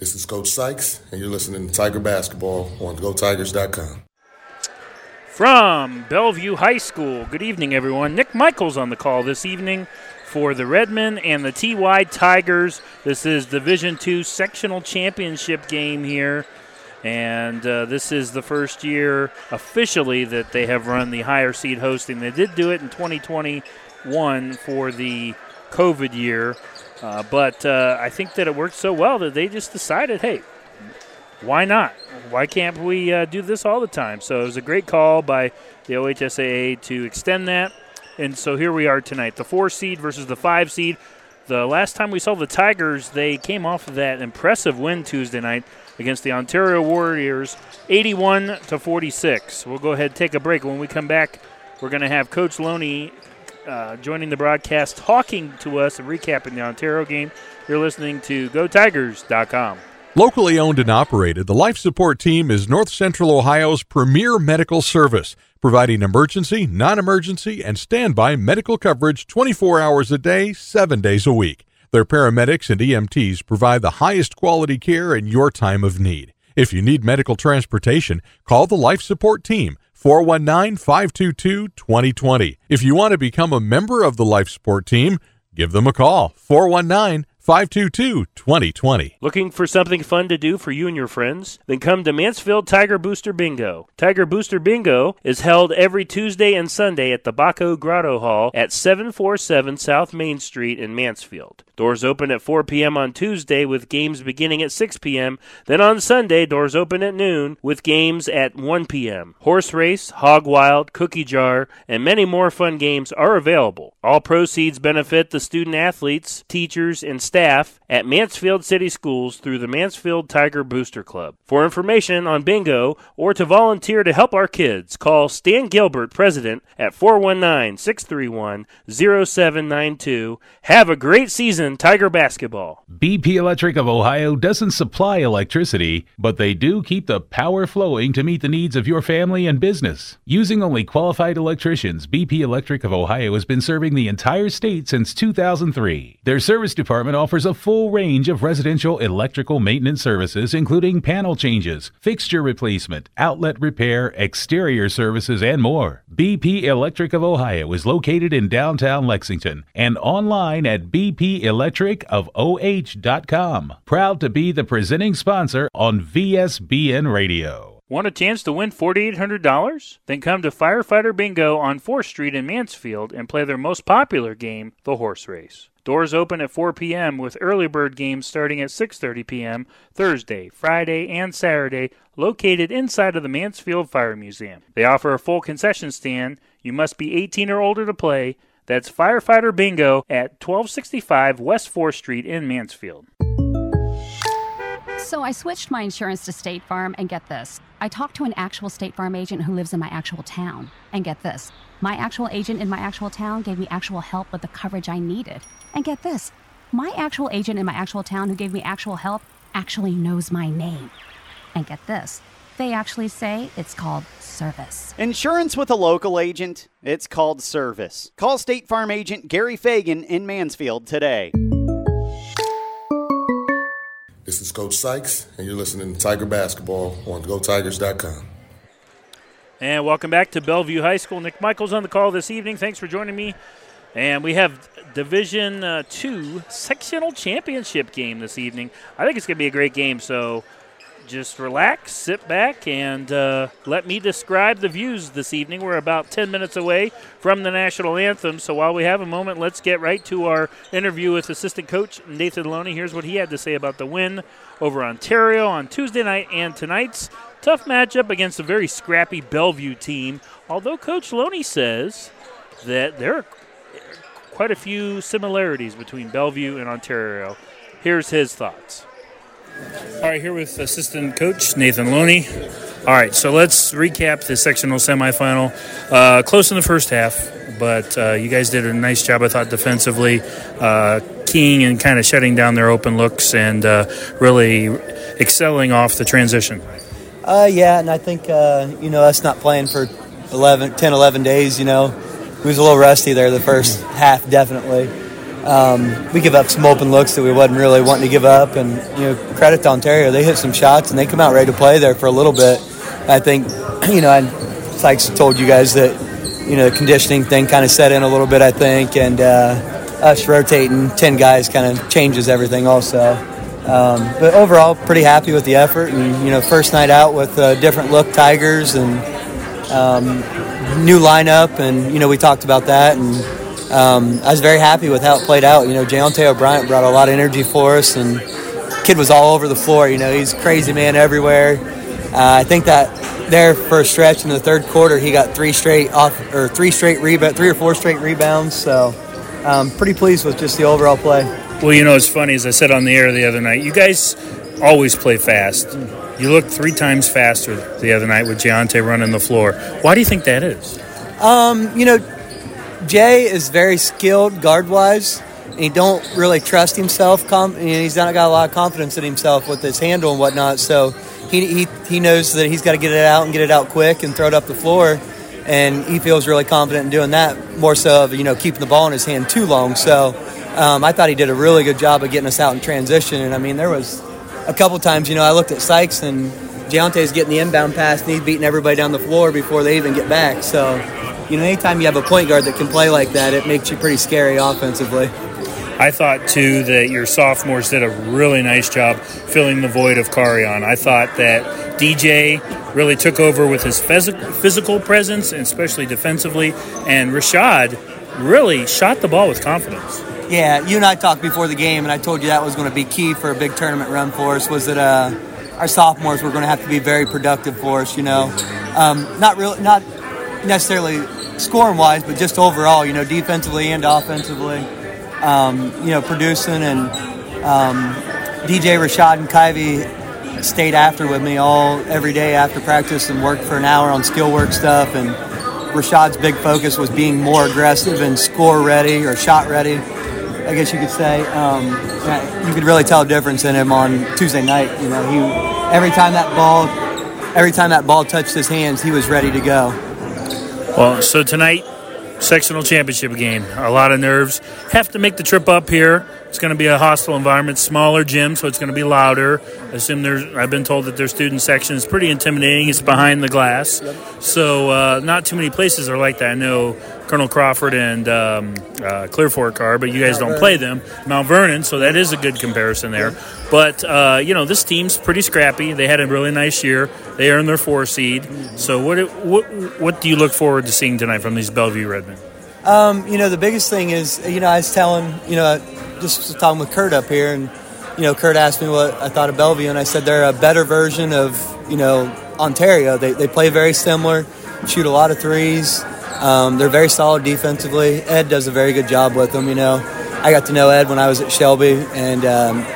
This is Coach Sykes, and you're listening to Tiger Basketball on GoTigers.com. From Bellevue High School, good evening, everyone. Nick Michaels on the call this evening for the Redmen and the TY Tigers. This is Division Two sectional championship game here, and uh, this is the first year officially that they have run the higher seed hosting. They did do it in 2021 for the COVID year, uh, but uh, I think that it worked so well that they just decided, hey, why not? Why can't we uh, do this all the time? So it was a great call by the OHSAA to extend that. And so here we are tonight the four seed versus the five seed. The last time we saw the Tigers, they came off of that impressive win Tuesday night against the Ontario Warriors, 81 to 46. We'll go ahead and take a break. When we come back, we're going to have Coach Loney uh, joining the broadcast, talking to us and recapping the Ontario game. You're listening to GoTigers.com. Locally owned and operated, the Life Support Team is North Central Ohio's premier medical service, providing emergency, non emergency, and standby medical coverage 24 hours a day, 7 days a week. Their paramedics and EMTs provide the highest quality care in your time of need. If you need medical transportation, call the Life Support Team 419 522 2020. If you want to become a member of the Life Support Team, give them a call 419 522 2020. Looking for something fun to do for you and your friends? Then come to Mansfield Tiger Booster Bingo. Tiger Booster Bingo is held every Tuesday and Sunday at the Baco Grotto Hall at 747 South Main Street in Mansfield. Doors open at 4 p.m. on Tuesday with games beginning at 6 p.m. Then on Sunday, doors open at noon with games at 1 p.m. Horse race, hog wild, cookie jar, and many more fun games are available. All proceeds benefit the student athletes, teachers, and staff at Mansfield City Schools through the Mansfield Tiger Booster Club. For information on bingo or to volunteer to help our kids, call Stan Gilbert, President, at 419 631 0792. Have a great season, Tiger Basketball. BP Electric of Ohio doesn't supply electricity, but they do keep the power flowing to meet the needs of your family and business. Using only qualified electricians, BP Electric of Ohio has been serving the entire state since 2003. Their service department offers a full range of residential electrical maintenance services, including panel changes, fixture replacement, outlet repair, exterior services, and more. BP Electric of Ohio is located in downtown Lexington and online at bpelectricofoh.com. Proud to be the presenting sponsor on VSBN Radio. Want a chance to win $4,800? Then come to Firefighter Bingo on 4th Street in Mansfield and play their most popular game, the horse race. Doors open at 4 p.m. with early bird games starting at 6:30 p.m. Thursday, Friday, and Saturday, located inside of the Mansfield Fire Museum. They offer a full concession stand. You must be 18 or older to play. That's Firefighter Bingo at 1265 West 4th Street in Mansfield. So I switched my insurance to State Farm, and get this. I talked to an actual State Farm agent who lives in my actual town. And get this. My actual agent in my actual town gave me actual help with the coverage I needed. And get this. My actual agent in my actual town who gave me actual help actually knows my name. And get this. They actually say it's called service. Insurance with a local agent? It's called service. Call State Farm agent Gary Fagan in Mansfield today. This is Coach Sykes, and you're listening to Tiger Basketball on GoTigers.com. And welcome back to Bellevue High School. Nick Michaels on the call this evening. Thanks for joining me. And we have Division uh, Two sectional championship game this evening. I think it's going to be a great game. So just relax, sit back, and uh, let me describe the views this evening. We're about 10 minutes away from the national anthem, so while we have a moment, let's get right to our interview with assistant coach Nathan Loney. Here's what he had to say about the win over Ontario on Tuesday night and tonight's tough matchup against a very scrappy Bellevue team. Although Coach Loney says that there are quite a few similarities between Bellevue and Ontario. Here's his thoughts. All right, here with assistant coach Nathan Loney. All right, so let's recap the sectional semifinal. Uh, close in the first half, but uh, you guys did a nice job, I thought, defensively, uh, keying and kind of shutting down their open looks and uh, really excelling off the transition. Uh, yeah, and I think, uh, you know, us not playing for 11, 10, 11 days, you know, we was a little rusty there the first half, definitely. um, we give up some open looks that we wasn't really wanting to give up. And you know, credit to Ontario, they hit some shots and they come out ready to play there for a little bit. I think, you know, I Sykes told you guys that you know the conditioning thing kind of set in a little bit. I think, and uh, us rotating ten guys kind of changes everything also. Um, but overall, pretty happy with the effort. And you know, first night out with uh, different look Tigers and um, new lineup, and you know, we talked about that and um, I was very happy with how it played out. You know, Jayonte O'Brien brought a lot of energy for us, and kid was all over the floor. You know, he's crazy man everywhere. Uh, I think that there for a stretch in the third quarter, he got three straight off or three straight rebound, three or four straight rebounds. So, um, pretty pleased with just the overall play. Well, you know, it's funny as I said on the air the other night. You guys always play fast. You looked three times faster the other night with Jayonte running the floor. Why do you think that is? Um, you know, Jay is very skilled guard wise. He don't really trust himself. Com- he's not got a lot of confidence in himself with his handle and whatnot. So he, he, he knows that he's got to get it out and get it out quick and throw it up the floor. And he feels really confident in doing that more so of, you know, keeping the ball in his hand too long. So um, I thought he did a really good job of getting us out in transition. And I mean, there was a couple times, you know, I looked at Sykes and Jayonte's getting the inbound pass and he's beating everybody down the floor before they even get back. So you know, anytime you have a point guard that can play like that, it makes you pretty scary offensively. I thought too that your sophomores did a really nice job filling the void of Carion. I thought that DJ really took over with his physical presence, especially defensively, and Rashad really shot the ball with confidence. Yeah, you and I talked before the game, and I told you that was going to be key for a big tournament run for us. Was that uh, our sophomores were going to have to be very productive for us? You know, um, not really, not necessarily scoring wise, but just overall, you know, defensively and offensively, um, you know, producing and um, DJ Rashad and Kyvie stayed after with me all every day after practice and worked for an hour on skill work stuff. And Rashad's big focus was being more aggressive and score ready or shot ready. I guess you could say um, you could really tell a difference in him on Tuesday night. You know, he every time that ball, every time that ball touched his hands, he was ready to go. Well, so tonight, sectional championship game. A lot of nerves. Have to make the trip up here. It's going to be a hostile environment, smaller gym, so it's going to be louder. I assume there's. I've been told that their student section is pretty intimidating. It's behind the glass, so uh, not too many places are like that. I know Colonel Crawford and um, uh, Clear Fork are, but you guys don't play them. Mount Vernon, so that is a good comparison there. But uh, you know, this team's pretty scrappy. They had a really nice year. They earned their four seed. So what what what do you look forward to seeing tonight from these Bellevue Redmen? Um, you know, the biggest thing is, you know, I was telling, you know, just talking with Kurt up here, and you know, Kurt asked me what I thought of Bellevue, and I said they're a better version of, you know, Ontario. They they play very similar, shoot a lot of threes. Um, they're very solid defensively. Ed does a very good job with them. You know, I got to know Ed when I was at Shelby, and um,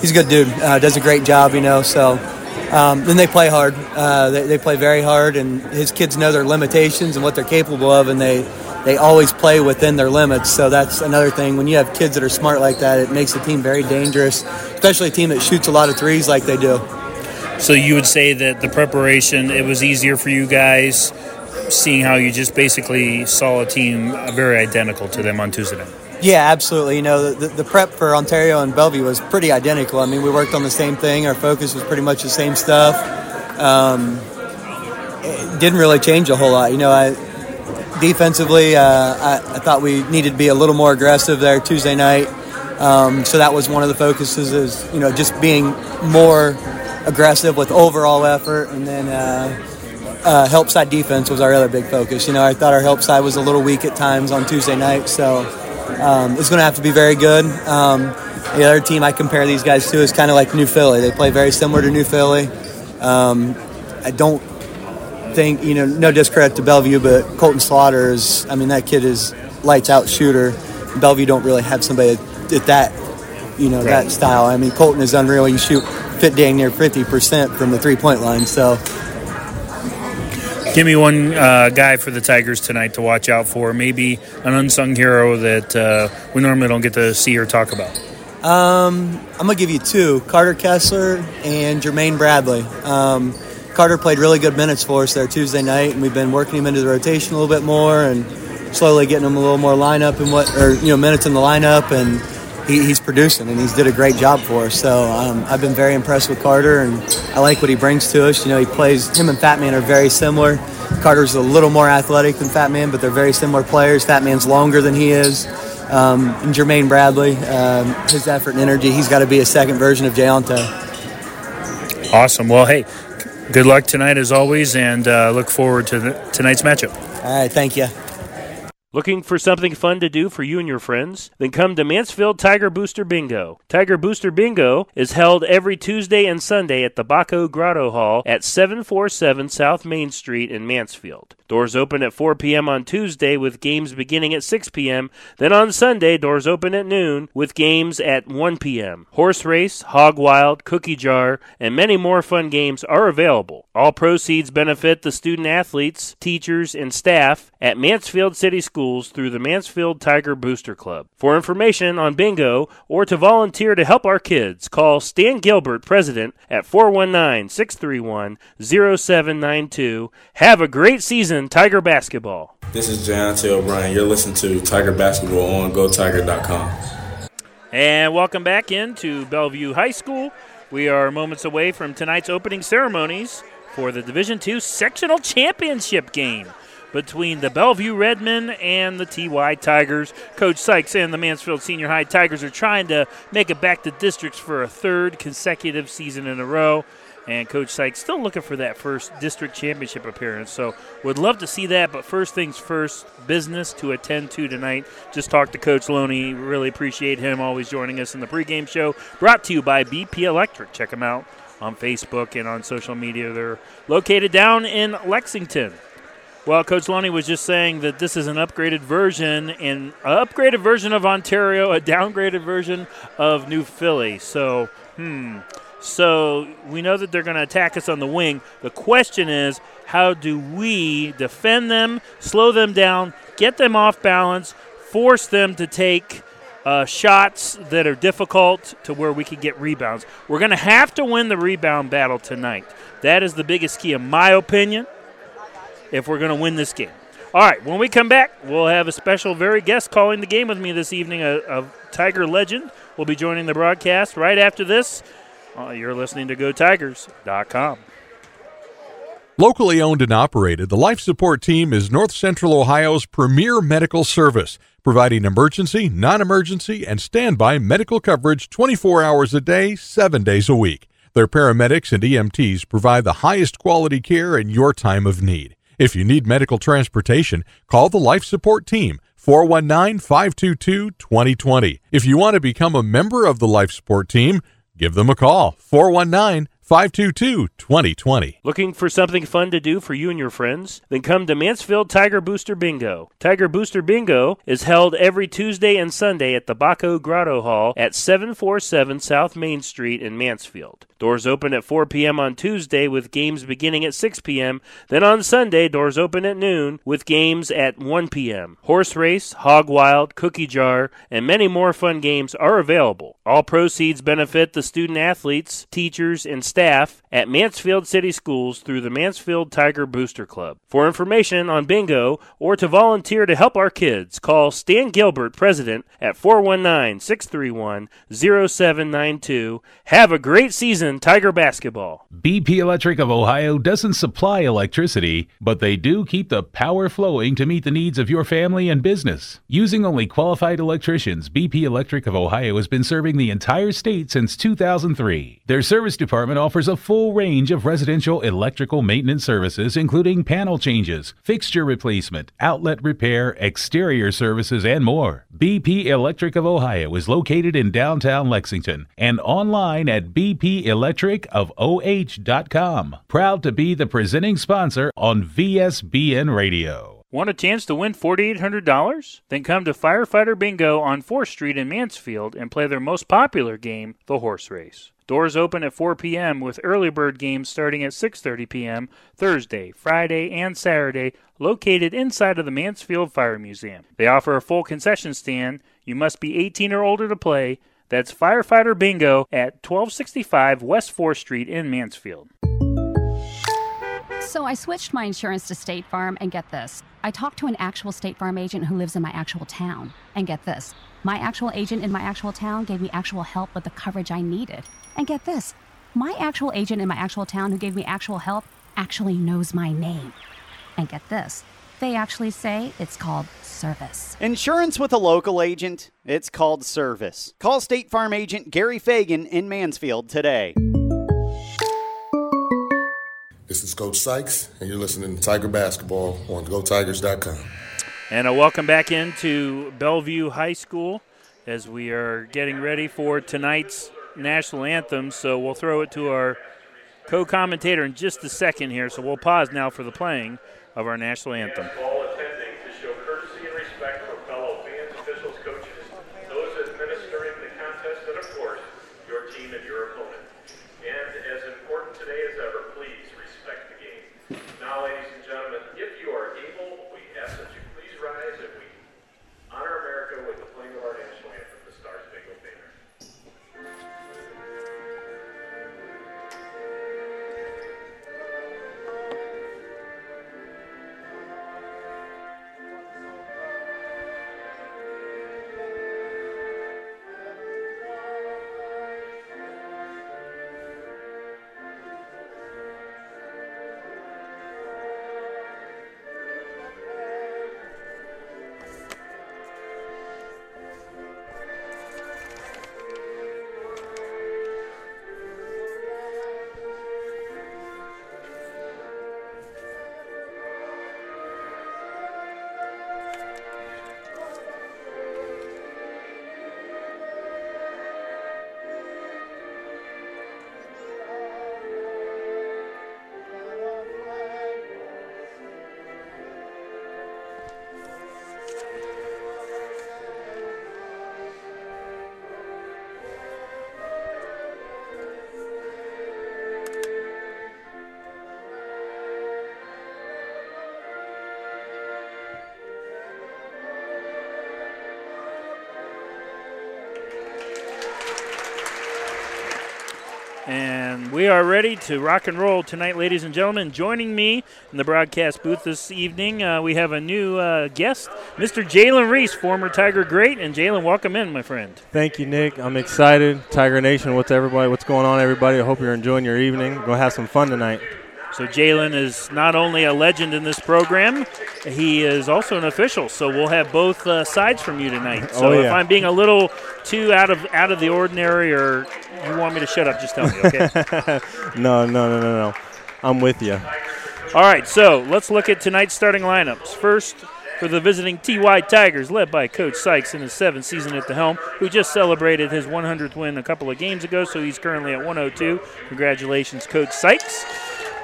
he's a good dude. Uh, does a great job. You know, so um, then they play hard. Uh, they, they, play very hard, and his kids know their limitations and what they're capable of, and they they always play within their limits. So that's another thing. When you have kids that are smart like that, it makes the team very dangerous, especially a team that shoots a lot of threes like they do. So you would say that the preparation it was easier for you guys seeing how you just basically saw a team very identical to them on Tuesday night. Yeah, absolutely. You know, the, the, prep for Ontario and Bellevue was pretty identical. I mean, we worked on the same thing. Our focus was pretty much the same stuff. Um, it didn't really change a whole lot. You know, I, defensively, uh, I, I, thought we needed to be a little more aggressive there Tuesday night. Um, so that was one of the focuses is, you know, just being more aggressive with overall effort. And then, uh, uh, help side defense was our other big focus. You know, I thought our help side was a little weak at times on Tuesday night, so um, it's going to have to be very good. Um, the other team I compare these guys to is kind of like New Philly. They play very similar to New Philly. Um, I don't think, you know, no discredit to Bellevue, but Colton Slaughter is, I mean, that kid is lights out shooter. Bellevue don't really have somebody at that, you know, that style. I mean, Colton is unreal. You shoot fit dang near 50% from the three point line. So Give me one uh, guy for the Tigers tonight to watch out for. Maybe an unsung hero that uh, we normally don't get to see or talk about. Um, I'm gonna give you two: Carter Kessler and Jermaine Bradley. Um, Carter played really good minutes for us there Tuesday night, and we've been working him into the rotation a little bit more. And slowly getting him a little more lineup and what, or you know, minutes in the lineup, and he, he's producing, and he's did a great job for us. So um, I've been very impressed with Carter, and I like what he brings to us. You know, he plays. Him and Fat Man are very similar. Carter's a little more athletic than Fat Man, but they're very similar players. Fat Man's longer than he is. Um, and Jermaine Bradley, um, his effort and energy, he's got to be a second version of Jayonta. Awesome. Well, hey, good luck tonight as always, and uh, look forward to the, tonight's matchup. All right, thank you. Looking for something fun to do for you and your friends? Then come to Mansfield Tiger Booster Bingo. Tiger Booster Bingo is held every Tuesday and Sunday at the Baco Grotto Hall at 747 South Main Street in Mansfield. Doors open at 4 p.m. on Tuesday with games beginning at 6 p.m. Then on Sunday, doors open at noon with games at 1 p.m. Horse race, hog wild, cookie jar, and many more fun games are available. All proceeds benefit the student athletes, teachers, and staff at Mansfield City Schools through the Mansfield Tiger Booster Club. For information on bingo or to volunteer to help our kids, call Stan Gilbert, President, at 419 631 0792. Have a great season Tiger Basketball. This is Jayonta O'Brien. You're listening to Tiger Basketball on GoTiger.com. And welcome back into Bellevue High School. We are moments away from tonight's opening ceremonies for the Division II sectional championship game between the Bellevue Redmen and the TY Tigers. Coach Sykes and the Mansfield Senior High Tigers are trying to make it back to districts for a third consecutive season in a row. And Coach Sykes still looking for that first district championship appearance. So would love to see that. But first things first, business to attend to tonight. Just talked to Coach Loney. Really appreciate him always joining us in the pregame show. Brought to you by BP Electric. Check them out on Facebook and on social media. They're located down in Lexington. Well, Coach Loney was just saying that this is an upgraded version, an upgraded version of Ontario, a downgraded version of New Philly. So, hmm. So we know that they're going to attack us on the wing. The question is, how do we defend them, slow them down, get them off balance, force them to take uh, shots that are difficult to where we can get rebounds? We're going to have to win the rebound battle tonight. That is the biggest key, in my opinion, if we're going to win this game. All right, when we come back, we'll have a special, very guest calling the game with me this evening. A, a Tiger legend will be joining the broadcast right after this. Uh, you're listening to GoTigers.com. Locally owned and operated, the Life Support Team is North Central Ohio's premier medical service, providing emergency, non emergency, and standby medical coverage 24 hours a day, 7 days a week. Their paramedics and EMTs provide the highest quality care in your time of need. If you need medical transportation, call the Life Support Team 419 522 2020. If you want to become a member of the Life Support Team, give them a call 419 522 2020. Looking for something fun to do for you and your friends? Then come to Mansfield Tiger Booster Bingo. Tiger Booster Bingo is held every Tuesday and Sunday at the Baco Grotto Hall at 747 South Main Street in Mansfield. Doors open at 4 p.m. on Tuesday with games beginning at 6 p.m. Then on Sunday, doors open at noon with games at 1 p.m. Horse race, hog wild, cookie jar, and many more fun games are available. All proceeds benefit the student athletes, teachers, and staff staff at Mansfield City Schools through the Mansfield Tiger Booster Club. For information on bingo or to volunteer to help our kids, call Stan Gilbert, President, at 419 631 0792. Have a great season, Tiger Basketball. BP Electric of Ohio doesn't supply electricity, but they do keep the power flowing to meet the needs of your family and business. Using only qualified electricians, BP Electric of Ohio has been serving the entire state since 2003. Their service department offers a full range of residential electrical maintenance services, including panel changes, fixture replacement, outlet repair, exterior services, and more. BP Electric of Ohio is located in downtown Lexington and online at bpelectricofoh.com. Proud to be the presenting sponsor on VSBN Radio. Want a chance to win $4,800? Then come to Firefighter Bingo on 4th Street in Mansfield and play their most popular game, the horse race. Doors open at 4 p.m. with early bird games starting at 6:30 p.m. Thursday, Friday, and Saturday, located inside of the Mansfield Fire Museum. They offer a full concession stand. You must be 18 or older to play. That's Firefighter Bingo at 1265 West 4th Street in Mansfield. So I switched my insurance to State Farm, and get this. I talked to an actual State Farm agent who lives in my actual town. And get this. My actual agent in my actual town gave me actual help with the coverage I needed. And get this. My actual agent in my actual town who gave me actual help actually knows my name. And get this. They actually say it's called service. Insurance with a local agent, it's called service. Call State Farm agent Gary Fagan in Mansfield today. Coach Sykes, and you're listening to Tiger Basketball on GoTigers.com. And a welcome back into Bellevue High School as we are getting ready for tonight's national anthem. So we'll throw it to our co commentator in just a second here. So we'll pause now for the playing of our national anthem. We are ready to rock and roll tonight, ladies and gentlemen. Joining me in the broadcast booth this evening, uh, we have a new uh, guest, Mr. Jalen Reese, former Tiger great. And Jalen, welcome in, my friend. Thank you, Nick. I'm excited. Tiger Nation, what's everybody? What's going on, everybody? I hope you're enjoying your evening. We're gonna have some fun tonight. So Jalen is not only a legend in this program, he is also an official. So we'll have both uh, sides from you tonight. So Oh, if. I'm being a little too out of out of the ordinary, or you want me to shut up, just tell me, okay? no, no, no, no, no. I'm with you. All right, so let's look at tonight's starting lineups. First, for the visiting TY Tigers, led by Coach Sykes in his seventh season at the helm, who just celebrated his 100th win a couple of games ago, so he's currently at 102. Congratulations, Coach Sykes.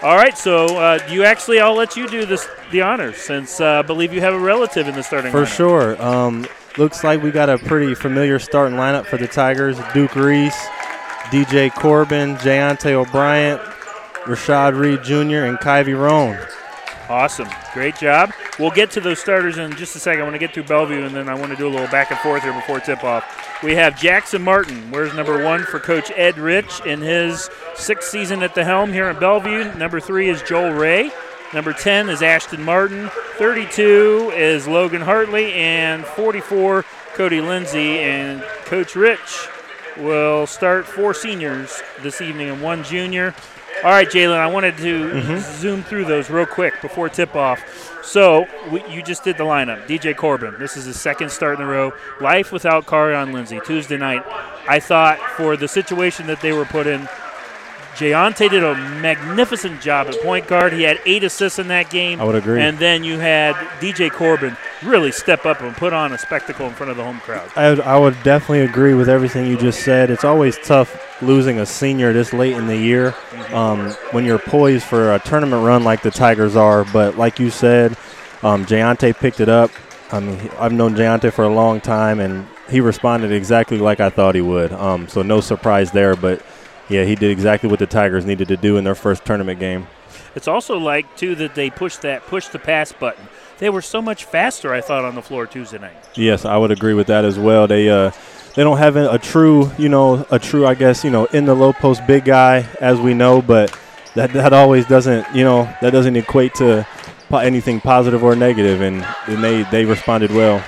All right, so uh, you actually, I'll let you do this the honors, since uh, I believe you have a relative in the starting For lineup. sure. Um, looks like we got a pretty familiar starting lineup for the Tigers. Duke Reese, DJ Corbin, Jayante O'Brien, Rashad Reed Jr., and Kyvie Roan. Awesome. Great job. We'll get to those starters in just a second. I want to get through Bellevue, and then I want to do a little back and forth here before tip off. We have Jackson Martin. Where's number one for Coach Ed Rich in his sixth season at the helm here in Bellevue? Number three is Joel Ray. Number 10 is Ashton Martin. 32 is Logan Hartley. And 44, Cody Lindsay. And Coach Rich will start four seniors this evening and one junior. All right, Jalen, I wanted to mm-hmm. zoom through those real quick before tip off. So we, you just did the lineup. DJ Corbin, this is his second start in a row. Life without Carion Lindsay, Tuesday night. I thought for the situation that they were put in, Jayante did a magnificent job at point guard. He had eight assists in that game. I would agree. And then you had DJ Corbin really step up and put on a spectacle in front of the home crowd. I, I would definitely agree with everything you just said. It's always tough losing a senior this late in the year um, when you're poised for a tournament run like the Tigers are. But like you said, um, Jayante picked it up. I mean, I've known Jayante for a long time, and he responded exactly like I thought he would. Um, so no surprise there. But yeah, he did exactly what the Tigers needed to do in their first tournament game. It's also like too that they pushed that push the pass button. They were so much faster, I thought, on the floor Tuesday night. Yes, I would agree with that as well. They uh, they don't have a true, you know, a true, I guess, you know, in the low post big guy as we know, but that that always doesn't you know that doesn't equate to po- anything positive or negative, and, and they they responded well.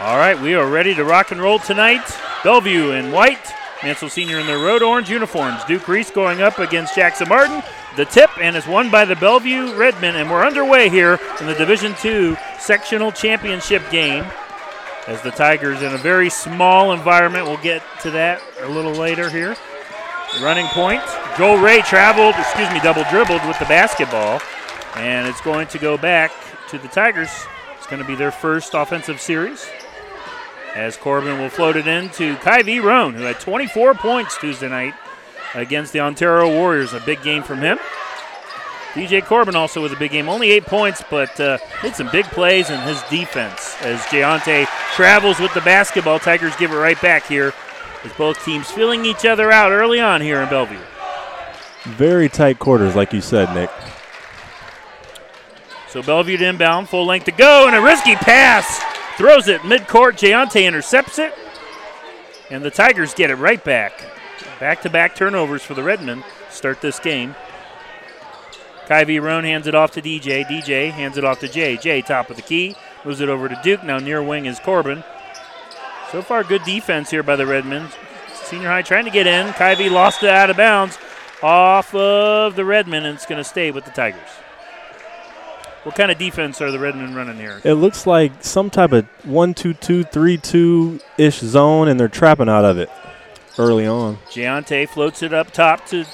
All right, we are ready to rock and roll tonight. Bellevue in white, Mansfield Senior in their road orange uniforms. Duke Reese going up against Jackson Martin. The tip and is won by the Bellevue Redmen, and we're underway here in the Division II sectional championship game. As the Tigers in a very small environment, we'll get to that a little later here. Running point. Joel Ray traveled, excuse me, double dribbled with the basketball, and it's going to go back to the Tigers. It's going to be their first offensive series. As Corbin will float it in to Kyvie Roan, who had 24 points Tuesday night against the Ontario Warriors. A big game from him. DJ Corbin also with a big game. Only eight points, but uh, made some big plays in his defense. As Jayante travels with the basketball, Tigers give it right back here. As both teams feeling each other out early on here in Bellevue. Very tight quarters, like you said, Nick. So Bellevue to inbound, full length to go, and a risky pass. Throws it midcourt. Jayante intercepts it. And the Tigers get it right back. Back to back turnovers for the Redmen start this game. Kyvie Roan hands it off to DJ. DJ hands it off to Jay. Jay, top of the key, moves it over to Duke. Now near wing is Corbin. So far, good defense here by the Redmen. Senior high trying to get in. Kyvie lost it out of bounds off of the Redmen, and it's going to stay with the Tigers. What kind of defense are the Redmen running here? It looks like some type of one two two three two ish zone, and they're trapping out of it early on. Giante floats it up top to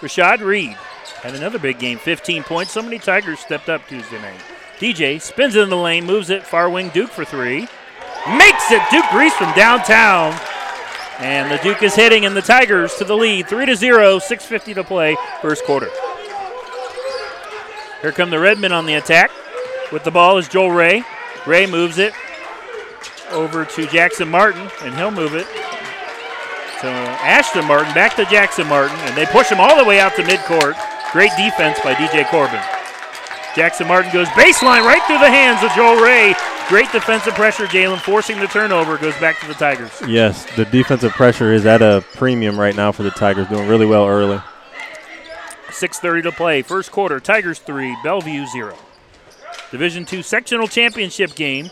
Rashad Reed. Had another big game, 15 points. So many Tigers stepped up Tuesday night. DJ spins it in the lane, moves it far wing Duke for three. Makes it Duke Reese from downtown. And the Duke is hitting, and the Tigers to the lead, 3 to 0, 6.50 to play, first quarter. Here come the Redmen on the attack. With the ball is Joel Ray. Ray moves it over to Jackson Martin, and he'll move it to Ashton Martin, back to Jackson Martin, and they push him all the way out to midcourt. Great defense by DJ Corbin. Jackson Martin goes baseline right through the hands of Joel Ray. Great defensive pressure, Jalen, forcing the turnover, goes back to the Tigers. Yes, the defensive pressure is at a premium right now for the Tigers, doing really well early. 6.30 to play. First quarter, Tigers 3, Bellevue 0. Division 2 sectional championship game.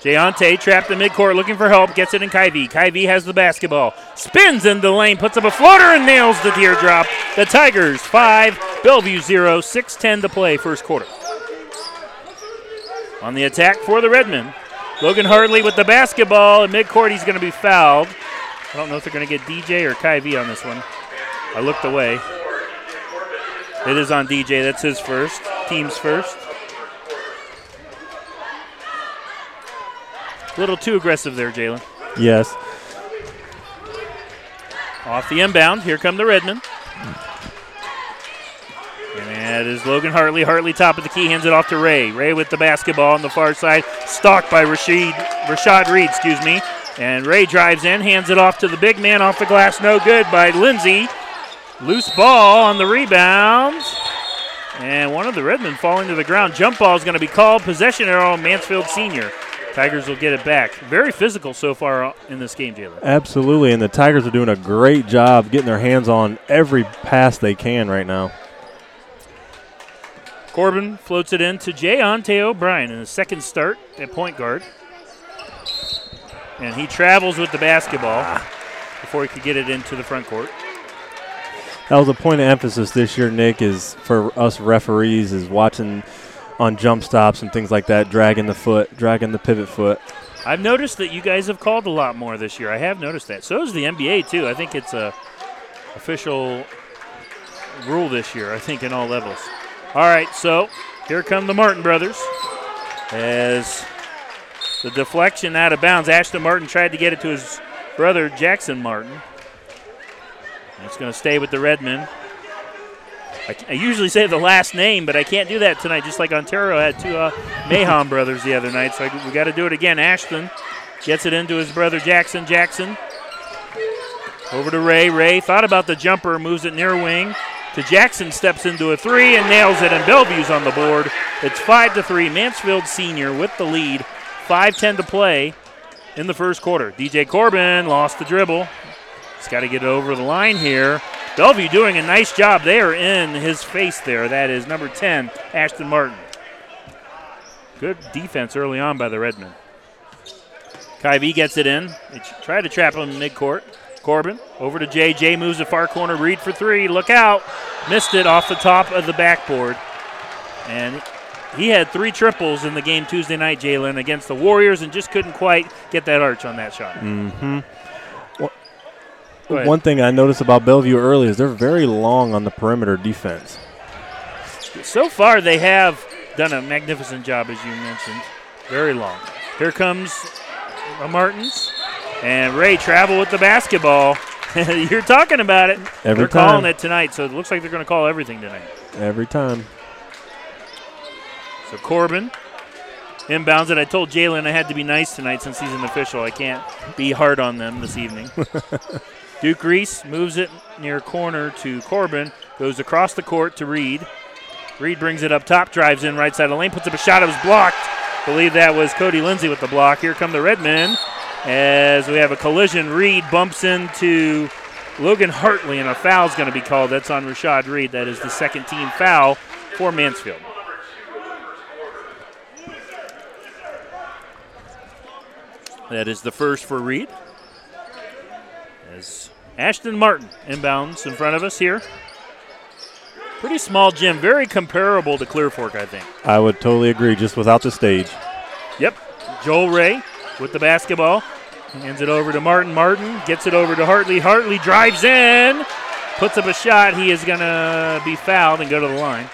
Jayante trapped in midcourt looking for help, gets it in Kyvie. Kyvie has the basketball, spins in the lane, puts up a floater and nails the teardrop. The Tigers 5, Bellevue 0, 6.10 to play, first quarter. On the attack for the Redmen, Logan Hartley with the basketball in midcourt. He's going to be fouled. I don't know if they're going to get DJ or Kyvie on this one. I looked away. It is on DJ. That's his first. Team's first. A little too aggressive there, Jalen. Yes. Off the inbound. Here come the Redmen. And it is Logan Hartley. Hartley top of the key, hands it off to Ray. Ray with the basketball on the far side, stalked by Rashid, Rashad Reed, excuse me. And Ray drives in, hands it off to the big man off the glass, no good by Lindsay. Loose ball on the rebound. And one of the Redmen falling to the ground. Jump ball is going to be called. Possession arrow, Mansfield Senior. Tigers will get it back. Very physical so far in this game, Jalen. Absolutely, and the Tigers are doing a great job getting their hands on every pass they can right now. Corbin floats it in to Jay Ante O'Brien in his second start at point guard. And he travels with the basketball before he could get it into the front court. That was a point of emphasis this year, Nick, is for us referees is watching on jump stops and things like that, dragging the foot, dragging the pivot foot. I've noticed that you guys have called a lot more this year. I have noticed that. So is the NBA too. I think it's a official rule this year. I think in all levels. All right, so here come the Martin brothers as the deflection out of bounds. Ashton Martin tried to get it to his brother Jackson Martin. It's going to stay with the Redmen. I, I, usually say the last name, but I can't do that tonight. Just like Ontario had two uh, Mahon brothers the other night, so I, we got to do it again. Ashton gets it into his brother Jackson. Jackson over to Ray. Ray thought about the jumper, moves it near wing to Jackson, steps into a three and nails it, and Bellevue's on the board. It's five to three. Mansfield Senior with the lead. 5-10 to play in the first quarter. DJ Corbin lost the dribble. He's got to get it over the line here. Bellevue doing a nice job. They are in his face there. That is number 10, Ashton Martin. Good defense early on by the Redmen. Kyvie gets it in. They try to trap him in midcourt. Corbin over to. Jay moves the far corner. Reed for three. Look out. Missed it off the top of the backboard. And he had three triples in the game Tuesday night, Jalen, against the Warriors, and just couldn't quite get that arch on that shot. Mm-hmm. One thing I noticed about Bellevue early is they're very long on the perimeter defense. So far, they have done a magnificent job, as you mentioned. Very long. Here comes Martins. And Ray travel with the basketball. You're talking about it. Every they're calling it tonight, so it looks like they're going to call everything tonight. Every time. So Corbin inbounds it. I told Jalen I had to be nice tonight since he's an official. I can't be hard on them this evening. Duke Reese moves it near corner to Corbin, goes across the court to Reed. Reed brings it up top, drives in right side of the lane, puts up a shot. It was blocked. Believe that was Cody Lindsay with the block. Here come the Redmen as we have a collision. Reed bumps into Logan Hartley, and a foul's going to be called. That's on Rashad Reed. That is the second team foul for Mansfield. That is the first for Reed. As Ashton Martin inbounds in front of us here. Pretty small gym, very comparable to Clear Fork, I think. I would totally agree, just without the stage. Yep. Joel Ray with the basketball. Hands it over to Martin. Martin gets it over to Hartley. Hartley drives in, puts up a shot. He is going to be fouled and go to the line.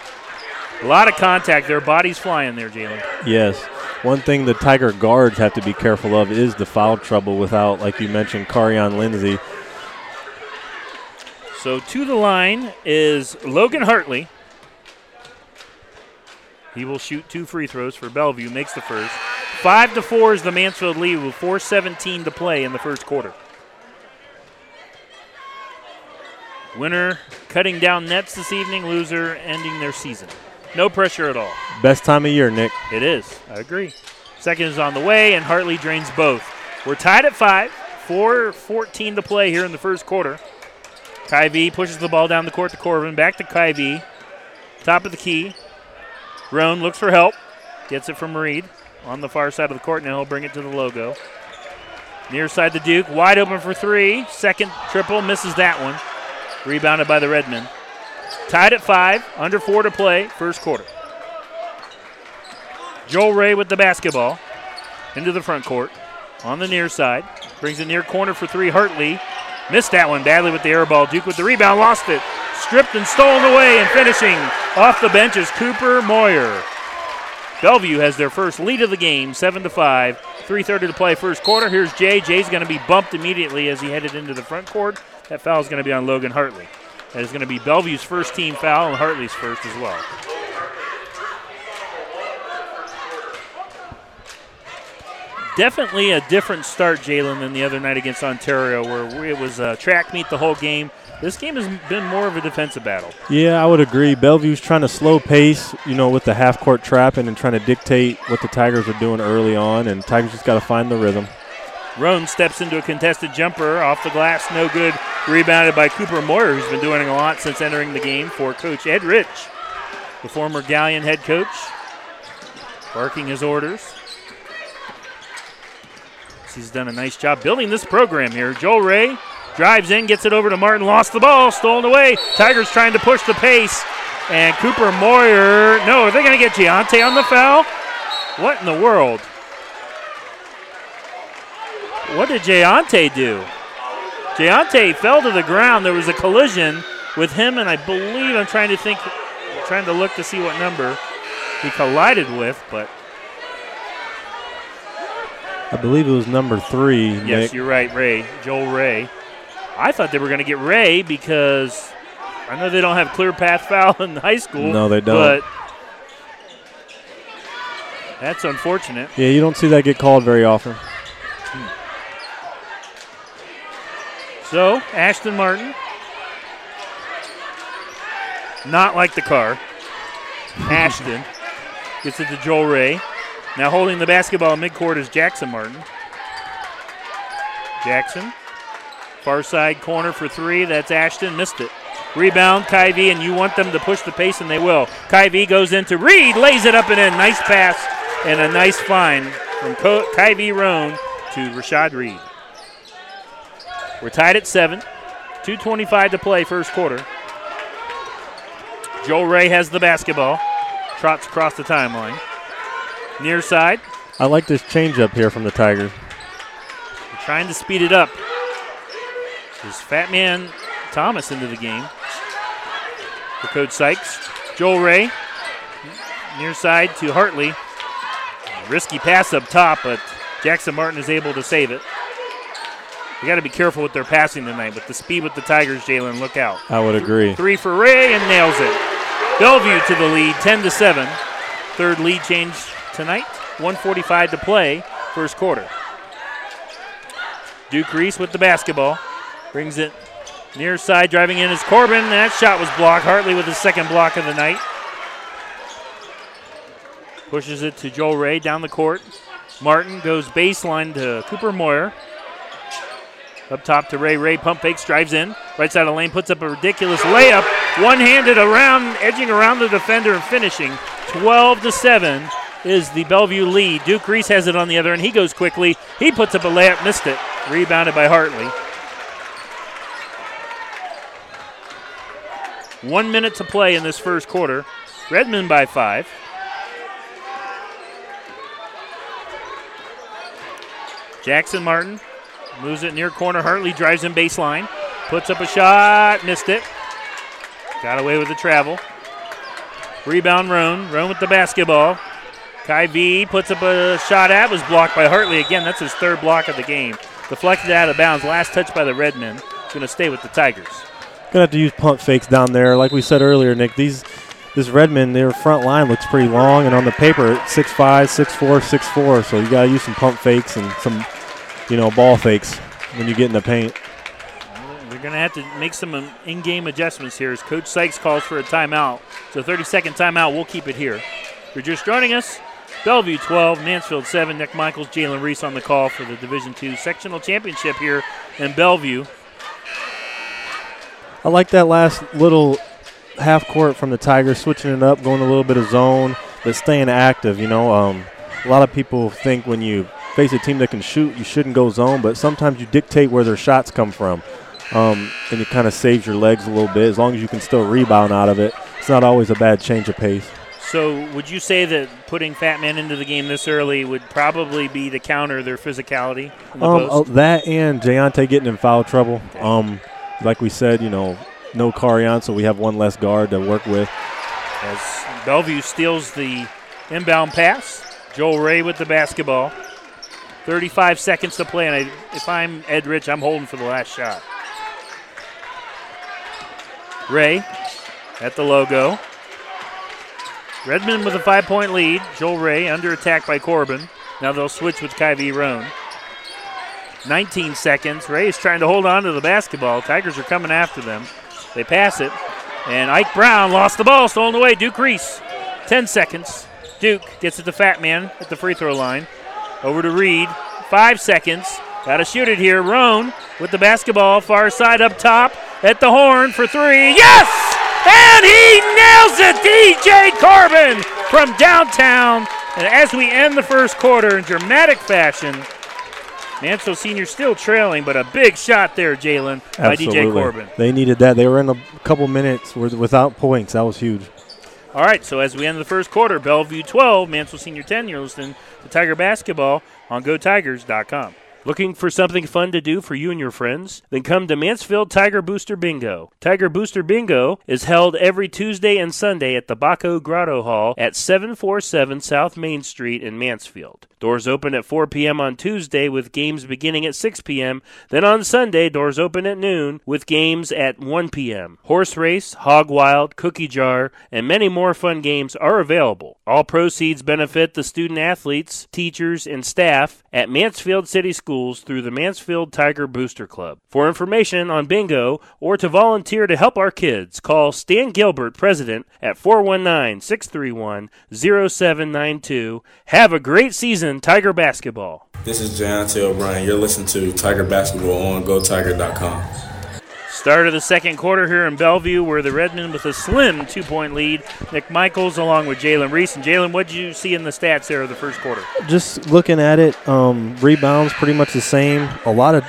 A lot of contact there. Bodies flying there, Jalen. Yes. One thing the Tiger guards have to be careful of is the foul trouble without, like you mentioned, Carion Lindsay. So to the line is Logan Hartley. He will shoot two free throws for Bellevue, makes the first. Five to four is the Mansfield lead with 4:17 to play in the first quarter. Winner cutting down nets this evening, loser ending their season. No pressure at all. Best time of year, Nick. It is. I agree. Second is on the way, and Hartley drains both. We're tied at five. 4.14 to play here in the first quarter. Kyvie pushes the ball down the court to Corbin. Back to Kyvie. Top of the key. Roan looks for help. Gets it from Reed on the far side of the court. Now he'll bring it to the logo. Near side to Duke. Wide open for three. Second triple. Misses that one. Rebounded by the Redmen. Tied at five. Under four to play. First quarter. Joel Ray with the basketball. Into the front court. On the near side. Brings it near corner for three. Hartley. Missed that one badly with the air ball. Duke with the rebound. Lost it. Stripped and stolen away. And finishing off the bench is Cooper Moyer. Bellevue has their first lead of the game, 7 to 5. 3.30 to play first quarter. Here's Jay. Jay's going to be bumped immediately as he headed into the front court. That foul is going to be on Logan Hartley. That is going to be Bellevue's first team foul and Hartley's first as well. Definitely a different start, Jalen, than the other night against Ontario, where it was a track meet the whole game. This game has been more of a defensive battle. Yeah, I would agree. Bellevue's trying to slow pace, you know, with the half court trapping and trying to dictate what the Tigers are doing early on, and Tigers just got to find the rhythm. Roan steps into a contested jumper off the glass, no good. Rebounded by Cooper Moyer, who's been doing a lot since entering the game for Coach Ed Rich, the former Galion head coach, barking his orders. He's done a nice job building this program here. Joel Ray drives in, gets it over to Martin, lost the ball, stolen away. Tigers trying to push the pace, and Cooper Moyer. No, are they going to get Giante on the foul? What in the world? What did Giante do? Giante fell to the ground. There was a collision with him, and I believe I'm trying to think, trying to look to see what number he collided with, but I believe it was number three. yes, Nick. you're right, Ray, Joel Ray. I thought they were going to get Ray because I know they don't have clear path foul in high school. No, they don't. But that's unfortunate. Yeah, you don't see that get called very often. So, Ashton Martin. Not like the car. Ashton gets it to Joel Ray. Now holding the basketball midcourt is Jackson Martin. Jackson. Far side corner for three. That's Ashton. Missed it. Rebound, Kyvie, and you want them to push the pace, and they will. Kyvie goes into Reed, lays it up and in. Nice pass and a nice find from Kyvie Roan to Rashad Reed. We're tied at seven. 2.25 to play, first quarter. Joel Ray has the basketball. Trots across the timeline. Near side. I like this changeup here from the Tigers. We're trying to speed it up. There's Fat Man Thomas into the game for Coach Sykes. Joel Ray, near side to Hartley. Risky pass up top, but Jackson Martin is able to save it. We got to be careful with their passing tonight, but the speed with the Tigers, Jalen, look out. I would agree. Three for Ray and nails it. Bellevue to the lead, 10 to 7. Third lead change tonight. 145 to play, first quarter. Duke Reese with the basketball. Brings it near side, driving in is Corbin. That shot was blocked. Hartley with the second block of the night. Pushes it to Joel Ray down the court. Martin goes baseline to Cooper Moyer. Up top to Ray. Ray pump fakes, drives in. Right side of the lane, puts up a ridiculous layup. One handed around, edging around the defender and finishing. 12 to 7 is the Bellevue lead. Duke Reese has it on the other end. He goes quickly. He puts up a layup, missed it. Rebounded by Hartley. One minute to play in this first quarter. Redmen by five. Jackson Martin moves it near corner. Hartley drives in baseline. Puts up a shot. Missed it. Got away with the travel. Rebound Roan. Roan with the basketball. Kyvie puts up a shot at. Was blocked by Hartley. Again, that's his third block of the game. Deflected out of bounds. Last touch by the Redmen. It's going to stay with the Tigers. Gonna have to use pump fakes down there. Like we said earlier, Nick, these this Redmen, their front line looks pretty long, and on the paper, it's 6'5", 6'4", 6'4", so you got to use some pump fakes and some, you know, ball fakes when you get in the paint. They're going to have to make some um, in-game adjustments here as Coach Sykes calls for a timeout. So 30-second timeout, we'll keep it here. If you're just joining us, Bellevue 12, Mansfield 7, Nick Michaels, Jalen Reese on the call for the Division II sectional championship here in Bellevue. I like that last little half court from the Tigers, switching it up, going a little bit of zone, but staying active. You know, um, a lot of people think when you face a team that can shoot, you shouldn't go zone, but sometimes you dictate where their shots come from, um, and it kind of saves your legs a little bit. As long as you can still rebound out of it, it's not always a bad change of pace. So, would you say that putting Fat Man into the game this early would probably be to counter their physicality? The um, post? uh, that and Jayante getting in foul trouble. Um, like we said, you know, no Carion, so we have one less guard to work with. As Bellevue steals the inbound pass, Joel Ray with the basketball. 35 seconds to play, and I, if I'm Ed Rich, I'm holding for the last shot. Ray at the logo. Redmen with a five point lead. Joel Ray under attack by Corbin. Now they'll switch with Kyvie Roan. 19 seconds. Ray is trying to hold on to the basketball. Tigers are coming after them. They pass it. And Ike Brown lost the ball, stolen away. Duke Reese. 10 seconds. Duke gets it to Fat Man at the free throw line. Over to Reed. Five seconds. Got to shoot it here. Roan with the basketball. Far side up top. At the horn for three. Yes! And he nails it! DJ Corbin from downtown. And as we end the first quarter in dramatic fashion, Mansfield Senior still trailing, but a big shot there, Jalen, by DJ Corbin. They needed that. They were in a couple minutes without points. That was huge. All right, so as we end the first quarter, Bellevue 12, Mansfield Senior 10, you're listening to Tiger Basketball on GoTigers.com. Looking for something fun to do for you and your friends? Then come to Mansfield Tiger Booster Bingo. Tiger Booster Bingo is held every Tuesday and Sunday at the Baco Grotto Hall at 747 South Main Street in Mansfield. Doors open at 4 p.m. on Tuesday with games beginning at 6 p.m. Then on Sunday, doors open at noon with games at 1 p.m. Horse race, hog wild, cookie jar, and many more fun games are available. All proceeds benefit the student athletes, teachers, and staff at Mansfield City Schools through the Mansfield Tiger Booster Club. For information on bingo or to volunteer to help our kids, call Stan Gilbert, President, at 419 631 0792. Have a great season, Tiger Basketball. This is Jayante O'Brien. You're listening to Tiger Basketball on GoTiger.com. Start of the second quarter here in Bellevue, where the Redmen with a slim two point lead. Nick Michaels along with Jalen Reese. And Jalen, what did you see in the stats there of the first quarter? Just looking at it, um, rebounds pretty much the same. A lot of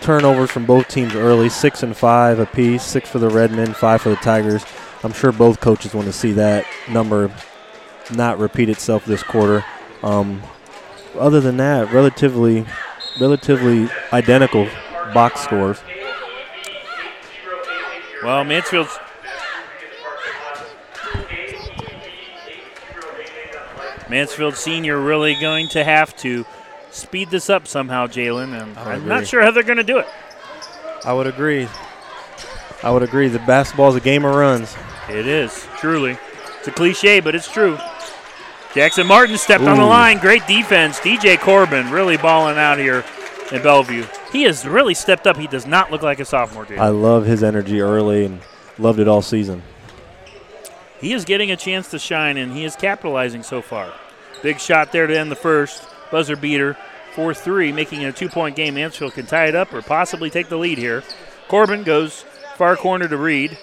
turnovers from both teams early, six and five apiece, six for the Redmen, five for the Tigers. I'm sure both coaches want to see that number not repeat itself this quarter. Um, other than that, relatively, relatively identical box scores. Well, Mansfield's Mansfield Senior really going to have to speed this up somehow, Jalen, and I'm agree. not sure how they're going to do it. I would agree. I would agree. The basketball is a game of runs. It is, truly. It's a cliche, but it's true. Jackson Martin stepped on the line. Great defense. DJ Corbin really balling out here in Bellevue. He has really stepped up. He does not look like a sophomore, dude. I love his energy early and loved it all season. he is getting a chance to shine, and he is capitalizing so far. Big shot there to end the first. Buzzer beater, 4 3, making it a two point game. Mansfield can tie it up or possibly take the lead here. Corbin goes far corner to Reed.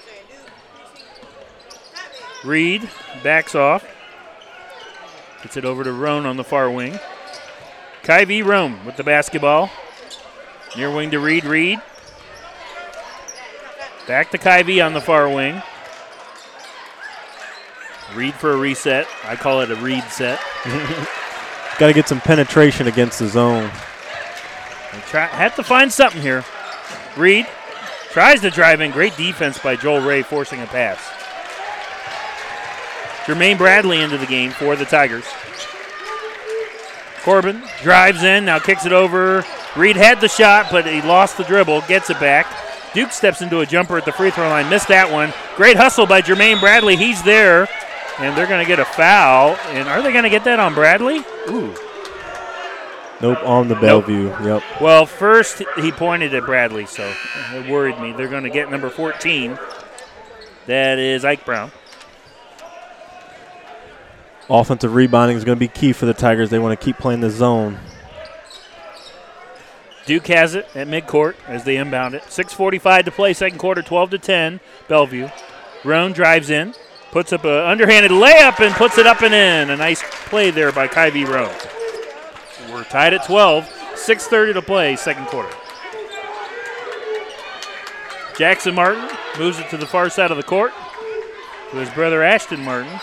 Reed backs off. Gets it over to Roan on the far wing. Kyvie Roan with the basketball. Near wing to Reed. Reed. Back to Kyvie on the far wing. Reed for a reset. I call it a Reed set. Got to get some penetration against the zone. Try, had to find something here. Reed tries to drive in. Great defense by Joel Ray, forcing a pass. Jermaine Bradley into the game for the Tigers. Corbin drives in, now kicks it over. Reed had the shot, but he lost the dribble, gets it back. Duke steps into a jumper at the free throw line, missed that one. Great hustle by Jermaine Bradley. He's there, and they're going to get a foul. And are they going to get that on Bradley? Ooh. Nope, on the Bellevue. Yep. Well, first he pointed at Bradley, so it worried me. They're going to get number 14. That is Ike Brown. Offensive rebounding is going to be key for the Tigers. They want to keep playing the zone. Duke has it at midcourt as they inbound it. 6:45 to play, second quarter, 12 to 10. Bellevue. Roan drives in, puts up an underhanded layup and puts it up and in. A nice play there by Kyvie Roan. We're tied at 12. 6:30 to play, second quarter. Jackson Martin moves it to the far side of the court to his brother Ashton Martin.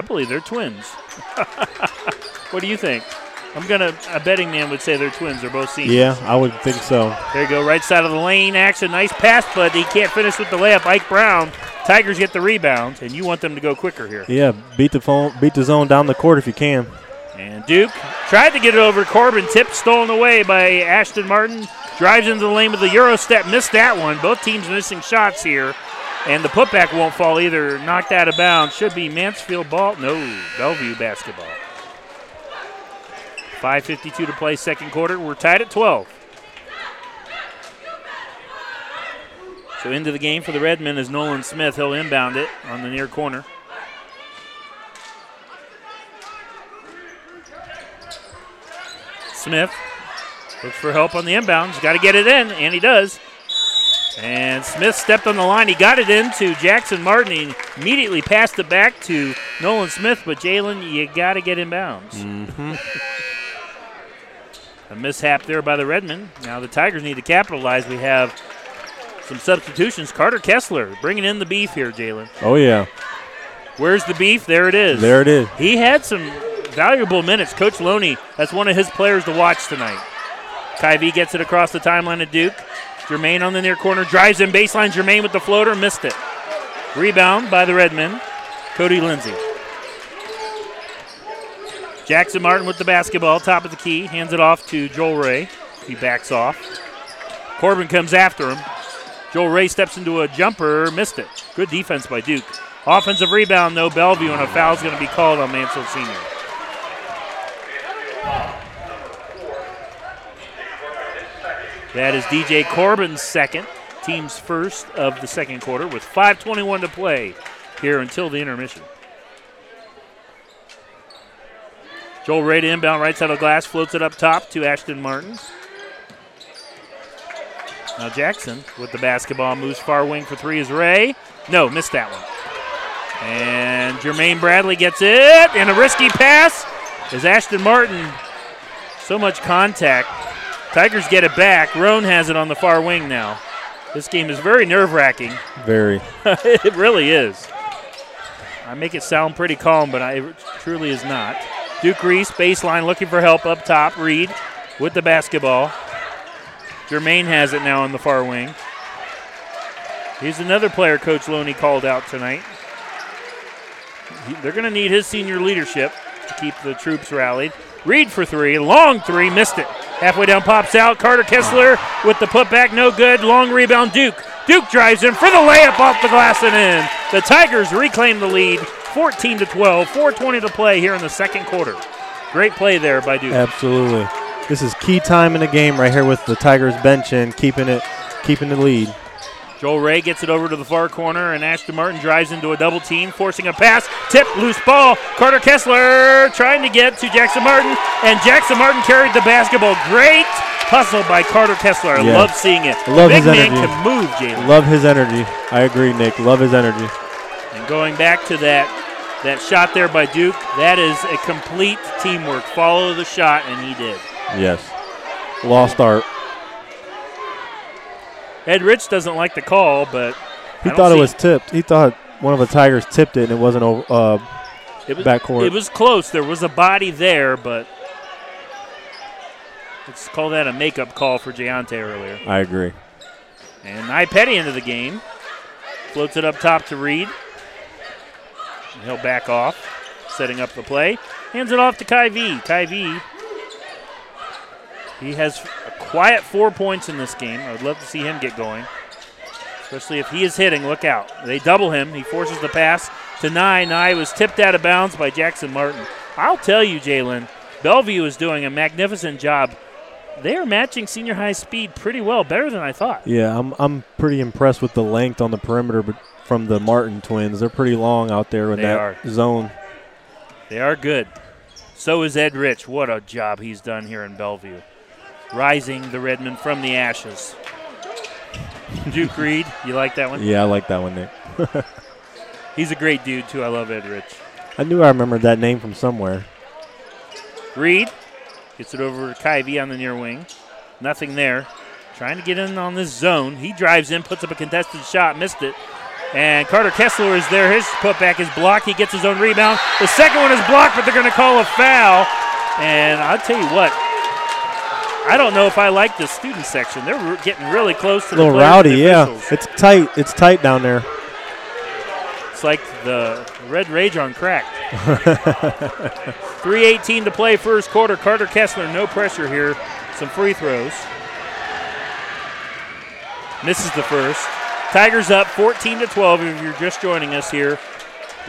I believe they're twins. what do you think? I'm gonna. A betting man would say they're twins. They're both seniors. Yeah, I would think so. There you go, right side of the lane action. Nice pass, but he can't finish with the layup. Ike Brown. Tigers get the rebound, and you want them to go quicker here. Yeah, beat the phone, beat the zone down the court if you can. And Duke tried to get it over Corbin. Tip stolen away by Ashton Martin. Drives into the lane with the Euro step. Missed that one. Both teams missing shots here. And the putback won't fall either. Knocked out of bounds. Should be Mansfield ball. No, Bellevue basketball. 5.52 to play, second quarter. We're tied at 12. So into the game for the Redmen is Nolan Smith. He'll inbound it on the near corner. Smith looks for help on the inbound. He's got to get it in, and he does. And Smith stepped on the line. He got it into Jackson Martin. He immediately passed it back to Nolan Smith, but Jalen, you got to get inbounds. Mm-hmm. A mishap there by the Redmen. Now the Tigers need to capitalize. We have some substitutions. Carter Kessler bringing in the beef here, Jalen. Oh yeah, Where's the beef? There it is. there it is. He had some valuable minutes. Coach Loney, that's one of his players to watch tonight. Kyvie gets it across the timeline of Duke. Jermaine on the near corner drives in baseline. Jermaine with the floater, missed it. Rebound by the Redmen. Cody Lindsay. Jackson Martin with the basketball, top of the key, hands it off to Joel Ray. He backs off. Corbin comes after him. Joel Ray steps into a jumper, missed it. Good defense by Duke. Offensive rebound, though, Bellevue, and a foul's going to be called on Mansfield Senior. That is DJ Corbin's second, team's first of the second quarter, with 5.21 to play here until the intermission. Joel Ray to inbound right side of the glass, floats it up top to Ashton Martin. Now Jackson with the basketball moves far wing for three is Ray. No, missed that one. And Jermaine Bradley gets it, and a risky pass is Ashton Martin. So much contact. Tigers get it back. Roan has it on the far wing now. This game is very nerve wracking. Very. it really is. I make it sound pretty calm, but I, it truly is not. Duke Reese, baseline, looking for help up top. Reed with the basketball. Jermaine has it now on the far wing. He's another player Coach Loney called out tonight. He, they're going to need his senior leadership to keep the troops rallied. Reed for three, long three, missed it. Halfway down, pops out. Carter Kessler with the putback, no good. Long rebound, Duke. Duke drives in for the layup off the glass and in. The Tigers reclaim the lead, 14 to 12, 4:20 to play here in the second quarter. Great play there by Duke. Absolutely. This is key time in the game right here with the Tigers bench and keeping it, keeping the lead. Joel Ray gets it over to the far corner, and Ashton Martin drives into a double team, forcing a pass. Tip, loose ball. Carter Kessler trying to get to Jackson Martin, and Jackson Martin carried the basketball. Great hustle by Carter Kessler. I Yeah. love seeing it. I love Big his man energy. can move, Jalen. Love his energy. I agree, Nick. Love his energy. And going back to that that shot there by Duke, that is a complete teamwork. Follow the shot, and he did. Yes. Lost art. Ed Rich doesn't like the call, but He thought it was tipped. He thought one of the Tigers tipped it and it wasn't over uh, It was, backcourt. It was close. There was a body there, but let's call that a makeup call for Jayante earlier. I agree. And Nye Petty into the game. Floats it up top to Reed. And he'll back off, setting up the play. Hands it off to Kyvie. Kai V. He has a quiet four points in this game. I would love to see him get going. Especially if he is hitting, look out. They double him. He forces the pass to Nye. Nye was tipped out of bounds by Jackson Martin. I'll tell you, Jalen, Bellevue is doing a magnificent job. They are matching senior high speed pretty well, better than I thought. Yeah, I'm I'm pretty impressed with the length on the perimeter but from the Martin twins. They're pretty long out there in They that are. zone. They are good. So is Ed Rich. What a job he's done here in Bellevue. Rising the Redmen from the ashes. Duke Reed, you like that one? Yeah, I like that one, Nick. He's a great dude, too. I love Ed Rich. I knew I remembered that name from somewhere. Reed gets it over to Kyvie on the near wing. Nothing there. Trying to get in on this zone. He drives in, puts up a contested shot, missed it. And Carter Kessler is there. His putback is blocked. He gets his own rebound. The second one is blocked, but they're going to call a foul. And I'll tell you what, I don't know if I like the student section. They're re- getting really close to A little rowdy, yeah. It's tight. It's tight down there. It's like the Red Rage on crack. 3.18 to play first quarter. Carter Kessler, no pressure here. Some free throws. Misses the first. Tigers up 14 to 12 if you're just joining us here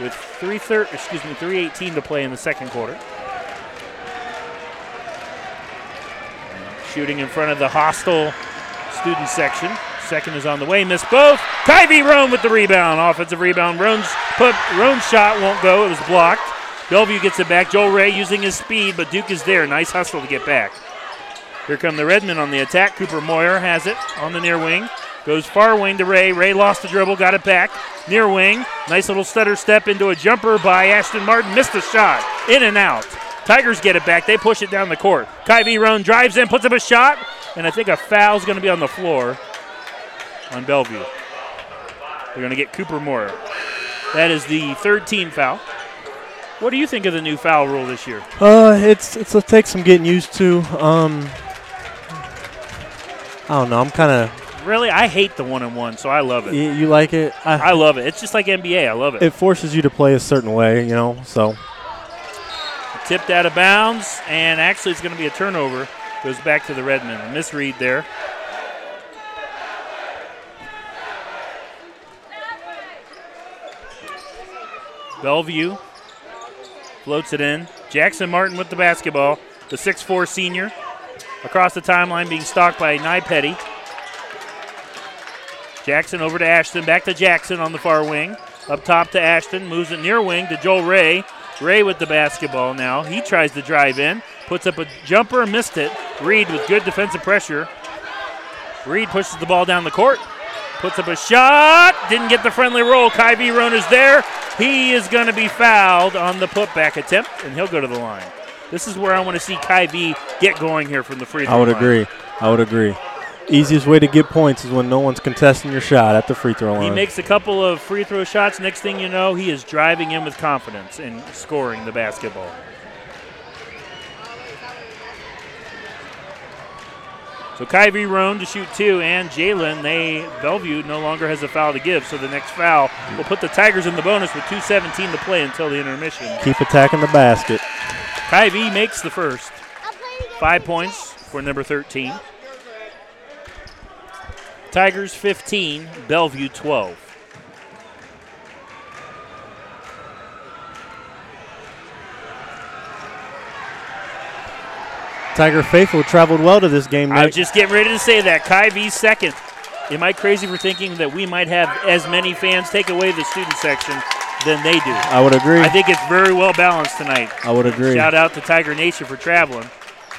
with 3 thir- excuse me 318 to play in the second quarter. Shooting in front of the hostile student section. Second is on the way. Missed both. Kyvie Roan with the rebound. Offensive rebound. Roan's put Roan's shot won't go. It was blocked. Bellevue gets it back. Joel Ray using his speed, but Duke is there. Nice hustle to get back. Here come the Redmen on the attack. Cooper Moyer has it on the near wing. Goes far wing to Ray. Ray lost the dribble, got it back. Near wing. Nice little stutter step into a jumper by Ashton Martin. Missed the shot. In and out. Tigers get it back. They push it down the court. Kyvie Roan drives in, puts up a shot, and I think a foul's going to be on the floor on Bellevue. They're going to get Cooper Moyer. That is the third team foul. What do you think of the new foul rule this year? Uh, it's it's a take some getting used to. Um, I don't know. I'm kind of. Really, I hate the one on one, so I love it. You, you like it? I, I love it. It's just like NBA. I love it. it forces you to play a certain way, you know. So Tipped out of bounds, and actually it's going to be a turnover. Goes back to the Redmen. Misread there. Bellevue floats it in. Jackson Martin with the basketball. The 6'4 senior across the timeline being stalked by Nye Petty. Jackson over to Ashton. Back to Jackson on the far wing. Up top to Ashton. Moves it near wing to Joel Ray. Ray with the basketball now. He tries to drive in. Puts up a jumper. Missed it. Reed with good defensive pressure. Reed pushes the ball down the court, puts up a shot, didn't get the friendly roll. Kyvie Roan is there. He is going to be fouled on the putback attempt, and he'll go to the line. This is where I want to see Kyvie get going here from the free throw I would line. agree. I would agree. Easiest way to get points is when no one's contesting your shot at the free throw line. He makes a couple of free throw shots. Next thing you know, he is driving in with confidence and scoring the basketball. So Kyvie Roan to shoot two, and Jalen. They Bellevue no longer has a foul to give, so the next foul will put the Tigers in the bonus with 2:17 to play until the intermission. Keep attacking the basket. Kyvie makes the first. Five points for number 13. Tigers 15, Bellevue 12. Tiger Faithful traveled well to this game. I Nick. was just getting ready to say that. Kyvie second. Am I crazy for thinking that we might have as many fans take away the student section than they do? I would agree. I think it's very well balanced tonight. I would agree. Shout out to Tiger Nation for traveling.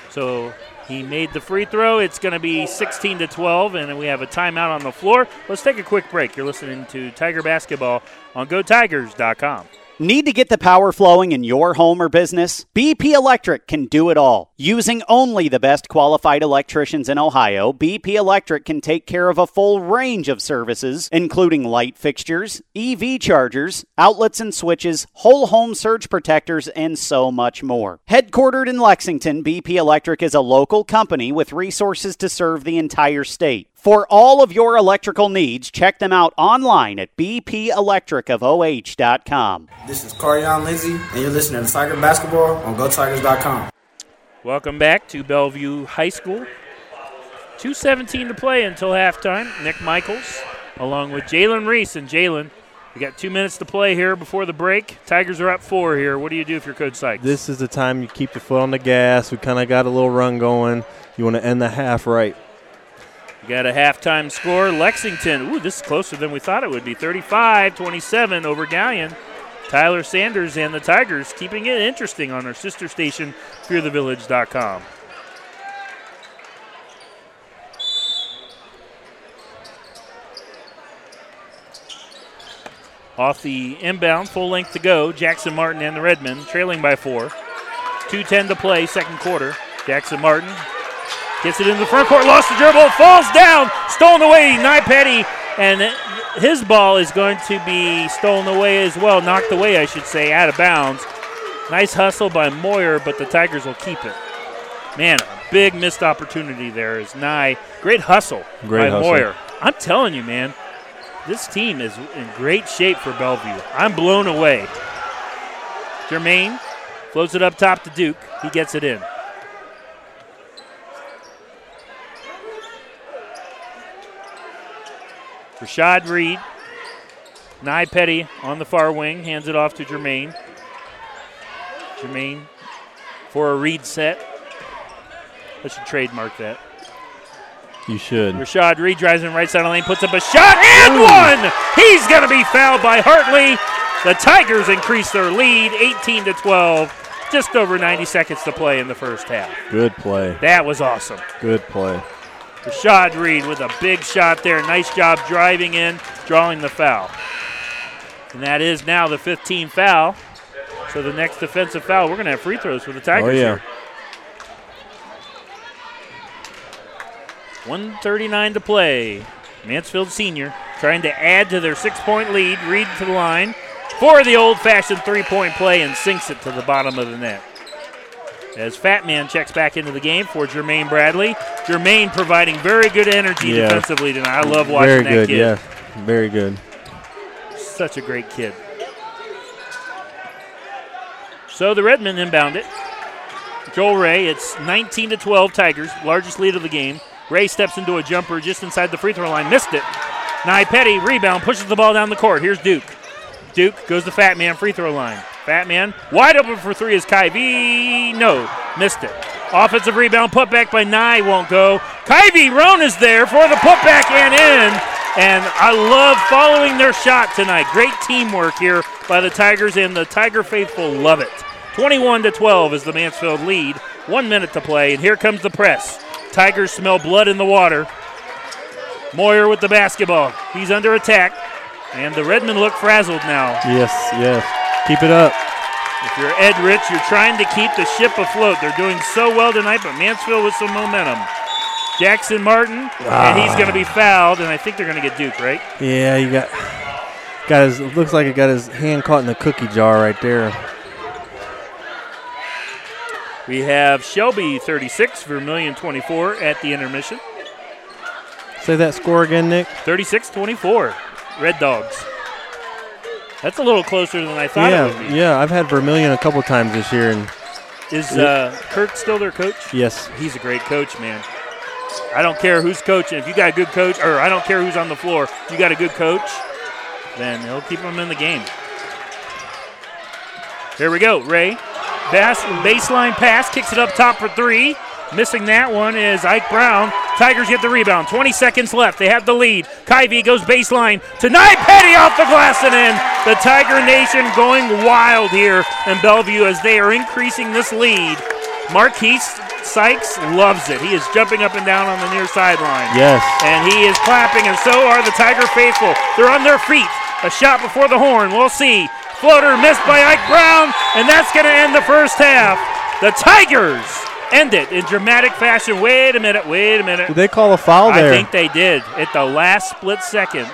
So he made the free throw. It's going to be 16 to 12, and we have a timeout on the floor. Let's take a quick break. You're listening to Tiger Basketball on GoTigers.com. Need to get the power flowing in your home or business? BP Electric can do it all. Using only the best qualified electricians in Ohio, BP Electric can take care of a full range of services, including light fixtures, EV chargers, outlets and switches, whole home surge protectors, and so much more. Headquartered in Lexington, BP Electric is a local company with resources to serve the entire state. For all of your electrical needs, check them out online at bpelectricofoh.com. This is Carion Lindsay, and you're listening to Tiger Basketball on GoTigers.com. Welcome back to Bellevue High School. 2.17 to play until halftime. Nick Michaels along with Jalen Reese. And Jalen, we got two minutes to play here before the break. Tigers are up four here. What do you do if you're Coach Sykes? This is the time you keep your foot on the gas. We kind of got a little run going. You want to end the half right. Got a halftime score. Lexington, ooh, this is closer than we thought it would be. 35 27 over Galion. Tyler Sanders and the Tigers keeping it interesting on our sister station, fearthevillage.com. Off the inbound, full length to go. Jackson Martin and the Redmen trailing by four. 2.10 to play, second quarter. Jackson Martin gets it into the front court, lost the dribble, falls down, stolen away. Nye Petty, and his ball is going to be stolen away as well, knocked away, I should say, out of bounds. Nice hustle by Moyer, but the Tigers will keep it. Man, a big missed opportunity there is Nye. Great hustle Great by hustle. Moyer. I'm telling you, man, this team is in great shape for Bellevue. I'm blown away. Jermaine floats it up top to Duke. He gets it in. Rashad Reed. Nye Petty on the far wing, hands it off to Jermaine. Jermaine for a Reed set. I should trademark that. You should. Rashad Reed drives in right side of the lane, puts up a shot, and one! He's going to be fouled by Hartley. The Tigers increase their lead 18 to 12. Just over 90 seconds to play in the first half. Good play. That was awesome. Good play. Rashad Reed with a big shot there. Nice job driving in, drawing the foul. And that is now the 15th foul. So the next defensive foul, we're going to have free throws for the Tigers Oh, yeah. here. 139 to play. Mansfield Senior trying to add to their six point lead. Reed to the line for the old fashioned three point play and sinks it to the bottom of the net. As Fat Man checks back into the game for Jermaine Bradley. Jermaine providing very good energy Yeah. defensively tonight. I love watching Very that good, kid. yeah. Very good. Such a great kid. So the Redmen inbound it. Joel Ray, it's 19 to 12 Tigers, largest lead of the game. Ray steps into a jumper just inside the free throw line, missed it. Nye Petty rebound, pushes the ball down the court. Here's Duke. Duke goes to Fat Man free throw line. Fat Man wide open for three is Kyvie. No, missed it. Offensive rebound put back by Nye won't go. Kyvie Roan is there for the putback and in. And I love following their shot tonight. Great teamwork here by the Tigers, and the Tiger faithful love it. 21 to 12 is the Mansfield lead. One minute to play, and here comes the press. Tigers smell blood in the water. Moyer with the basketball. He's under attack, and the Redmen look frazzled now. Yes, yes. Keep it up. If you're Ed Rich, you're trying to keep the ship afloat. They're doing so well tonight, but Mansfield with some momentum. Jackson Martin, and he's going to be ah. fouled, and I think they're going to get Duke, right? Yeah, you got got his looks like he got his hand caught in the cookie jar right there. We have Shelby 36, Vermilion 24 at the intermission. Say that score again, Nick. 36 24. Red Dogs. That's a little closer than I thought yeah, it would be. yeah. I've had Vermilion a couple times this year, and Is uh, Kirk still their coach? yes, He's a great coach, man. I don't care who's coaching. If you got a good coach, or I don't care who's on the floor, if you got a good coach, then he'll keep them in the game. Here we go. Ray. Bass, baseline pass, kicks it up top for three. Missing that one is Ike Brown. Tigers get the rebound. 20 seconds left. They have the lead. Kyvie goes baseline. Tonight, Petty off the glass and in. The Tiger Nation going wild here in Bellevue as they are increasing this lead. Marquise Sykes loves it. He is jumping up and down on the near sideline. yes. And he is clapping, and so are the Tiger faithful. They're on their feet. A shot before the horn. We'll see. Floater missed by Ike Brown, and that's going to end the first half. The Tigers end it in dramatic fashion. Wait a minute. Wait a minute. Did they call a foul there? I think they did at the last split second.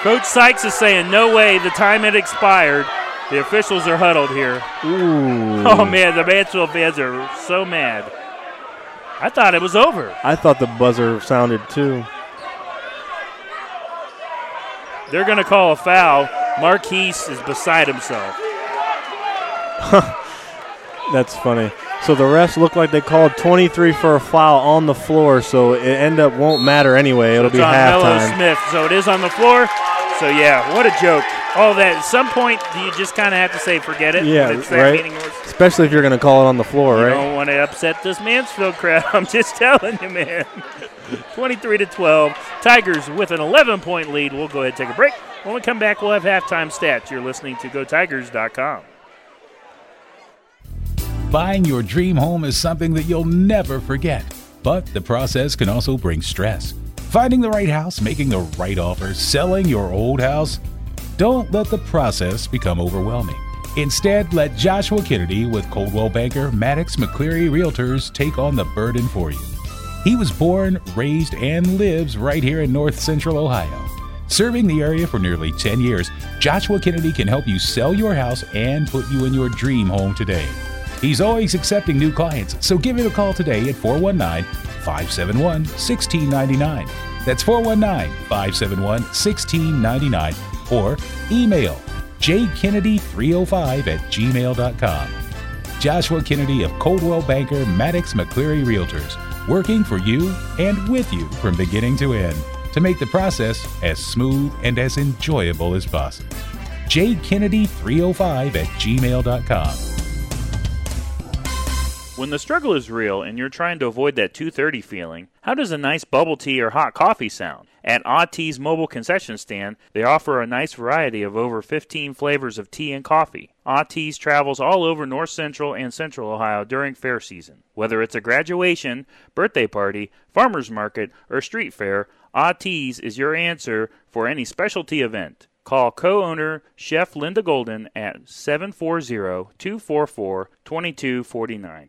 Coach Sykes is saying, no way, the time had expired. The officials are huddled here. Ooh. Oh, man, the Mansfield fans are so mad. I thought it was over. I thought the buzzer sounded too. They're going to call a foul. Marquise is beside himself. That's funny. So the refs look like they called 23 for a foul on the floor, so it end up won't matter anyway. It'll It's be on Mello. Smith, so it is on the floor. So yeah, what a joke! All that. At some point, you just kind of have to say, forget it. Yeah, it's that right. Especially if you're going to call it on the floor, You right? don't want to upset this Mansfield crowd. I'm just telling you, man. 23 to 12. Tigers with an 11 point lead. We'll go ahead and take a break. When we come back, we'll have halftime stats. You're listening to GoTigers.com. Buying your dream home is something that you'll never forget, but the process can also bring stress. Finding the right house, making the right offer, selling your old house. Don't let the process become overwhelming. Instead, let Joshua Kennedy with Coldwell Banker Maddox McCleary Realtors take on the burden for you. He was born, raised, and lives right here in North Central Ohio. Serving the area for nearly 10 years, Joshua Kennedy can help you sell your house and put you in your dream home today. He's always accepting new clients, so give him a call today at 419 571 1699. That's 419 571 1699 or email jkennedy305 at gmail.com. Joshua Kennedy of Coldwell Banker Maddox McCleary Realtors, working for you and with you from beginning to end to make the process as smooth and as enjoyable as possible. jkennedy305 at gmail.com. When the struggle is real and you're trying to avoid that 230 feeling, how does a nice bubble tea or hot coffee sound? At Tea's mobile concession stand, they offer a nice variety of over 15 flavors of tea and coffee. Tea's travels all over North Central and Central Ohio during fair season. Whether it's a graduation, birthday party, farmer's market, or street fair, Tea's is your answer for any specialty event. Call co-owner Chef Linda Golden at 740-244-2249.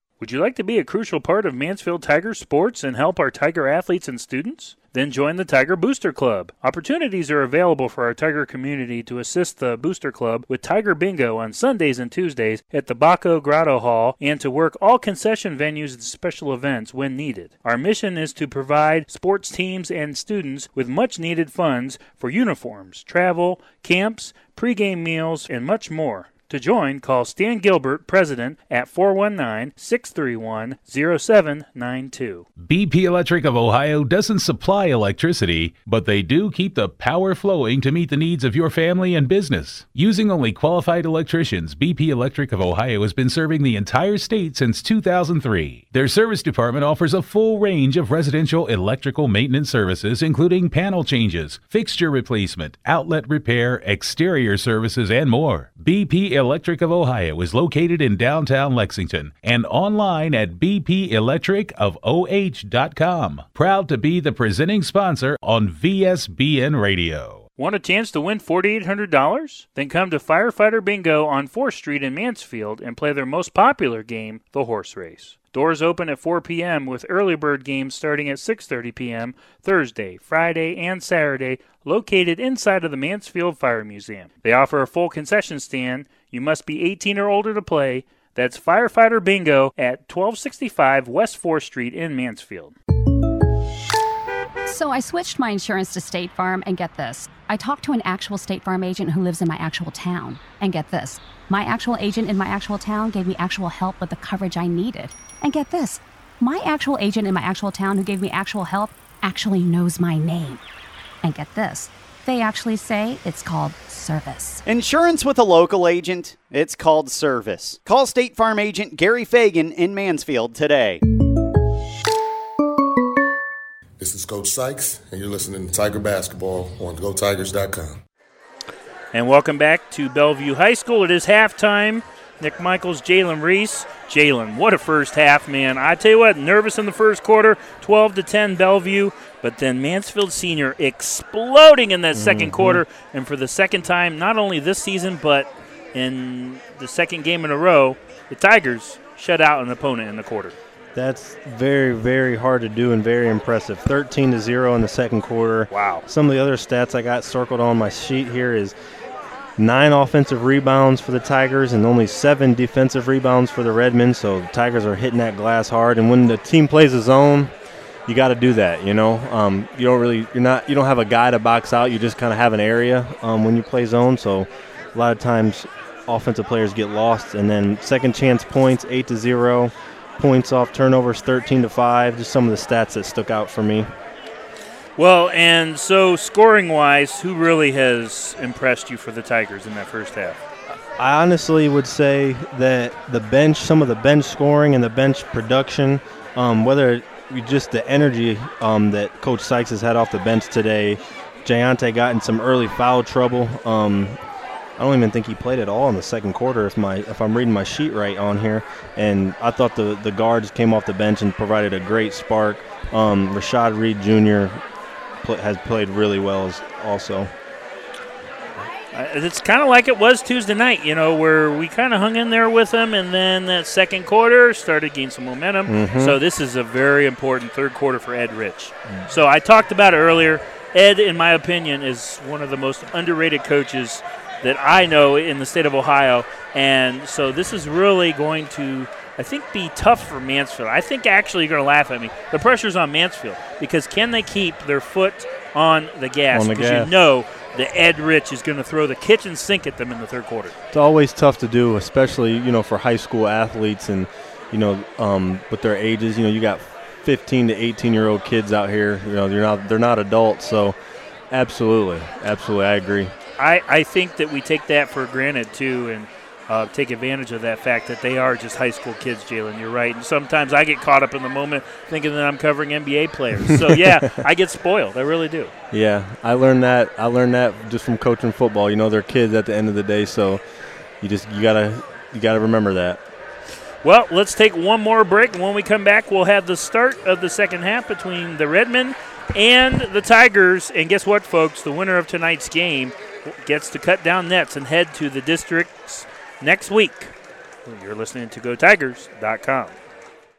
Would you like to be a crucial part of Mansfield Tiger sports and help our Tiger athletes and students? Then join the Tiger Booster Club. Opportunities are available for our Tiger community to assist the Booster Club with Tiger Bingo on Sundays and Tuesdays at the Baco Grotto Hall and to work all concession venues and special events when needed. Our mission is to provide sports teams and students with much needed funds for uniforms, travel, camps, pregame meals, and much more. To join, call Stan Gilbert, President, at 419 631 0792. BP Electric of Ohio doesn't supply electricity, but they do keep the power flowing to meet the needs of your family and business. Using only qualified electricians, BP Electric of Ohio has been serving the entire state since 2003. Their service department offers a full range of residential electrical maintenance services, including panel changes, fixture replacement, outlet repair, exterior services, and more. BP Electric of Ohio is located in downtown Lexington and online at bpelectricofoh.com. Proud to be the presenting sponsor on VSBN Radio. Want a chance to win $4,800? Then come to Firefighter Bingo on 4th Street in Mansfield and play their most popular game, the horse race. Doors open at 4 p.m. with early bird games starting at 6:30 p.m. Thursday, Friday, and Saturday, located inside of the Mansfield Fire Museum. They offer a full concession stand. You must be 18 or older to play. That's Firefighter Bingo at 1265 West 4th Street in Mansfield. So I switched my insurance to State Farm, and get this. I talked to an actual State Farm agent who lives in my actual town. And get this. My actual agent in my actual town gave me actual help with the coverage I needed. And get this. My actual agent in my actual town who gave me actual help actually knows my name. And get this. They actually say it's called service. Insurance with a local agent, it's called service. Call State Farm agent Gary Fagan in Mansfield today. This is Coach Sykes, and you're listening to Tiger Basketball on GoTigers.com. And welcome back to Bellevue High School. It is halftime. Nick Michaels, Jalen Reese. Jalen, what a first half, man. I tell you what, nervous in the first quarter, 12 to 10 Bellevue, but then Mansfield Senior exploding in that 2nd Mm-hmm. quarter. And for the second time, not only this season, but in the second game in a row, the Tigers shut out an opponent in the quarter. That's very, very hard to do and very impressive. 13 to 0 in the second quarter. Wow. Some of the other stats I got circled on my sheet here is nine offensive rebounds for the Tigers and only seven defensive rebounds for the Redmen. So the Tigers are hitting that glass hard. And when the team plays a zone, you got to do that. You know, um, you don't really, you're not, you don't have a guy to box out. You just kind of have an area um, when you play zone. So a lot of times, offensive players get lost. And then second chance points, eight to zero. Points off turnovers, 13 to five. Just some of the stats that stuck out for me. Well, and so scoring wise, who really has impressed you for the Tigers in that first half? I honestly would say that the bench, some of the bench scoring and the bench production, um, whether just the energy um, that Coach Sykes has had off the bench today. Jayante got in some early foul trouble. Um, I don't even think he played at all in the second quarter, if my if I'm reading my sheet right on here. And I thought the the guards came off the bench and provided a great spark. Um, Rashad Reed Jr. Has played really well as also. It's kind of like it was Tuesday night, you know, where we kind of hung in there with them, and then that second quarter started to gain some momentum. Mhm. So this is a very important third quarter for Ed Rich. So I talked about it earlier. Ed, in my opinion, is one of the most underrated coaches that I know in the state of Ohio, and so this is really going to, I think, be tough for Mansfield. I think actually you're going to laugh at me. The pressure's on Mansfield because can they keep their foot on the gas? On the because gas. you know that Ed Rich is going to throw the kitchen sink at them in the third quarter. It's always tough to do, especially you know for high school athletes and you know um, with their ages. You know, you got 15 to 18 year old kids out here. You know, they're not they're not adults. So, absolutely, absolutely, I agree. I, I think that we take that for granted too, and uh, take advantage of that fact that they are just high school kids. Jalen, you're right. And sometimes I get caught up in the moment thinking that I'm covering NBA players. So yeah, I get spoiled. I really do. Yeah, I learned that. I learned that just from coaching football. You know, they're kids at the end of the day, so you just you gotta you gotta remember that. Well, let's take one more break. And when we come back, we'll have the start of the second half between the Redmen and the Tigers. And guess what, folks? The winner of tonight's game gets to cut down nets and head to the districts next week. You're listening to GoTigers.com.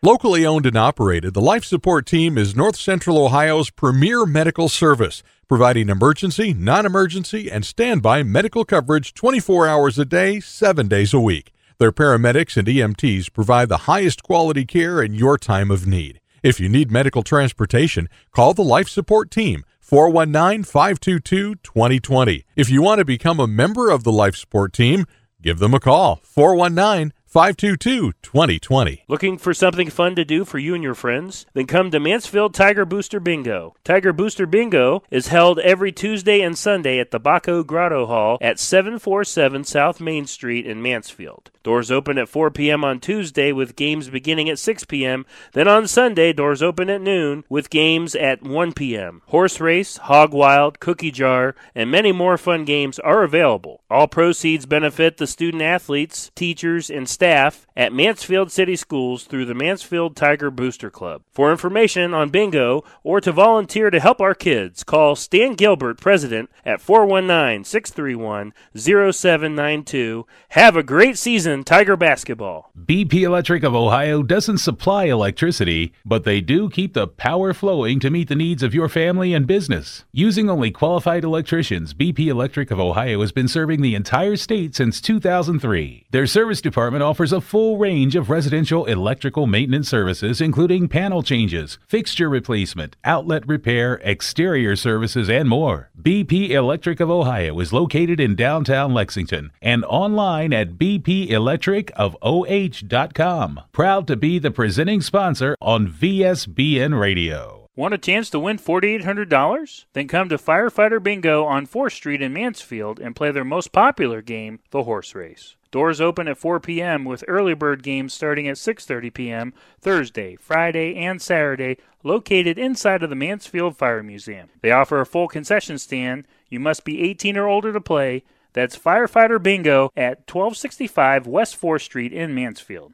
Locally owned and operated, the Life Support Team is North Central Ohio's premier medical service, providing emergency, non emergency, and standby medical coverage 24 hours a day, 7 days a week. Their paramedics and EMTs provide the highest quality care in your time of need. If you need medical transportation, call the Life Support Team 419 522 2020. If you want to become a member of the Life Support Team, Give them a call 419 522 2020. Looking for something fun to do for you and your friends? Then come to Mansfield Tiger Booster Bingo. Tiger Booster Bingo is held every Tuesday and Sunday at the Baco Grotto Hall at 747 South Main Street in Mansfield. Doors open at 4 p.m. on Tuesday with games beginning at 6 p.m. Then on Sunday, doors open at noon with games at 1 p.m. Horse race, hog wild, cookie jar, and many more fun games are available. All proceeds benefit the student athletes, teachers, and staff staff at Mansfield City Schools through the Mansfield Tiger Booster Club. For information on bingo or to volunteer to help our kids, call Stan Gilbert, President, at 419 631 0792. Have a great season, Tiger Basketball. BP Electric of Ohio doesn't supply electricity, but they do keep the power flowing to meet the needs of your family and business. Using only qualified electricians, BP Electric of Ohio has been serving the entire state since 2003. Their service department offers a full range of residential electrical maintenance services, including panel changes, fixture replacement, outlet repair, exterior services, and more. BP Electric of Ohio is located in downtown Lexington and online at bpelectricofoh.com. Proud to be the presenting sponsor on VSBN Radio. Want a chance to win $4,800? Then come to Firefighter Bingo on 4th Street in Mansfield and play their most popular game, the horse race. Doors open at 4 p.m. with early bird games starting at 6:30 p.m. Thursday, Friday, and Saturday, located inside of the Mansfield Fire Museum. They offer a full concession stand. You must be 18 or older to play. That's Firefighter Bingo at 1265 West 4th Street in Mansfield.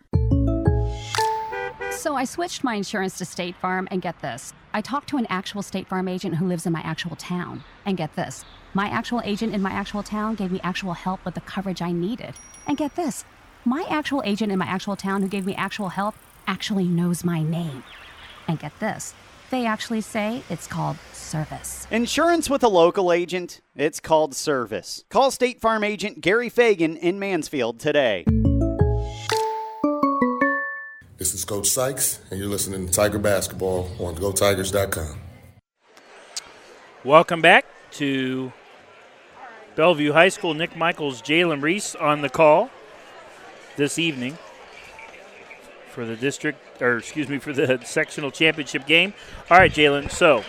So I switched my insurance to State Farm, and get this. I talked to an actual State Farm agent who lives in my actual town. And get this. My actual agent in my actual town gave me actual help with the coverage I needed. And get this. My actual agent in my actual town who gave me actual help actually knows my name. And get this. They actually say it's called service. Insurance with a local agent? It's called service. Call State Farm agent Gary Fagan in Mansfield today. This is Coach Sykes, and you're listening to Tiger Basketball on GoTigers.com. Welcome back to Bellevue High School. Nick Michaels, Jalen Reese on the call this evening for the district, or excuse me, for the sectional championship game. All right, Jalen. So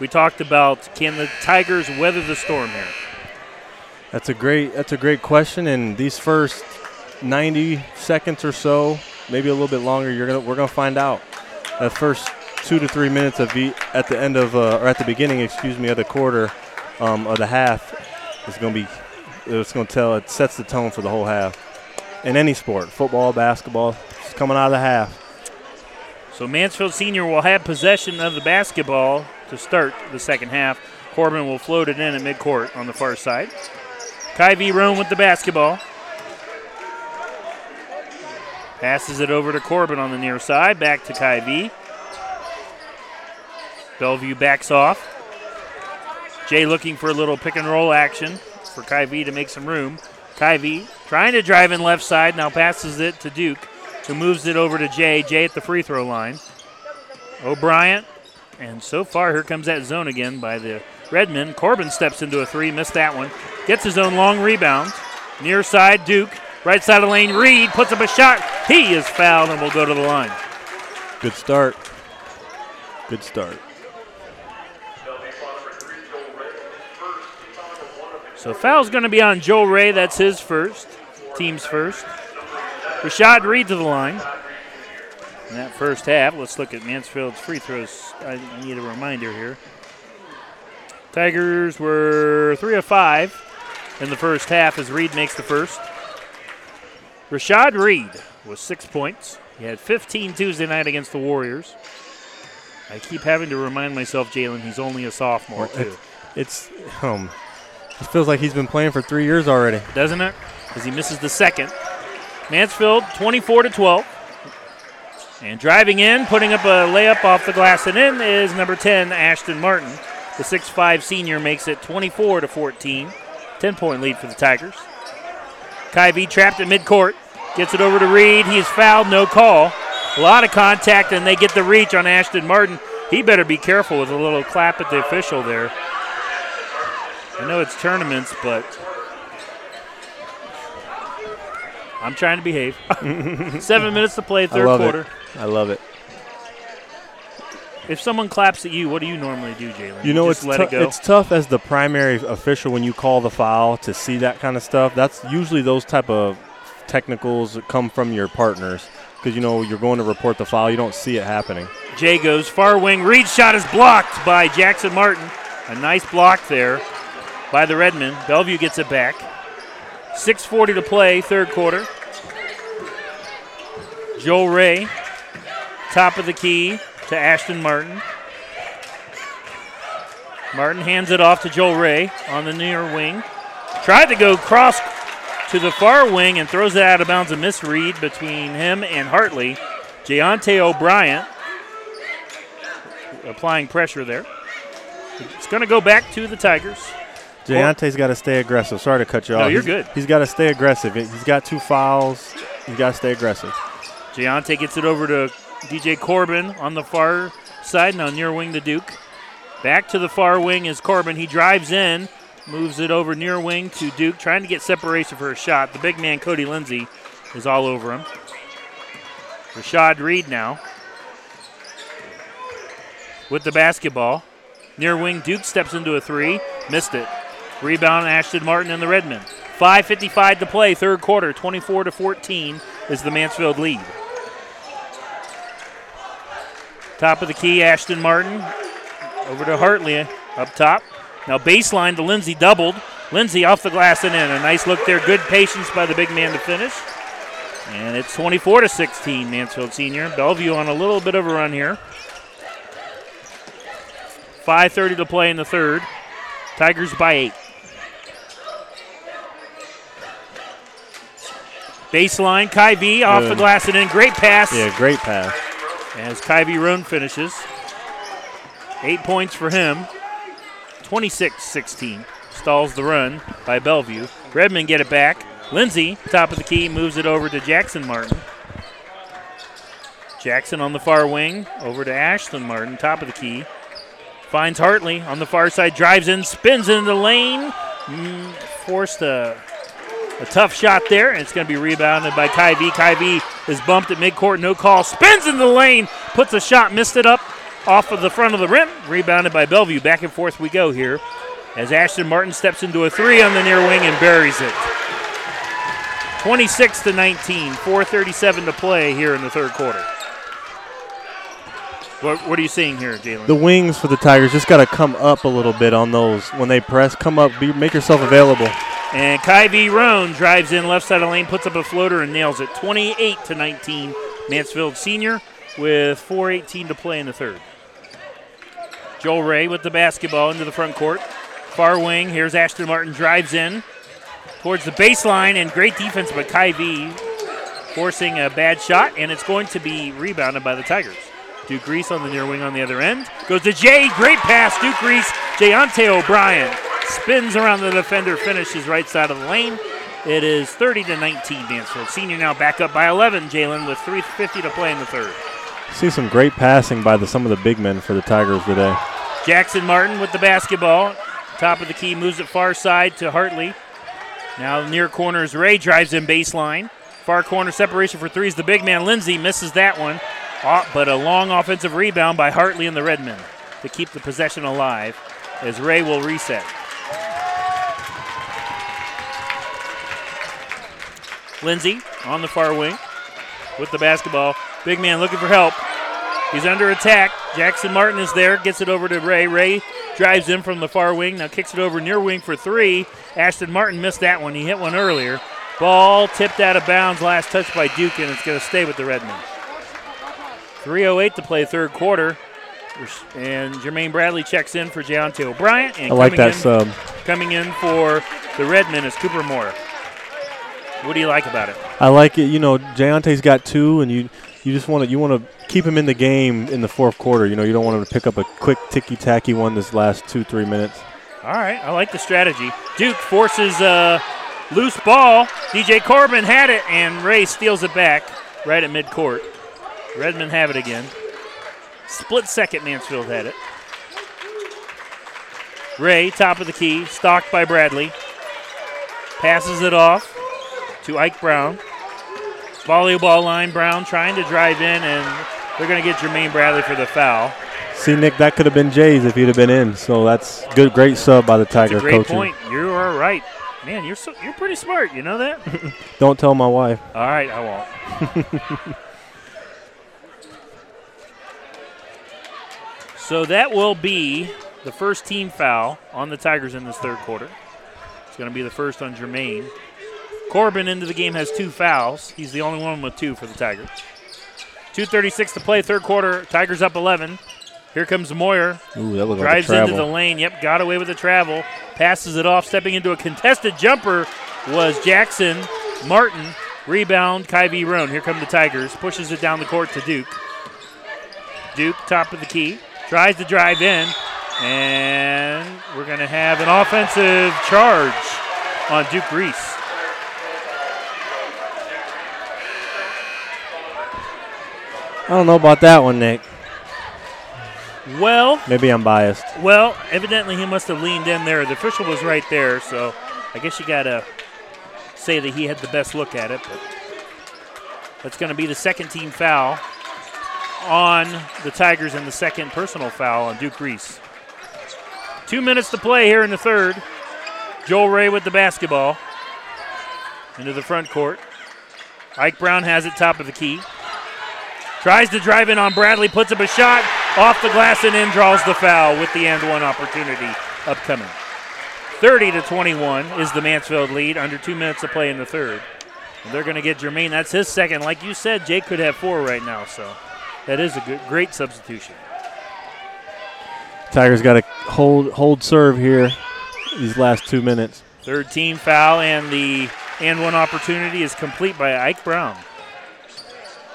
we talked about can the Tigers weather the storm here? That's a great that's a great question. And these first 90 seconds or so, maybe a little bit longer, you're gonna we're gonna find out. That first two to three minutes of the, at the end of uh, or at the beginning, excuse me, of the quarter um, of the half is gonna be it's gonna tell it sets the tone for the whole half. In any sport, football, basketball, it's coming out of the half. So Mansfield Senior will have possession of the basketball to start the second half. Corbin will float it in at midcourt on the far side. Kyvie Roan with the basketball. Passes it over to Corbin on the near side. Back to Kyvie. Bellevue backs off. Jay looking for a little pick and roll action for Kyvie to make some room. Kyvie trying to drive in left side. Now passes it to Duke, who moves it over to Jay. Jay at the free throw line. O'Brien. And so far, here comes that zone again by the Redmen. Corbin steps into a three, missed that one. Gets his own long rebound. Near side, Duke. Right side of the lane, Reed puts up a shot. He is fouled and will go to the line. Good start. Good start. So foul's going to be on Joe Ray. That's his first, team's first. Rashad Reed to the line. In that first half, let's look at Mansfield's free throws. I need a reminder here. Tigers were three of five in the first half as Reed makes the first. Rashad Reed was six points. He had 15 Tuesday night against the Warriors. I keep having to remind myself, Jalen, he's only a sophomore too. It's um, it feels like he's been playing for three years already. doesn't it? As he misses the second. Mansfield 24 to 12. And driving in, putting up a layup off the glass and in is number 10, Ashton Martin. The 6'5 senior makes it 24 to 14. 10 point lead for the Tigers. Kyvie trapped at midcourt. Gets it over to Reed. He's fouled, no call. A lot of contact, and they get the reach on Ashton Martin. He better be careful with a little clap at the official there. I know it's tournaments, but I'm trying to behave. Seven minutes to play, third I love quarter. it. I love it. If someone claps at you, what do you normally do, Jalen? You know, just it's let tou- it go. it's tough as the primary official when you call the foul to see that kind of stuff. That's usually those type of technicals that come from your partners because you know you're going to report the foul. You don't see it happening. Jay goes far wing. Reed shot is blocked by Jackson Martin. A nice block there by the Redmen. Bellevue gets it back. 6.40 to play, third quarter. Joe Ray, top of the key to Ashton Martin. Martin hands it off to Joe Ray on the near wing. Tried to go cross to the far wing and throws it out of bounds. A misread between him and Hartley. Jayante O'Brien applying pressure there. It's going to go back to the Tigers. Jayante's got to stay aggressive. Sorry to cut you off. No, you're He's- good. He's got to stay aggressive. He's got two fouls. He's got to stay aggressive. Jayante gets it over to DJ Corbin on the far side, now near wing to Duke. Back to the far wing is Corbin. He drives in, moves it over near wing to Duke, trying to get separation for a shot. The big man, Cody Lindsay, is all over him. Rashad Reed now with the basketball. Near wing, Duke steps into a three, missed it. Rebound, Ashton Martin and the Redmen. 5.55 to play, third quarter, 24 to 14 is the Mansfield lead. Top of the key, Ashton Martin. Over to Hartley up top. Now baseline to Lindsay doubled. Lindsay off the glass and in. A nice look there. Good patience by the big man to finish. And it's 24 to 16, Mansfield Senior. Bellevue on a little bit of a run here. 5.30 to play in the third. Tigers by eight. Baseline, V off the glass and in. Great pass Yeah, great pass. as Kyvie Roan finishes. Eight points for him. 26 16. Stalls the run by Bellevue. Redmen get it back. Lindsay, top of the key, moves it over to Jackson Martin. Jackson on the far wing, over to Ashton Martin, top of the key. Finds Hartley on the far side, drives in, spins into the lane. Mm, forced a, a tough shot there, and it's going to be rebounded by. Kyvie is bumped at midcourt, no call. Spins in the lane, puts a shot, missed it up off of the front of the rim. Rebounded by Bellevue. Back and forth we go here as Ashton Martin steps into a three on the near wing and buries it. 26 to 19, 4:37 to play here in the third quarter. What, what are you seeing here, Jalen? The wings for the Tigers just got to come up a little bit on those when they press. Come up, be, make yourself available. And Kyvie Roan drives in left side of the lane, puts up a floater, and nails it. 28 to 19, Mansfield Senior with 4:18 to play in the third. Joel Ray with the basketball into the front court. Far wing. Here's Ashton Martin drives in towards the baseline, and great defense by Kyvie. Forcing a bad shot, and it's going to be rebounded by the Tigers. Duke Reese on the near wing on the other end. Goes to Jay. Great pass. Duke Reese. Jayante O'Brien spins around the defender, finishes right side of the lane. It is 30 to 19, Mansfield. Senior now back up by 11, Jalen, with 3.50 to play in the third. See some great passing by the, some of the big men for the Tigers today. Jackson Martin with the basketball. Top of the key moves it far side to Hartley. Now near corner is Ray, drives in baseline. Far corner separation for threes. The big man Lindsay misses that one, Uh, but a long offensive rebound by Hartley and the Redmen to keep the possession alive as Ray will reset. Lindsay on the far wing with the basketball. Big man looking for help. He's under attack. Jackson Martin is there, gets it over to Ray. Ray drives in from the far wing, now kicks it over near wing for three. Ashton Martin missed that one. He hit one earlier. Ball tipped out of bounds, last touch by Duke, and it's going to stay with the Redmen. 3.08 to play third quarter. And Jermaine Bradley checks in for Jayante O'Brien. And I like that in, sub. Coming in for the Redmen is Cooper Moyer. What do you like about it? I like it. You know, Jayante's got two, and you you just want to you want to keep him in the game in the fourth quarter. You know, you don't want him to pick up a quick ticky tacky one this last two three minutes. All right, I like the strategy. Duke forces a loose ball. DJ Corbin had it, and Ray steals it back right at midcourt. Redmen have it again. Split second, Mansfield had it. Ray, top of the key, stalked by Bradley. Passes it off to Ike Brown. Volleyball line, Brown trying to drive in, and they're going to get Jermaine Bradley for the foul. See, Nick, that could have been Jay's if he'd have been in. So that's good, great sub by the Tiger That's a great coaching. point. You are right. Man, you're so, you're pretty smart. You know that? Don't tell my wife. All right, I won't. so that will be the first team foul on the Tigers in this third quarter. It's going to be the first on Jermaine. Corbin into the game has two fouls. He's the only one with two for the Tigers. 2.36 to play, third quarter. Tigers up 11. Here comes Moyer. Ooh, that looked Drives like a into the lane. Yep, got away with the travel. Passes it off. Stepping into a contested jumper was Jackson Martin. Rebound, Kyvie Roan. Here come the Tigers. Pushes it down the court to Duke. Duke, top of the key. Tries to drive in. And we're going to have an offensive charge on Duke Reese. I don't know about that one, Nick. Well, Maybe I'm biased. Well, evidently he must have leaned in there. The official was right there, so I guess you got to say that he had the best look at it. But that's going to be the second team foul on the Tigers and the second personal foul on Duke Reese. Two minutes to play here in the third. Joel Ray with the basketball into the front court. Ike Brown has it top of the key. Tries to drive in on Bradley, puts up a shot off the glass and in, draws the foul with the and one opportunity upcoming. 30 to 21 is the Mansfield lead, under two minutes to play in the third. And they're going to get Jermaine. That's his second. Like you said, Jake could have four right now, so that is a good, great substitution. Tigers got to hold hold serve here these last two minutes. Third team foul, and the and one opportunity is complete by Ike Brown.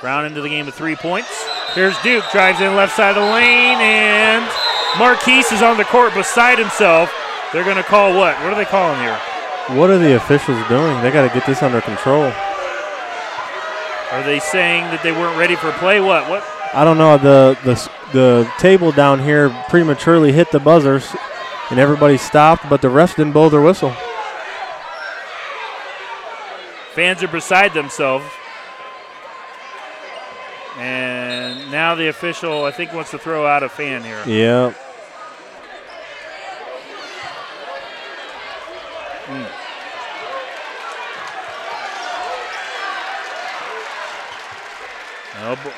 Brown into the game with three points. Here's Duke, drives in left side of the lane, and Marquise is on the court beside himself. They're going to call what? What are they calling here? What are the officials doing? They got to get this under control. Are they saying that they weren't ready for play? What? What? I don't know. The the the table down here prematurely hit the buzzers, and everybody stopped, but the refs didn't blow their whistle. Fans are beside themselves. And now the official, I think, wants to throw out a fan here. Yeah. Mm. Oh, boy.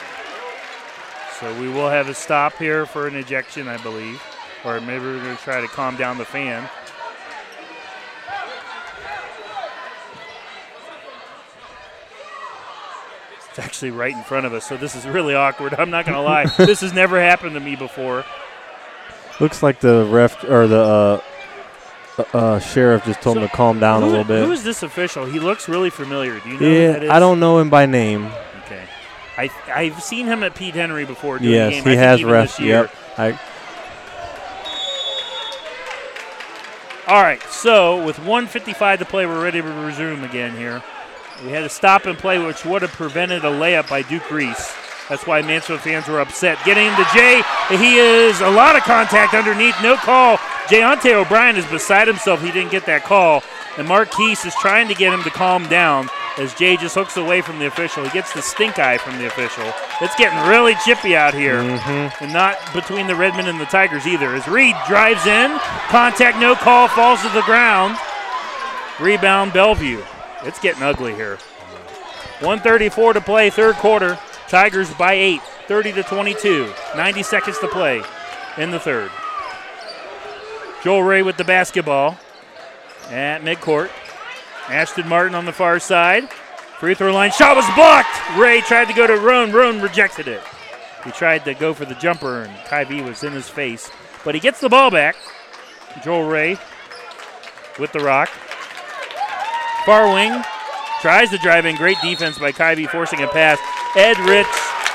So we will have a stop here for an ejection, I believe. Or maybe we're going to try to calm down the fan. It's actually right in front of us, so this is really awkward. I'm not going to lie. this has never happened to me before. Looks like the ref or the uh, uh, uh, sheriff just told him to calm down Who- a little bit. Who is this official? He looks really familiar. Do you know who yeah, that is? I don't know him by name. Okay. I, I've seen him at Pete Henry before. Doing Yes, game. he I has ref. Yep. I, All right, so with 155 to play, we're ready to resume again here. We had a stop and play, which would have prevented a layup by Duke Reese. That's why Mansfield fans were upset. Getting to Jay, he is a lot of contact underneath, no call. Jayante O'Brien is beside himself. He didn't get that call. And Marquise is trying to get him to calm down as Jay just hooks away from the official. He gets the stink eye from the official. It's getting really chippy out here. Mm-hmm. And not between the Redmen and the Tigers either. As Reed drives in, contact, no call, falls to the ground. Rebound, Bellevue. It's getting ugly here. 134 to play, third quarter. Tigers by eight, 30 to 22. 90 seconds to play in the third. Joel Ray with the basketball at midcourt. Ashton Martin on the far side. Free throw line shot was blocked. Ray tried to go to Roan. Roan rejected it. He tried to go for the jumper, and Kyvie was in his face. But he gets the ball back. Joel Ray with the rock. Far wing tries to drive in. Great defense by Kyvie, forcing a pass. Ed Ritz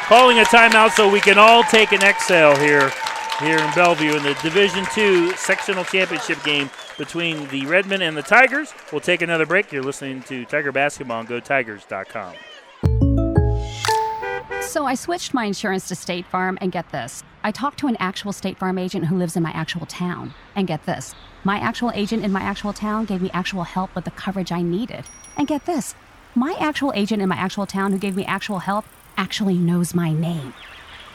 calling a timeout so we can all take an exhale here, here in Bellevue in the Division Two sectional championship game between the Redmen and the Tigers. We'll take another break. You're listening to Tiger Basketball on GoTigers.com. So I switched my insurance to State Farm, and get this. I talked to an actual State Farm agent who lives in my actual town. And get this. My actual agent in my actual town gave me actual help with the coverage I needed. And get this. my actual agent in my actual town who gave me actual help actually knows my name.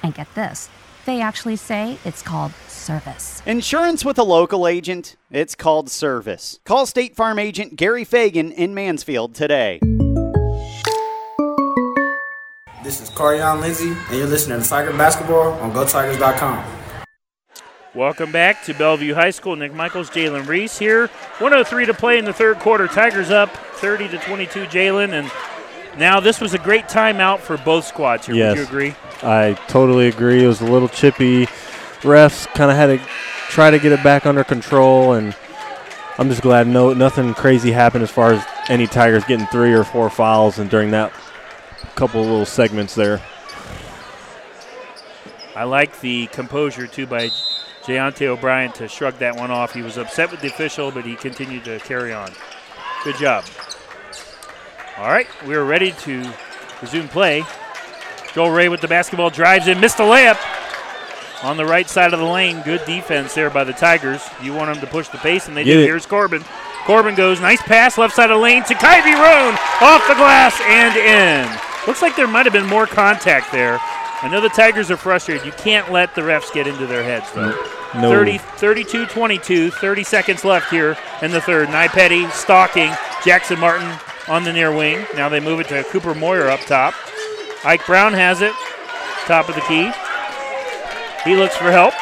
And get this, they actually say it's called service. Insurance with a local agent, it's called service. Call State Farm agent Gary Fagan in Mansfield today. This is Carion Lindsay, and you're listening to Tiger Basketball on GoTigers.com. Welcome back to Bellevue High School. Nick Michaels, Jalen Reese here. 103 to play in the third quarter. Tigers up 30 to 22. Jalen, and now this was a great timeout for both squads here. Yes. Would you agree? I totally agree. It was a little chippy. Refs kind of had to try to get it back under control, and I'm just glad no nothing crazy happened as far as any Tigers getting three or four fouls, and during that couple of little segments there. I like the composure too by Jayante O'Brien to shrug that one off. He was upset with the official, but he continued to carry on. Good job. All right, we're ready to resume play. Joel Ray with the basketball drives in, missed the layup on the right side of the lane. Good defense there by the Tigers. You want them to push the pace, and they Get do. it. Here's Corbin. Corbin goes, nice pass left side of the lane to Kyvie Roan, off the glass and in. Looks like there might have been more contact there. I know the Tigers are frustrated. You can't let the refs get into their heads, though. No. 30, 32 22, 30 seconds left here in the third. Petty stalking Jackson Martin on the near wing. Now they move it to Cooper Moyer up top. Ike Brown has it, top of the key. He looks for help,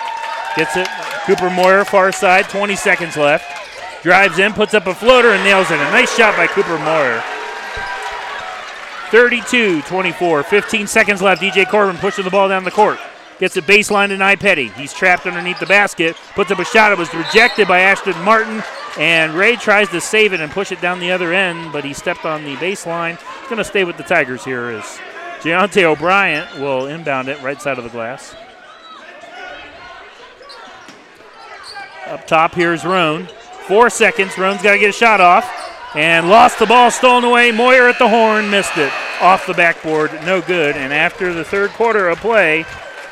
gets it. Cooper Moyer, far side, 20 seconds left. Drives in, puts up a floater, and nails it. A nice shot by Cooper Moyer. 32 24, 15 seconds left. DJ Corbin pushing the ball down the court. Gets a baseline to Petty. He's trapped underneath the basket. Puts up a shot. It was rejected by Ashton Martin. And Ray tries to save it and push it down the other end, but he stepped on the baseline. He's going to stay with the Tigers here as Jayante O'Brien will inbound it right side of the glass. Up top, here's Roan. Four seconds. Roan's got to get a shot off. And lost the ball, stolen away. Moyer at the horn, missed it. Off the backboard, no good. And after the third quarter of play,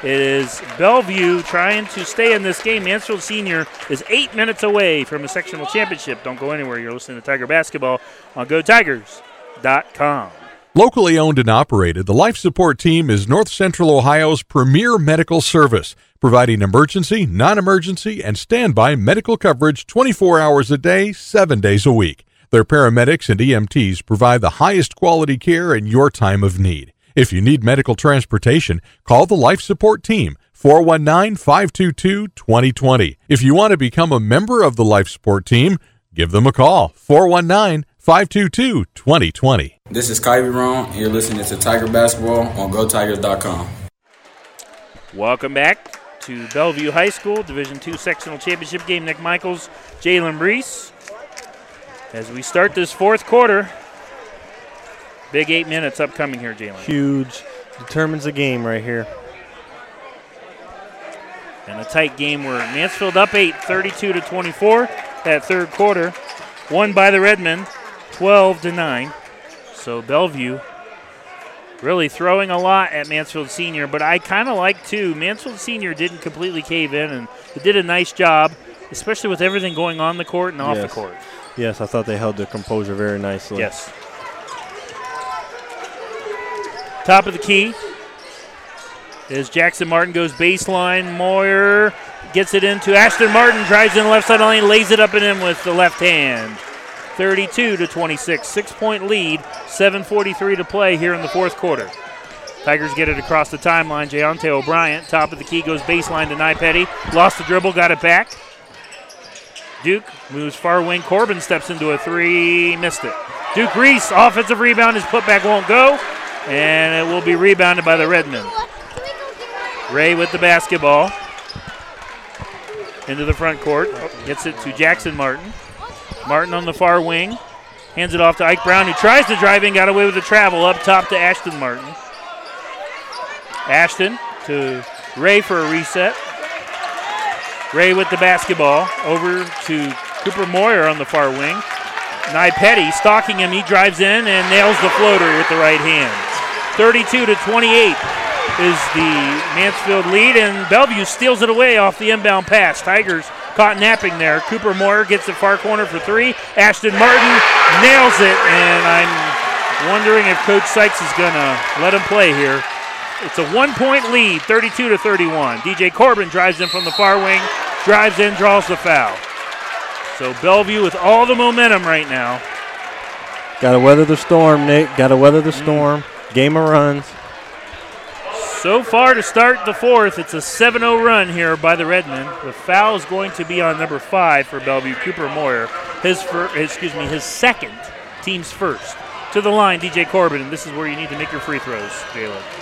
it is Bellevue trying to stay in this game. Mansfield Senior is eight minutes away from a sectional championship. Don't go anywhere. You're listening to Tiger Basketball on GoTigers.com. Locally owned and operated, the Life Support Team is North Central Ohio's premier medical service, providing emergency, non emergency, and standby medical coverage 24 hours a day, 7 days a week. Their paramedics and EMTs provide the highest quality care in your time of need. If you need medical transportation, call the Life Support Team 419 522 2020. If you want to become a member of the Life Support Team, give them a call 419 522 2020. This is Kyvie Roan, and you're listening to Tiger Basketball on GoTigers.com. Welcome back to Bellevue High School Division II Sectional Championship game. Nick Michaels, Jalen Reese. As we start this fourth quarter, big eight minutes upcoming here, Jalen. Huge. Determines the game right here. And a tight game where Mansfield up 8, 32 to 24. That third quarter, won by the Redmen, 12 to 9. So Bellevue really throwing a lot at Mansfield Senior, but I kind of like too. Mansfield Senior didn't completely cave in, and did a nice job, especially with everything going on the court and off the court. Yes, I thought they held their composure very nicely. Yes. Top of the key is Jackson Martin goes baseline. Moyer gets it into Ashton Martin, drives in the left side of the lane, lays it up and in with the left hand. 32 to 26, six point lead, 7:43 to play here in the fourth quarter. Tigers get it across the timeline. Jayante O'Brien, top of the key, goes baseline to Petty. Lost the dribble, got it back. Duke moves far wing. Corbin steps into a three, missed it. Duke Reese, offensive rebound. His putback won't go, and it will be rebounded by the Redmen. Ray with the basketball into the front court. Gets it to Jackson Martin. Martin on the far wing. Hands it off to Ike Brown, who tries to drive in, got away with the travel up top to Ashton Martin. Ashton to Ray for a reset. Ray with the basketball over to Cooper Moyer on the far wing. Nye Petty stalking him. He drives in and nails the floater with the right hand. 32 to 28 is the Mansfield lead, and Bellevue steals it away off the inbound pass. Tigers caught napping there. Cooper Moyer gets the far corner for three. Ashton Martin nails it, and I'm Wondering if Coach Sykes is going to let him play here. It's a one point lead, 32 to 31. DJ Corbin drives in from the far wing, drives in, draws the foul. So Bellevue with all the momentum right now. Got to weather the storm, Nick. Got to weather the mm. storm. Game of runs. So far to start the fourth, it's a 7 0 run here by the Redmen. The foul is going to be on number five for Bellevue, Cooper Moyer. His, fir- excuse me, his second, team's first. To the line, DJ Corbin, and this is where you need to make your free throws, Jalen.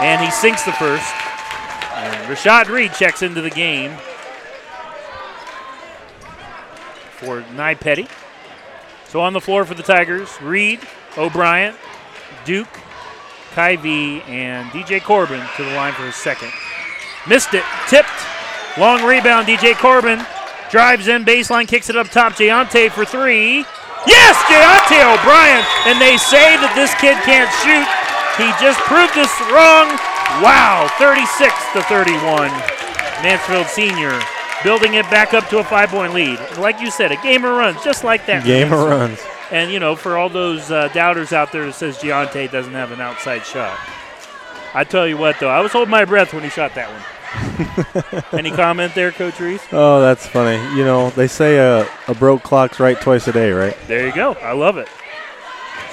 And he sinks the first. And Rashad Reed checks into the game for Nye Petty. So on the floor for the Tigers, Reed, O'Brien, Duke, Kyvie, and DJ Corbin to the line for his second. Missed it, tipped. Long rebound, DJ Corbin drives in, baseline, kicks it up top. Jayante for three. Yes, Jayante O'Brien. And they say that this kid can't shoot. He just proved us wrong. Wow, 36 to 31. Mansfield Senior building it back up to a five point lead. Like you said, a game of runs, just like that. Game of runs. And, you know, for all those uh, doubters out there that says Jayante doesn't have an outside shot. I tell you what, though, I was holding my breath when he shot that one. Any comment there, Coach Reese? Oh, that's funny. You know, they say a, a broke clock's right twice a day, right? There you go. I love it.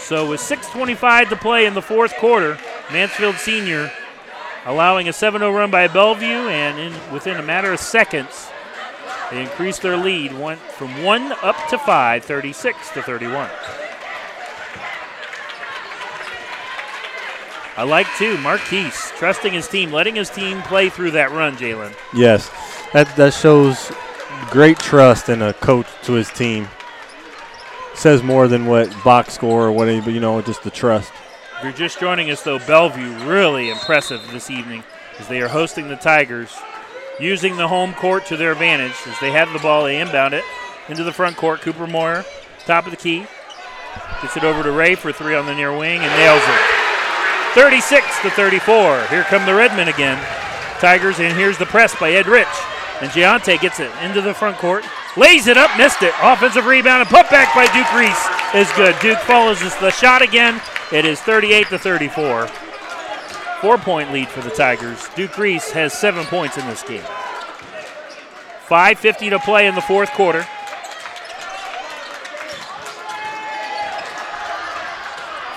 So with 6.25 to play in the fourth quarter, Mansfield Senior allowing a 7-0 run by Bellevue, and in, within a matter of seconds, they increased their lead, from one up to five, 36 to 31. I like too Marquise trusting his team, letting his team play through that run. Jalen. Yes, that that shows great trust in a coach to his team. Says more than what box score or what you know, just the trust. If you're just joining us, though, Bellevue really impressive this evening as they are hosting the Tigers, using the home court to their advantage as they have the ball. They inbound it into the front court. Cooper Moyer, top of the key, gets it over to Ray for three on the near wing and nails it. 36 to 34. Here come the Redmen again. Tigers, and here's the press by Ed Rich. And Jayante gets it into the front court, lays it up, missed it. Offensive rebound and put back by Duke Reese is good. Duke follows the shot again. It is 38 to 34. Four point lead for the Tigers. Duke Reese has seven points in this game. 5.50 to play in the fourth quarter.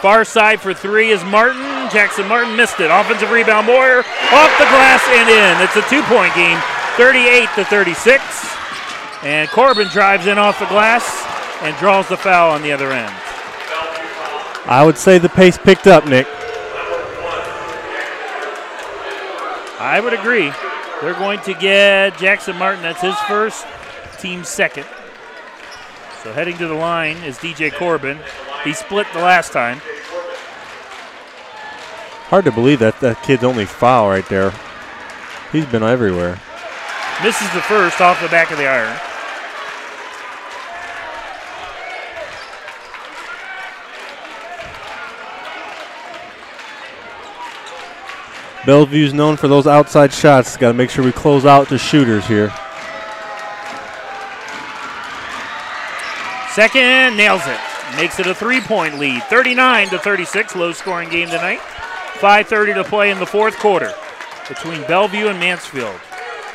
Far side for three is Martin. Jackson Martin missed it. Offensive rebound, Moyer off the glass and in. It's a two point game, 38 to 36. And Corbin drives in off the glass and draws the foul on the other end. I would say the pace picked up, Nick. I would agree. They're going to get Jackson Martin. That's his first, team second. So heading to the line is DJ Corbin. He split the last time. Hard to believe that that kid's only foul right there. He's been everywhere. Misses the first off the back of the iron. Bellevue's known for those outside shots. Got to make sure we close out the shooters here. Second nails it. Makes it a three-point lead. 39 to 36. Low scoring game tonight. 5.30 to play in the fourth quarter between Bellevue and Mansfield.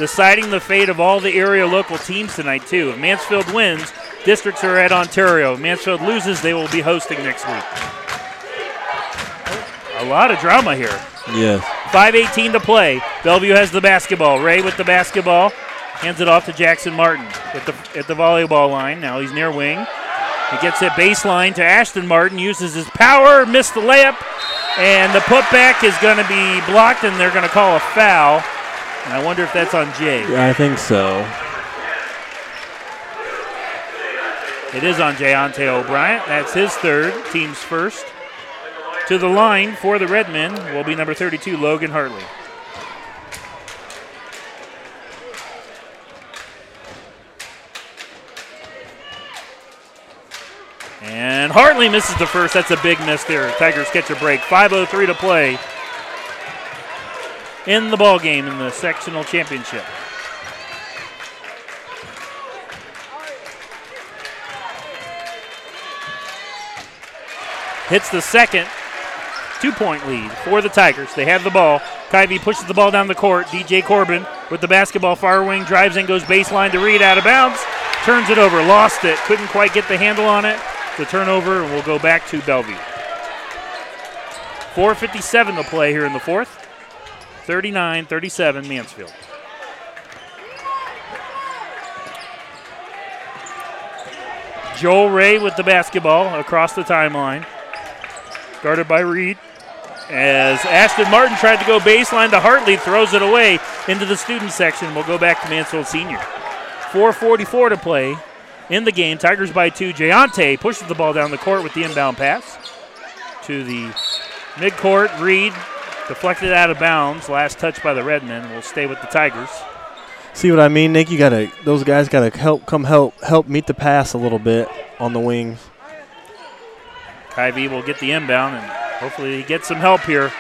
Deciding the fate of all the area local teams tonight, too. If Mansfield wins, districts are at Ontario. If Mansfield loses, they will be hosting next week. A lot of drama here. Yes. 5.18 to play. Bellevue has the basketball. Ray with the basketball. Hands it off to Jackson Martin at the, at the volleyball line. Now he's near wing. He gets it baseline to Ashton Martin. Uses his power. Missed the layup. And the putback is going to be blocked, and they're going to call a foul. And I wonder if that's on Jay. Yeah, I think so. It is on Jayante O'Brien. That's his third, team's first. To the line for the Redmen will be number 32, Logan Hartley. And Hartley misses the first. That's a big miss there. Tigers catch a break. 5.03 to play in the ball game in the sectional championship. Hits the second. Two point lead for the Tigers. They have the ball. Kyvie pushes the ball down the court. DJ Corbin with the basketball far wing drives and goes baseline to Reed out of bounds. Turns it over. Lost it. Couldn't quite get the handle on it. The turnover, and we'll go back to Bellevue. 4.57 to play here in the fourth. 39 37 Mansfield. Joel Ray with the basketball across the timeline. Guarded by Reed. As Ashton Martin tried to go baseline to Hartley, throws it away into the student section. We'll go back to Mansfield Senior. 4.44 to play in the game. Tigers by two. Jayante pushes the ball down the court with the inbound pass to the midcourt. Reed deflected out of bounds. Last touch by the Redmen. Will stay with the Tigers. See what I mean, Nick? You gotta; those guys gotta help, come help, help meet the pass a little bit on the wings. Kyvie will get the inbound, and hopefully he gets some help here.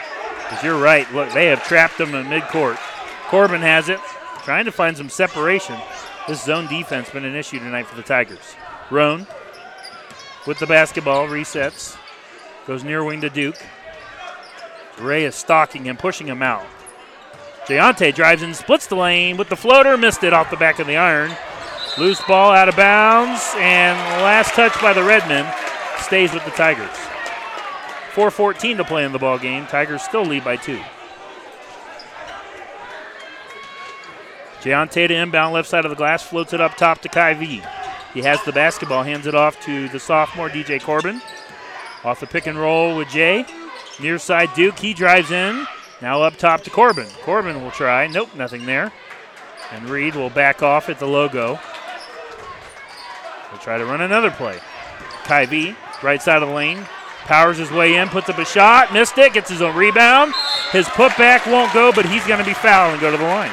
Because you're right. Look, they have trapped him in midcourt. Corbin has it, trying to find some separation. This zone defense been an issue tonight for the Tigers. Roan with the basketball resets, goes near wing to Duke. Ray is stalking him, pushing him out. Jayante drives in, splits the lane with the floater, missed it off the back of the iron. Loose ball out of bounds, and last touch by the Redmen stays with the Tigers. 4.14 to play in the ball game. Tigers still lead by two. Jayante to inbound left side of the glass, floats it up top to Kyvie. He has the basketball, hands it off to the sophomore DJ Corbin. Off the pick and roll with Jay. Near side Duke, he drives in. Now up top to Corbin. Corbin will try. Nope, nothing there. And Reed will back off at the logo. He'll try to run another play. V, right side of the lane, powers his way in, puts up a shot, missed it, gets his own rebound. His putback won't go, but he's going to be fouled and go to the line.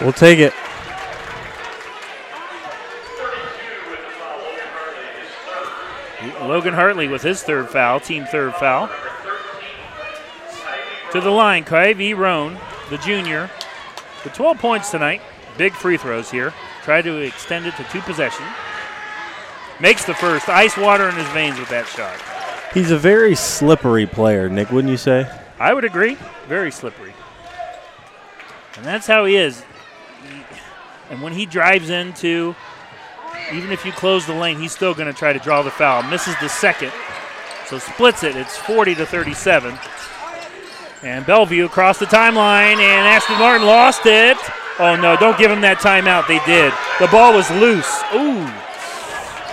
We'll take it. Logan Hartley with his third foul, team third foul. To the line, Kyvie Roan, the junior, with 12 points tonight. Big free throws here. Try to extend it to two possessions. Makes the first. Ice water in his veins with that shot. He's a very slippery player, Nick, wouldn't you say? I would agree. Very slippery. And that's how he is. And when he drives into, even if you close the lane, he's still going to try to draw the foul. Misses the second. So splits it. It's 40 to 37. And Bellevue across the timeline, and Ashton Martin lost it. Oh no, don't give him that timeout. They did. The ball was loose. Ooh.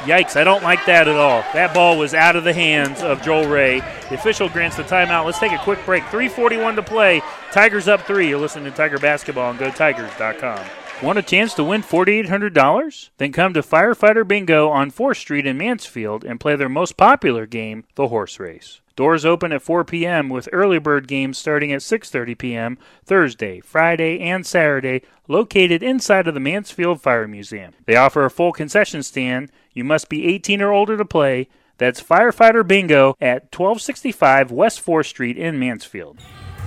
Yikes, I don't like that at all. That ball was out of the hands of Joel Ray. The official grants the timeout. Let's take a quick break. 3.41 to play. Tigers up three. You're listening to Tiger Basketball on GoTigers.com. Want a chance to win $4,800? Then come to Firefighter Bingo on 4th Street in Mansfield and play their most popular game, the horse race. Doors open at 4 p.m. with early bird games starting at 6:30 p.m. Thursday, Friday, and Saturday, located inside of the Mansfield Fire Museum. They offer a full concession stand. You must be 18 or older to play. That's Firefighter Bingo at 1265 West 4th Street in Mansfield.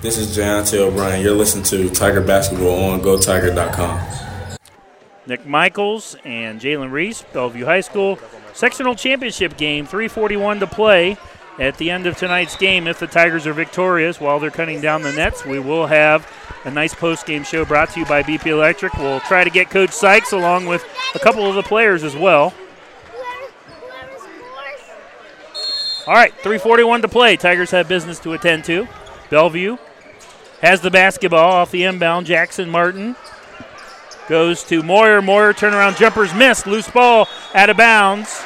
This is Jayante O'Brien. You're listening to Tiger Basketball on GoTiger.com. Nick Michaels and Jalen Reese, Bellevue High School. Sectional championship game, 341 to play. At the end of tonight's game, if the Tigers are victorious while they're cutting down the nets, we will have a nice post-game show brought to you by BP Electric. We'll try to get Coach Sykes along with a couple of the players as well. All right, 341 to play. Tigers have business to attend to. Bellevue has the basketball off the inbound. Jackson Martin goes to Moyer. Moyer turnaround jumpers missed. Loose ball out of bounds.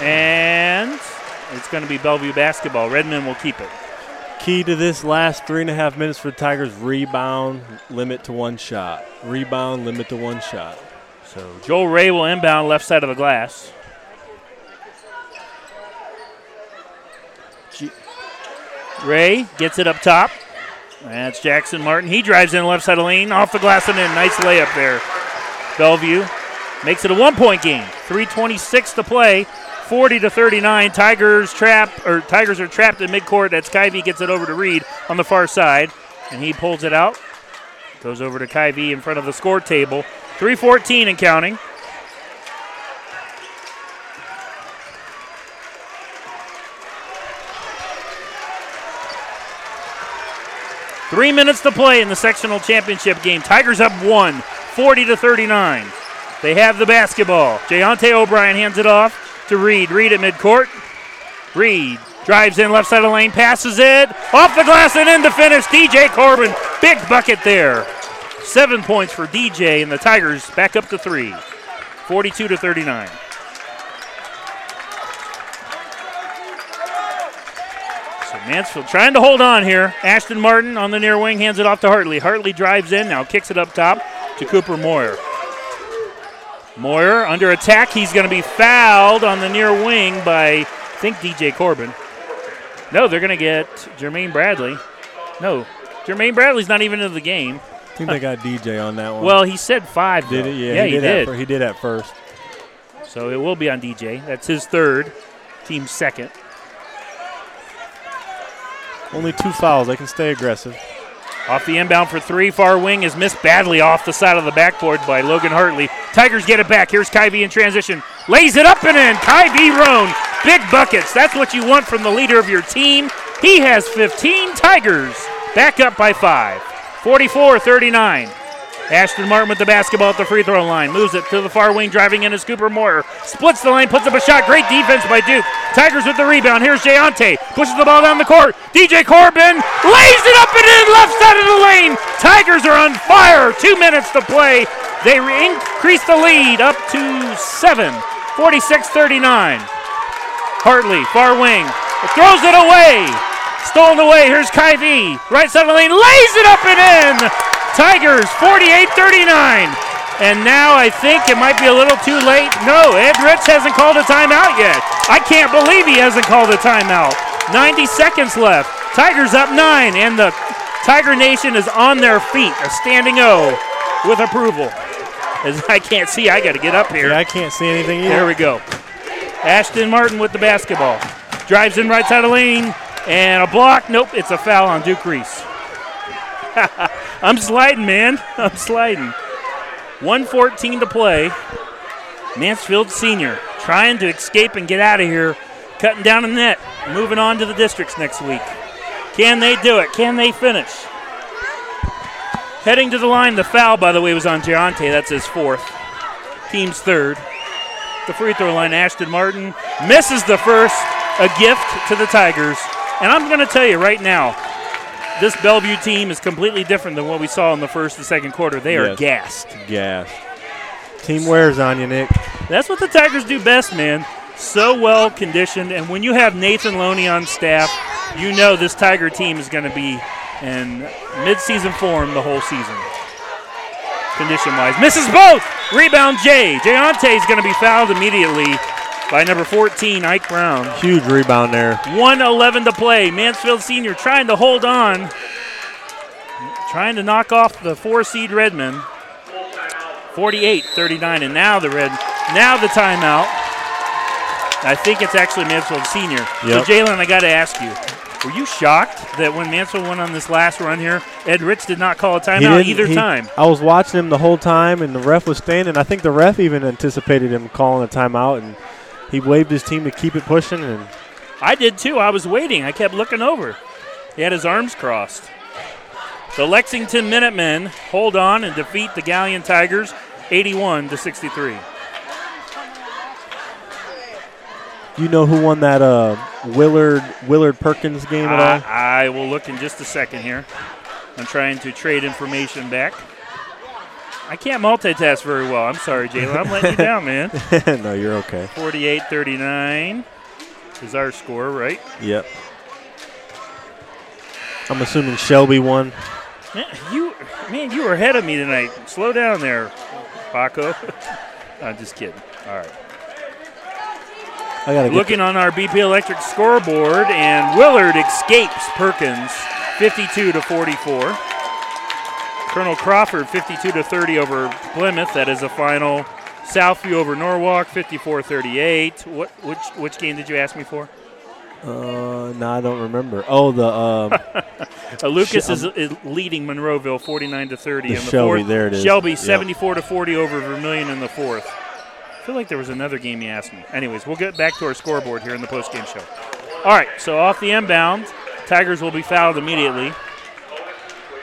And it's going to be Bellevue basketball. Redmen will keep it. Key to this last three and a half minutes for the Tigers rebound, limit to one shot. Rebound, limit to one shot. So Joel Ray will inbound left side of the glass. Ray gets it up top. That's Jackson Martin. He drives in left side of lane, off the glass and in. Nice layup there. Bellevue makes it a one point game. 326 to play. 40 to 39. Tigers trap or Tigers are trapped in midcourt. That's Kyvie gets it over to Reed on the far side, and he pulls it out. Goes over to Kyvie in front of the score table. 314 and counting. Three minutes to play in the sectional championship game. Tigers up one, 40 to 39. They have the basketball. Jayante O'Brien hands it off to Reed. Reed at midcourt. Reed drives in left side of lane, passes it off the glass and in to finish. DJ Corbin, big bucket there. Seven points for DJ, and the Tigers back up to three, 42 to 39. So Mansfield trying to hold on here. Ashton Martin on the near wing hands it off to Hartley. Hartley drives in, now kicks it up top to Cooper Moyer. Moyer under attack. He's going to be fouled on the near wing by, I think, DJ Corbin. No, they're going to get Jermaine Bradley. No, Jermaine Bradley's not even in the game. I think they got DJ on that one. Well, he said five. did though. it? Yeah, yeah, he, he, did. did. At, he did at first. So it will be on DJ. That's his third, team second. Only two fouls. They can stay aggressive. Off the inbound for three. Far wing is missed badly off the side of the backboard by Logan Hartley. Tigers get it back. Here's Kyvie in transition. Lays it up and in. Kyvie Roan. Big buckets. That's what you want from the leader of your team. He has 15. Tigers back up by five. 44 39. Ashton Martin with the basketball at the free throw line. Moves it to the far wing, driving in is Cooper Moyer. Splits the lane, puts up a shot. Great defense by Duke. Tigers with the rebound. Here's Jayante. Pushes the ball down the court. DJ Corbin lays it up and in, left side of the lane. Tigers are on fire. Two minutes to play. They re- increase the lead up to seven. 46 39. Hartley, far wing. Throws it away. Stolen away. Here's Kyvie. Right side of the lane. Lays it up and in. Tigers 48 39. And now I think it might be a little too late. No, Ed Rich hasn't called a timeout yet. I can't believe he hasn't called a timeout. 90 seconds left. Tigers up nine, and the Tiger Nation is on their feet. A standing O with approval. As I can't see, I got to get up here. Yeah, I can't see anything either. There we go. Ashton Martin with the basketball. Drives in right side of lane. And a block. Nope, it's a foul on Duke Reese. I'm sliding, man. I'm sliding. 114 to play. Mansfield Senior trying to escape and get out of here. Cutting down the net. Moving on to the districts next week. Can they do it? Can they finish? Heading to the line, the foul, by the way, was on Jayante. That's his fourth. Team's third. The free throw line, Ashton Martin misses the first. A gift to the Tigers. And I'm going to tell you right now, this Bellevue team is completely different than what we saw in the first and second quarter. They are gassed. gassed. Team wears on you, Nick. That's what the Tigers do best, man. So well conditioned, and when you have Nathan Loney on staff, you know this Tiger team is going to be in midseason form the whole season. Condition wise. Misses both! Rebound Jay. Jayante is going to be fouled immediately by number 14, Ike Brown. Huge rebound there. 111 to play. Mansfield Senior trying to hold on, trying to knock off the four seed Redmen. 48 39, and now the Red, now the timeout. I think it's actually Mansfield Senior. Yep. So, Jalen, I got to ask you. Were you shocked that when Mansfield went on this last run here, Ed Rich did not call a timeout either he- time? I was watching him the whole time, and the ref was standing. I think the ref even anticipated him calling a timeout, and he waved his team to keep it pushing. And I did too. I was waiting. I kept looking over. He had his arms crossed. The Lexington Minutemen hold on and defeat the Galion Tigers 81 to 63. you know who won that uh, Willard Willard Perkins game at all? I, I will look in just a second here. I'm trying to trade information back. I can't multitask very well. I'm sorry, Jalen. I'm letting you down, man. no, you're okay. 48 39 is our score, right? Yep. I'm assuming Shelby won. Man, you, man, you were ahead of me tonight. Slow down there, Paco. I'm just kidding. All right. I gotta Looking on our BP Electric scoreboard, and Willard escapes Perkins 52 to 44. Colonel Crawford 52 to 30 over Plymouth. That is a final. Southview over Norwalk 54-38. What which which game did you ask me for? Uh, no, I don't remember. Oh, the um, Lucas Sh- is, is leading Monroeville 49 to 30 The in the Shelby, fourth. there it is. Shelby 74 to 40 over Vermilion in the fourth. I feel like there was another game you asked me. Anyways, we'll get back to our scoreboard here in the post-game show. All right, so off the inbound, Tigers will be fouled immediately.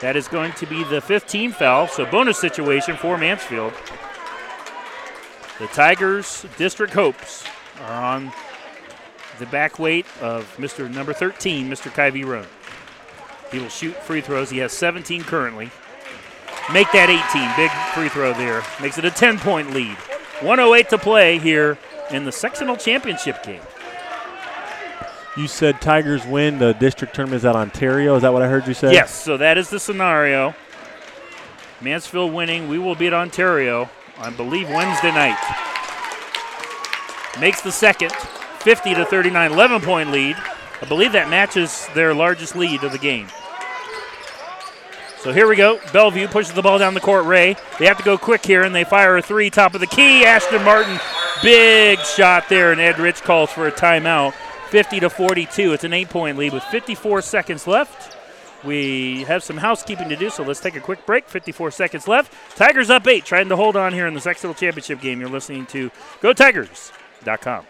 That is going to be the 15 foul, so bonus situation for Mansfield. The Tigers District Hopes are on the back weight of Mr. number 13, Mr. Kyvie Roan. He will shoot free throws. He has 17 currently. Make that 18. Big free throw there. Makes it a 10 point lead. 108 to play here in the sectional championship game. You said Tigers win the district tournament is at Ontario. Is that what I heard you say? Yes, so that is the scenario. Mansfield winning. We will beat Ontario, I believe, Wednesday night. Makes the second, 50 to 39, 11 point lead. I believe that matches their largest lead of the game. So here we go. Bellevue pushes the ball down the court. Ray. They have to go quick here, and they fire a three, top of the key. Ashton Martin, big shot there, and Ed Rich calls for a timeout. 50 to 42. It's an eight point lead with 54 seconds left. We have some housekeeping to do, so let's take a quick break. 54 seconds left. Tigers up eight, trying to hold on here in the sectional championship game. You're listening to GoTigers.com.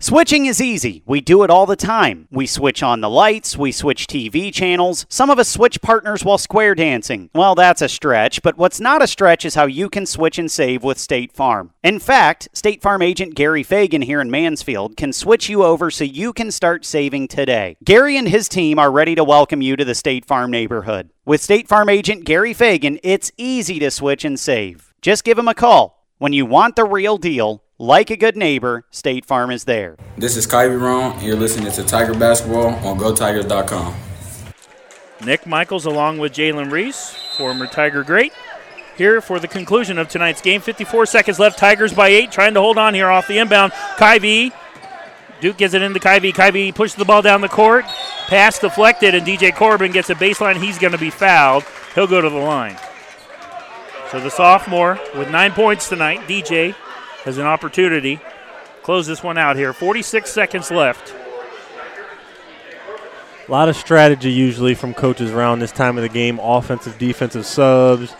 Switching is easy. We do it all the time. We switch on the lights, we switch TV channels. Some of us switch partners while square dancing. Well, that's a stretch, but what's not a stretch is how you can switch and save with State Farm. In fact, State Farm agent Gary Fagan here in Mansfield can switch you over so you can start saving today. Gary and his team are ready to welcome you to the State Farm neighborhood. With State Farm agent Gary Fagan, it's easy to switch and save. Just give him a call. When you want the real deal, like a good neighbor, State Farm is there. This is Kyvie Roan, and you're listening to Tiger Basketball on GoTigers.com. Nick Michaels along with Jalen Reese, former Tiger great, here for the conclusion of tonight's game. 54 seconds left. Tigers by eight, trying to hold on here off the inbound. Kyvie. Duke gets it into Kyvie. Kyvie pushes the ball down the court. Pass deflected, and DJ Corbin gets a baseline. He's going to be fouled. He'll go to the line. So the sophomore with nine points tonight, DJ, has an opportunity. Close this one out here. 46 seconds left. A lot of strategy usually from coaches around this time of the game, offensive, defensive subs.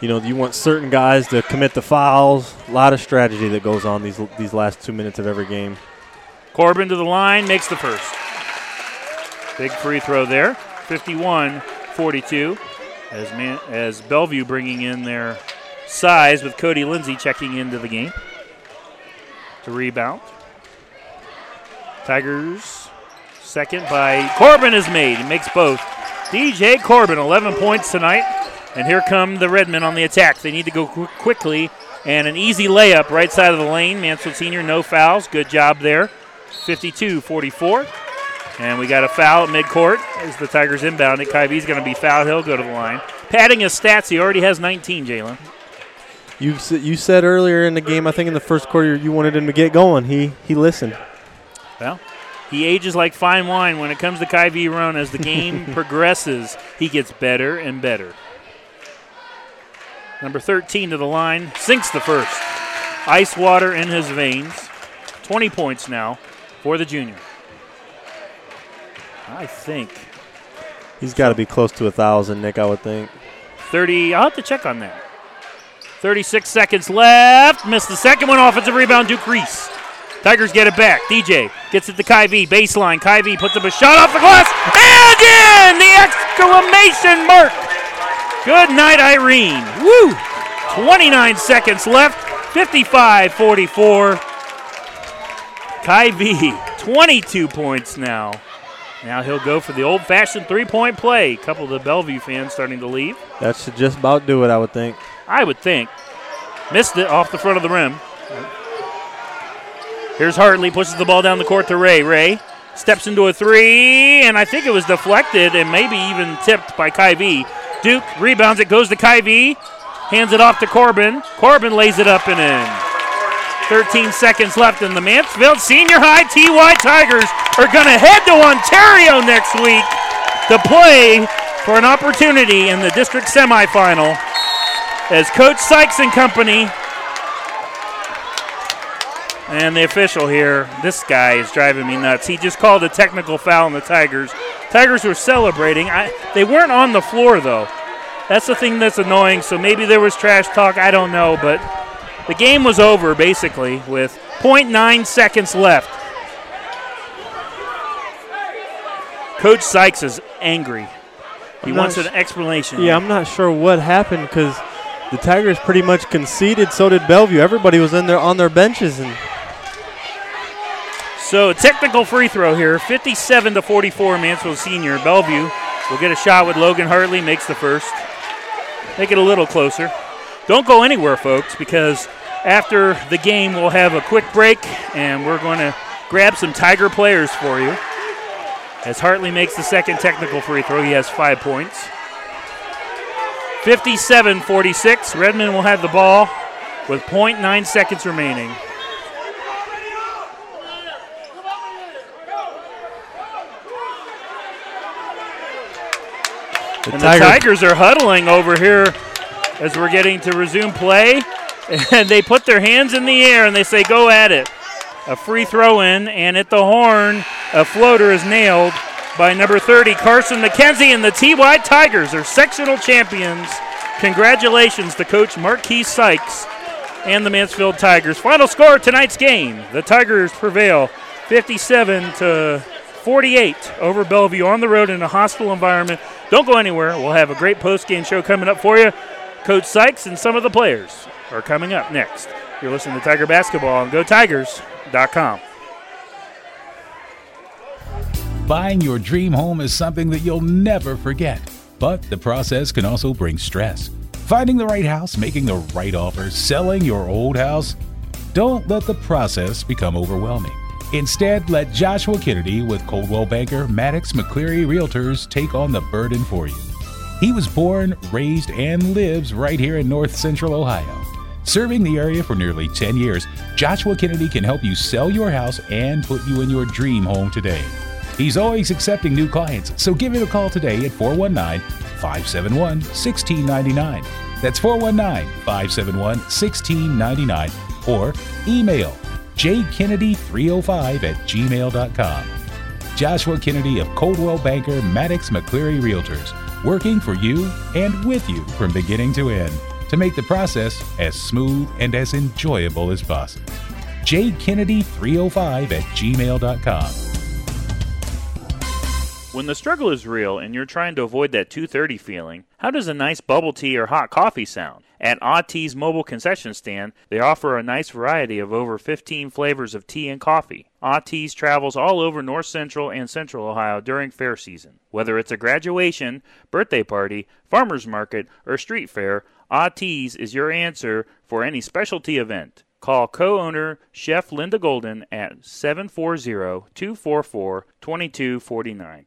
You know, you want certain guys to commit the fouls. A lot of strategy that goes on these these last two minutes of every game. Corbin to the line, makes the first. Big free throw there. 51 42. As, man, as Bellevue bringing in their size with Cody Lindsay checking into the game to rebound. Tigers second by Corbin is made. He makes both. DJ Corbin, 11 points tonight. And here come the Redmen on the attack. They need to go qu- quickly. And an easy layup right side of the lane. Mansfield Senior, no fouls. Good job there. 52 44. And we got a foul at midcourt as the Tigers inbound it. Kyvie's going to be fouled. He'll go to the line. Padding his stats, he already has 19, Jalen. You you said earlier in the game, I think in the first quarter, you wanted him to get going. He he listened. Well, he ages like fine wine when it comes to Kyvie Roan. As the game progresses, he gets better and better. Number 13 to the line, sinks the first. Ice water in his veins. 20 points now for the junior. I think He's got to be close to a thousand, Nick. I would think. 30. I'll have to check on that. 36 seconds left. Missed the second one. Offensive rebound, Duke Reese. Tigers get it back. DJ gets it to Kyvie. Baseline. Kyvie puts up a shot off the glass. And in! The exclamation mark. Good night, Irene. Woo! 29 seconds left. 55 44. Kyvie, 22 points now. Now he'll go for the old fashioned three point play. A couple of the Bellevue fans starting to leave. That should just about do it. I would think. I would think. Missed it off the front of the rim. Here's Hartley, pushes the ball down the court to Ray. Ray steps into a three, and I think it was deflected and maybe even tipped by Kyvie. Duke rebounds it, goes to Kyvie, hands it off to Corbin. Corbin lays it up and in. 13 seconds left, and the Mansfield Senior High TY Tigers are going to head to Ontario next week to play for an opportunity in the district semifinal as Coach Sykes and company and the official here, this guy is driving me nuts. He just called a technical foul on the Tigers. Tigers were celebrating. I, they weren't on the floor, though. That's the thing that's annoying. So maybe there was trash talk. I don't know. But the game was over, basically, with 0.9 seconds left. Coach Sykes is angry. He I'm wants not an explanation. Yeah, I'm not sure what happened because the Tigers pretty much conceded. So did Bellevue. Everybody was in there on their benches, and So technical free throw here, 57 to 44. Mansfield Senior. Bellevue will get a shot with Logan Hartley. Makes the first. Make it a little closer. Don't go anywhere, folks, because after the game we'll have a quick break and we're going to grab some Tiger players for you. As Hartley makes the second technical free throw, he has five points. 57 46. Redmen will have the ball with 0.9 seconds remaining. the and Tigers. the Tigers are huddling over here as we're getting to resume play. And they put their hands in the air and they say, go at it. A free throw in, and at the horn, a floater is nailed by number 30, Carson McKenzie. And the TY Tigers are sectional champions. Congratulations to Coach Marquis Sykes and the Mansfield Tigers. Final score tonight's game the Tigers prevail 57 to 48 over Bellevue on the road in a hostile environment. Don't go anywhere. We'll have a great post-game show coming up for you. Coach Sykes and some of the players are coming up next. You're listening to Tiger Basketball on GoTigers.com. Buying your dream home is something that you'll never forget, but the process can also bring stress. Finding the right house, making the right offer, selling your old house. Don't let the process become overwhelming. Instead, let Joshua Kennedy with Coldwell Banker Maddox McCleary Realtors take on the burden for you. He was born, raised, and lives right here in north central Ohio. Serving the area for nearly 10 years, Joshua Kennedy can help you sell your house and put you in your dream home today. He's always accepting new clients, so give him a call today at 419 571 1699. That's 419 571 1699 or email jkennedy305 at gmail.com. Joshua Kennedy of Coldwell Banker Maddox McCleary Realtors, working for you and with you from beginning to end to make the process as smooth and as enjoyable as possible. jkennedy305 at gmail.com. When the struggle is real and you're trying to avoid that 230 feeling, how does a nice bubble tea or hot coffee sound? At Odd mobile concession stand, they offer a nice variety of over 15 flavors of tea and coffee. Odd travels all over north central and central Ohio during fair season. Whether it's a graduation, birthday party, farmer's market, or street fair, Odd is your answer for any specialty event. Call co owner Chef Linda Golden at 740 244 2249.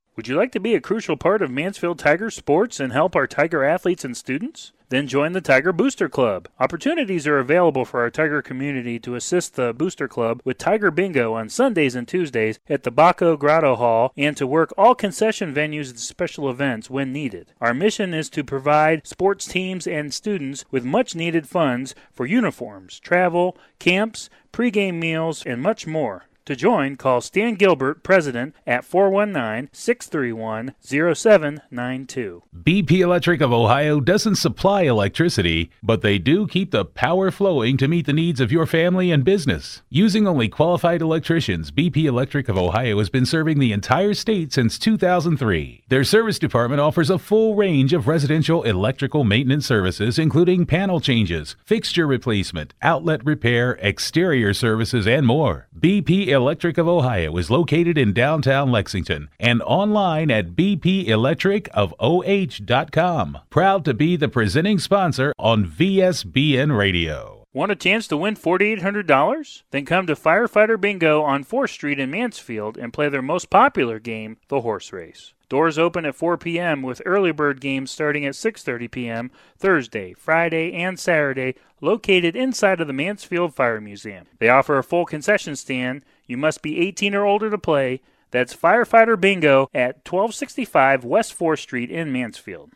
Would you like to be a crucial part of Mansfield Tiger sports and help our Tiger athletes and students? Then join the Tiger Booster Club. Opportunities are available for our Tiger community to assist the Booster Club with Tiger Bingo on Sundays and Tuesdays at the Baco Grotto Hall and to work all concession venues and special events when needed. Our mission is to provide sports teams and students with much needed funds for uniforms, travel, camps, pregame meals, and much more. To join, call Stan Gilbert, President, at 419 631 0792. BP Electric of Ohio doesn't supply electricity, but they do keep the power flowing to meet the needs of your family and business. Using only qualified electricians, BP Electric of Ohio has been serving the entire state since 2003. Their service department offers a full range of residential electrical maintenance services, including panel changes, fixture replacement, outlet repair, exterior services, and more. BP Electric of Ohio is located in downtown Lexington and online at bpelectricofoh.com. Proud to be the presenting sponsor on VSBN Radio. Want a chance to win $4,800? Then come to Firefighter Bingo on 4th Street in Mansfield and play their most popular game, the horse race. Doors open at 4 p.m. with early bird games starting at 6:30 p.m. Thursday, Friday, and Saturday, located inside of the Mansfield Fire Museum. They offer a full concession stand. You must be 18 or older to play. That's Firefighter Bingo at 1265 West 4th Street in Mansfield.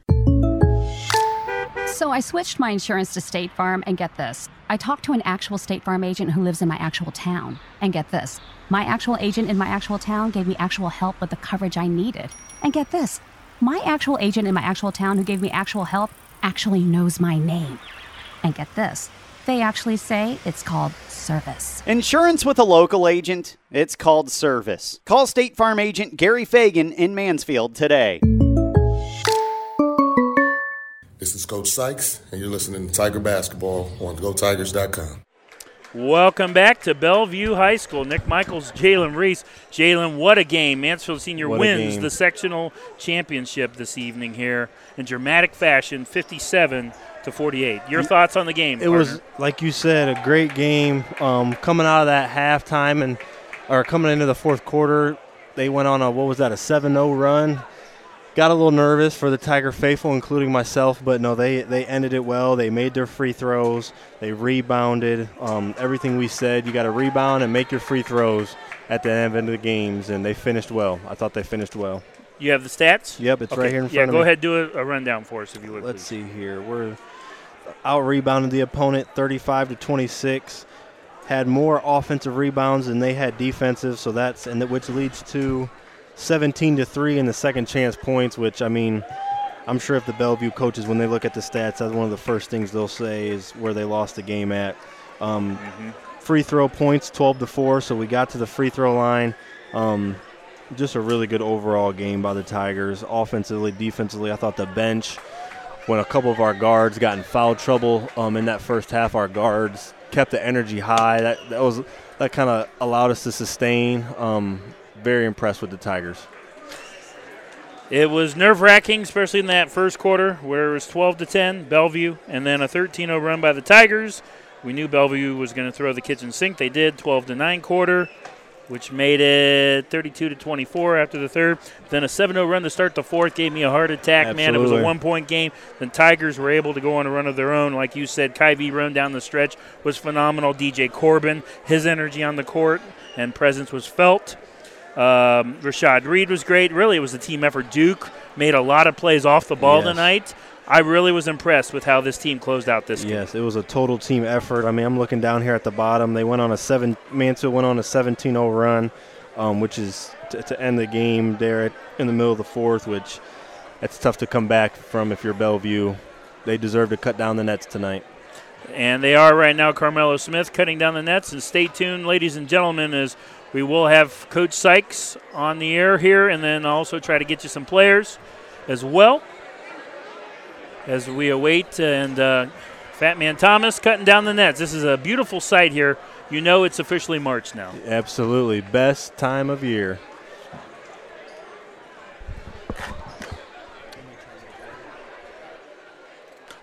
So I switched my insurance to State Farm, and get this. I talked to an actual State Farm agent who lives in my actual town. And get this. My actual agent in my actual town gave me actual help with the coverage I needed. And get this. My actual agent in my actual town who gave me actual help actually knows my name. And get this. They actually say it's called service. Insurance with a local agent, it's called service. Call State Farm agent Gary Fagan in Mansfield today. This is Coach Sykes, and you're listening to Tiger Basketball on GoTigers.com. Welcome back to Bellevue High School. Nick Michaels, Jalen Reese. Jalen, what a game. Mansfield Senior What wins the sectional championship this evening here in dramatic fashion, 57 to 48. Your thoughts on the game? It was like you said, a great game. Um, coming out of that halftime and or coming into the fourth quarter, they went on a what was that a 7-0 run. Got a little nervous for the Tiger faithful, including myself, but no, they they ended it well. They made their free throws. They rebounded. Um, everything we said, you got to rebound and make your free throws at the end of the games, and they finished well. I thought they finished well. You have the stats? Yep, it's Okay, right here in Yeah, front of me. Yeah, go ahead, do a, a rundown for us if you would. Let's please. see here. We're out rebounded the opponent 35 to 26. Had more offensive rebounds than they had defensive, so that's and that which leads to 17 to 3 in the second chance points, which I mean, I'm sure if the Bellevue coaches when they look at the stats, that's one of the first things they'll say is where they lost the game at. Um, Free throw points 12 to 4, so we got to the free throw line. Um, just a really good overall game by the Tigers, offensively, defensively. I thought the bench, when a couple of our guards got in foul trouble um, in that first half, our guards kept the energy high. That that was that kind of allowed us to sustain. Um, very impressed with the Tigers. It was nerve wracking, especially in that first quarter where it was 12 to 10, Bellevue, and then a 13 0 run by the Tigers. We knew Bellevue was going to throw the kitchen sink. They did 12 to 9 quarter, which made it 32 to 24 after the third. Then a 7 0 run to start the fourth gave me a heart attack. Man, it was a one point game. Then Tigers were able to go on a run of their own. Like you said, Kyvie run down the stretch was phenomenal. DJ Corbin, his energy on the court and presence was felt. Um, Rashad Reed was great. Really, it was a team effort. Duke made a lot of plays off the ball Yes. tonight. I really was impressed with how this team closed out this game. Yes, it was a total team effort. I mean, I'm looking down here at the bottom. They went on a seven. Mansfield went on a 17-0 run, um, which is to, to end the game there at, in the middle of the fourth. Which it's tough to come back from if you're Bellevue. They deserve to cut down the nets tonight. And they are right now Carmelo Smith cutting down the nets. And stay tuned, ladies and gentlemen, as we will have Coach Sykes on the air here and then also try to get you some players as well as we await. And uh, Fat Man Thomas cutting down the nets. This is a beautiful sight here. You know it's officially March now. Absolutely, best time of year.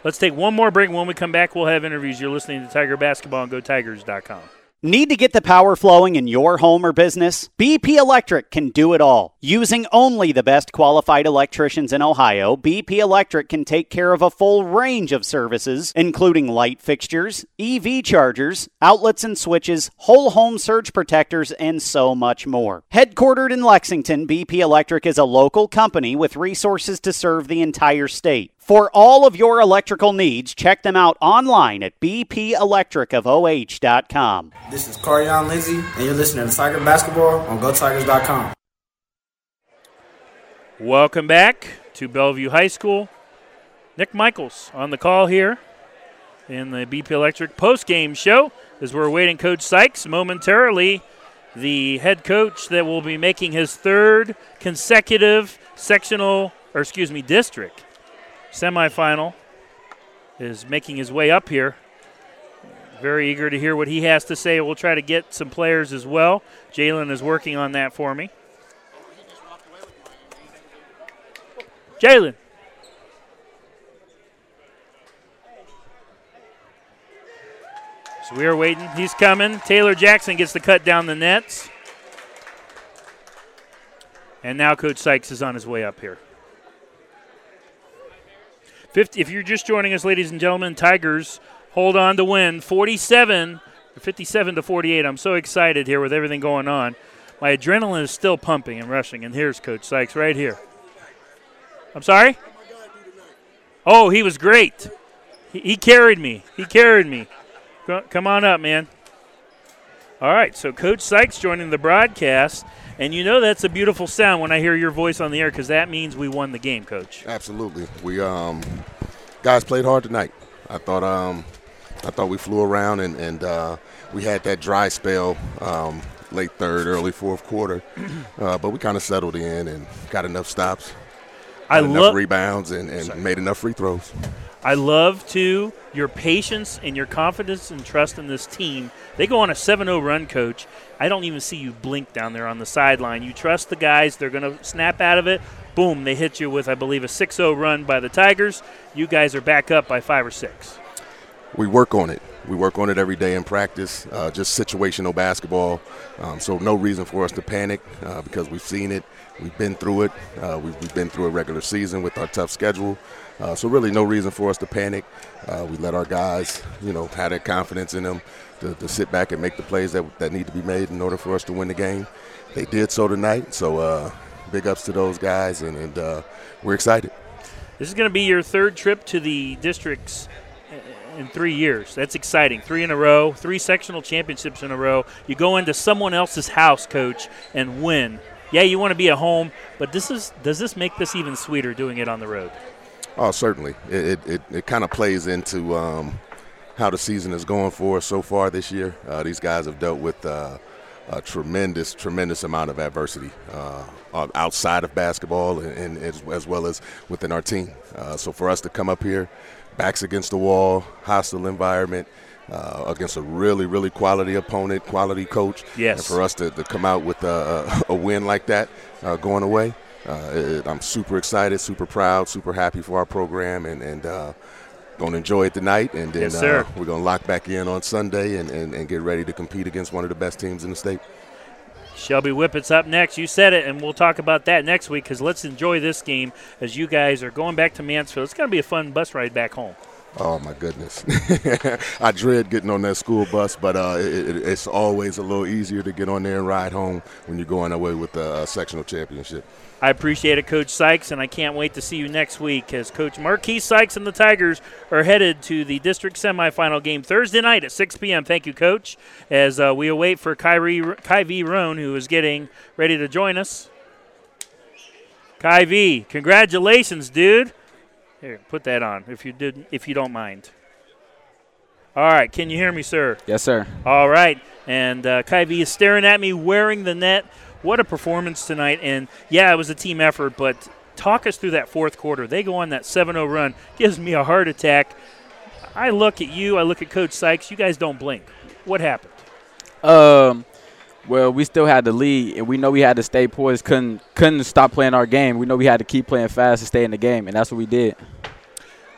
Let's take one more break. When we come back, we'll have interviews. You're listening to Tiger Basketball on GoTigers.com. Need to get the power flowing in your home or business? BP Electric can do it all. Using only the best qualified electricians in Ohio, BP Electric can take care of a full range of services, including light fixtures, EV chargers, outlets and switches, whole home surge protectors, and so much more. Headquartered in Lexington, BP Electric is a local company with resources to serve the entire state. For all of your electrical needs, check them out online at bpelectricofoh.com. This is Carion Lindsay, and you're listening to Tiger Basketball on GoTigers.com. Welcome back to Bellevue High School. Nick Michaels on the call here in the BP Electric post-game show as we're awaiting Coach Sykes momentarily, the head coach that will be making his third consecutive sectional, or excuse me, district semifinal is making his way up here. Very eager to hear what he has to say. We'll try to get some players as well. Jalen is working on that for me. Jalen. So we are waiting. He's coming. Taylor Jackson gets to cut down the nets. And now Coach Sykes is on his way up here. 50, if you're just joining us, ladies and gentlemen, Tigers hold on to win 47, 57 to 48. I'm so excited here with everything going on. My adrenaline is still pumping and rushing. And here's Coach Sykes right here. I'm sorry? Oh, he was great. He, he carried me. He carried me. Come on up, man. All right, so Coach Sykes joining the broadcast, and you know that's a beautiful sound when I hear your voice on the air because that means we won the game, Coach. Absolutely. We um, guys played hard tonight. I thought um, I thought we flew around and, and uh, we had that dry spell um, late third, early fourth quarter, uh, but we kind of settled in and got enough stops, I enough love rebounds, and, and made enough free throws. I love too your patience and your confidence and trust in this team. They go on a 7-0 run, coach. I don't even see you blink down there on the sideline. You trust the guys; they're going to snap out of it. Boom! They hit you with, I believe, a 6-0 run by the Tigers. You guys are back up by five or six. we work on it. We work on it every day in practice, uh, just situational basketball. Um, so no reason for us to panic uh, because we've seen it, we've been through it, uh, we've, we've been through a regular season with our tough schedule. Uh, so really no reason for us to panic. Uh, we let our guys, you know, have that confidence in them to, to sit back and make the plays that, that need to be made in order for us to win the game. They did so tonight. So uh, big ups to those guys, and, and uh, we're excited. This is going to be your third trip to the districts in three years. That's exciting. Three in a row, three sectional championships in a row. You go into someone else's house, coach, and win. Yeah, you want to be at home, but this is does this make this even sweeter doing it on the road? Oh, certainly. It it, it, it kind of plays into um, how the season is going for us so far this year. Uh, these guys have dealt with uh, a tremendous, tremendous amount of adversity uh, outside of basketball and, and as, as well as within our team. Uh, so for us to come up here, backs against the wall, hostile environment. Uh, against a really, really quality opponent, quality coach. Yes. And for us to, to come out with a, a win like that uh, going away, uh, it, I'm super excited, super proud, super happy for our program, and, and uh, going to enjoy it tonight. And then Yes, uh, we're going to lock back in on Sunday and, and, and get ready to compete against one of the best teams in the state. Shelby Whippet's up next. You said it, and we'll talk about that next week because let's enjoy this game as you guys are going back to Mansfield. It's going to be a fun bus ride back home. Oh my goodness! I dread getting on that school bus, but uh, it, it, it's always a little easier to get on there and ride home when you're going away with the uh, sectional championship. I appreciate it, Coach Sykes, and I can't wait to see you next week as Coach Marquis Sykes and the Tigers are headed to the district semifinal game Thursday night at 6 p.m. Thank you, Coach, as uh, we await for Kyrie, Kyvie. Roan, who is getting ready to join us. Kyvie, congratulations, dude. Here, put that on if you did, if you don't mind. All right, can you hear me, sir? Yes, sir. All right, and uh, Kyvie is staring at me, wearing the net. What a performance tonight! And yeah, it was a team effort, but talk us through that fourth quarter. They go on that 7-0 run, gives me a heart attack. I look at you, I look at Coach Sykes. You guys don't blink. What happened? Um, well, we still had the lead, and we know we had to stay poised. couldn't couldn't stop playing our game. We know we had to keep playing fast and stay in the game, and that's what we did.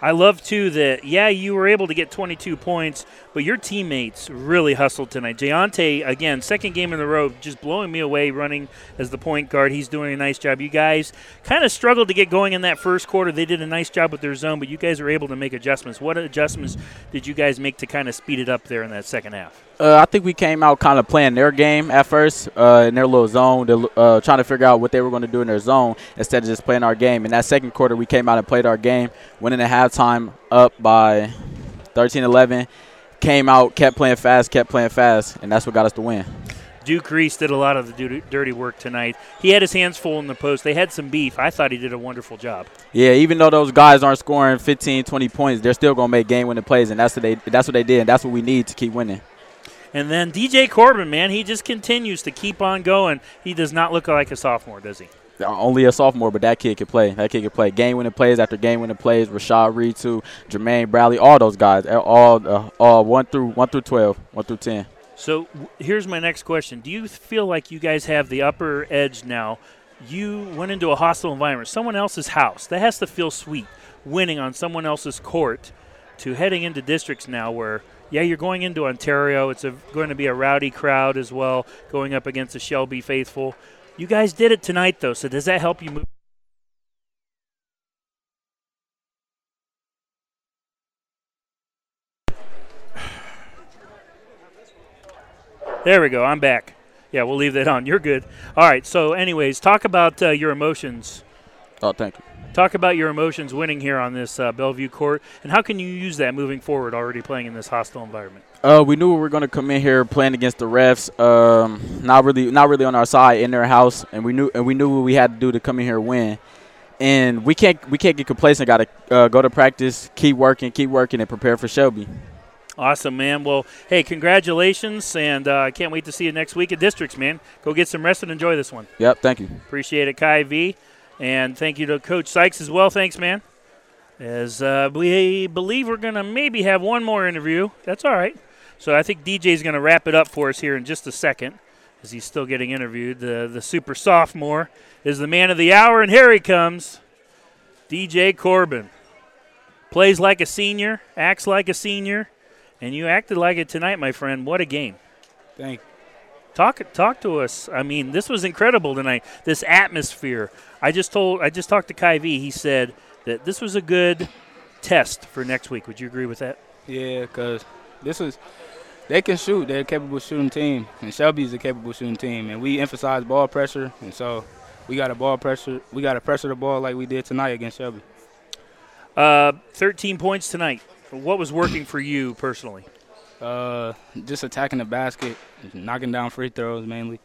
I love too that yeah, you were able to get 22 points, but your teammates really hustled tonight. Jayante again, second game in a row, just blowing me away running as the point guard. He's doing a nice job. You guys kind of struggled to get going in that first quarter. They did a nice job with their zone, but you guys were able to make adjustments. What adjustments did you guys make to kind of speed it up there in that second half? Uh, I think we came out kind of playing their game at first uh, in their little zone, they're, uh, trying to figure out what they were going to do in their zone instead of just playing our game. In that second quarter, we came out and played our game, went in at halftime up by 13-11, came out, kept playing fast, kept playing fast, and that's what got us the win. Duke Reese did a lot of the dirty- work tonight. He had his hands full in the post. They had some beef. I thought he did a wonderful job. Yeah, even though those guys aren't scoring 15, 20 points, they're still going to make game-winning plays, and that's what they that's what they did, and that's what we need to keep winning. And then DJ Corbin, man, he just continues to keep on going. He does not look like a sophomore, does he? Uh, only a sophomore, but that kid can play. That kid can play game-winning plays after game-winning plays. Rashad Reed, too, Jermaine Bradley, all those guys, uh, all uh, all one through one through twelve, one through ten. So w- here's my next question: Do you feel like you guys have the upper edge now? You went into a hostile environment, someone else's house. That has to feel sweet, winning on someone else's court. To heading into districts now where, yeah, you're going into Ontario. It's a, going to be a rowdy crowd as well, going up against the Shelby faithful. You guys did it tonight, though. So does that help you move? There we go. I'm back. Yeah, we'll leave that on. You're good. All right. So, anyways, talk about uh, your emotions. Oh, thank you. Talk about your emotions winning here on this uh, Bellevue court, and how can you use that moving forward? Already playing in this hostile environment. Uh, we knew we were going to come in here playing against the refs. Um, not really, not really on our side in their house, and we knew and we knew what we had to do to come in here and win. And we can't we can't get complacent. Got to uh, go to practice, keep working, keep working, and prepare for Shelby. Awesome, man. Well, hey, congratulations, and uh, I can't wait to see you next week at Districts, man. Go get some rest and enjoy this one. Yep, thank you. Appreciate it, Kyvie. And thank you to Coach Sykes as well. Thanks, man. As uh, we believe we're going to maybe have one more interview. That's all right. So I think DJ is going to wrap it up for us here in just a second as he's still getting interviewed. The, the super sophomore is the man of the hour, and here he comes DJ Corbin. Plays like a senior, acts like a senior, and you acted like it tonight, my friend. What a game. Thank you. Talk talk to us. I mean, this was incredible tonight. This atmosphere. I just told I just talked to Kyvie. He said that this was a good test for next week. Would you agree with that? Yeah, because this is they can shoot. They're a capable shooting team, and Shelby's a capable shooting team. And we emphasize ball pressure, and so we got a ball pressure. We got to pressure the ball like we did tonight against Shelby. Uh, 13 points tonight. What was working for you personally? Uh, just attacking the basket, knocking down free throws mainly.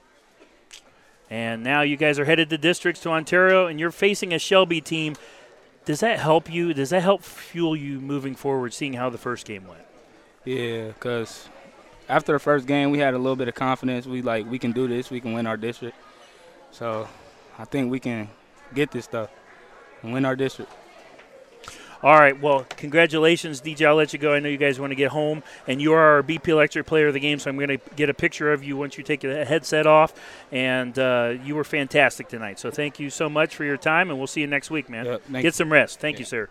And now you guys are headed to districts to Ontario, and you're facing a Shelby team. Does that help you? Does that help fuel you moving forward, seeing how the first game went? Yeah, because after the first game, we had a little bit of confidence. We like we can do this. We can win our district. So I think we can get this stuff and win our district. All right. Well, congratulations, DJ. I'll let you go. I know you guys want to get home, and you are our BP Electric Player of the Game, so I'm going to get a picture of you once you take the headset off. And uh, you were fantastic tonight. So thank you so much for your time, and we'll see you next week, man. Yep, get some rest. Thank yeah. you, sir.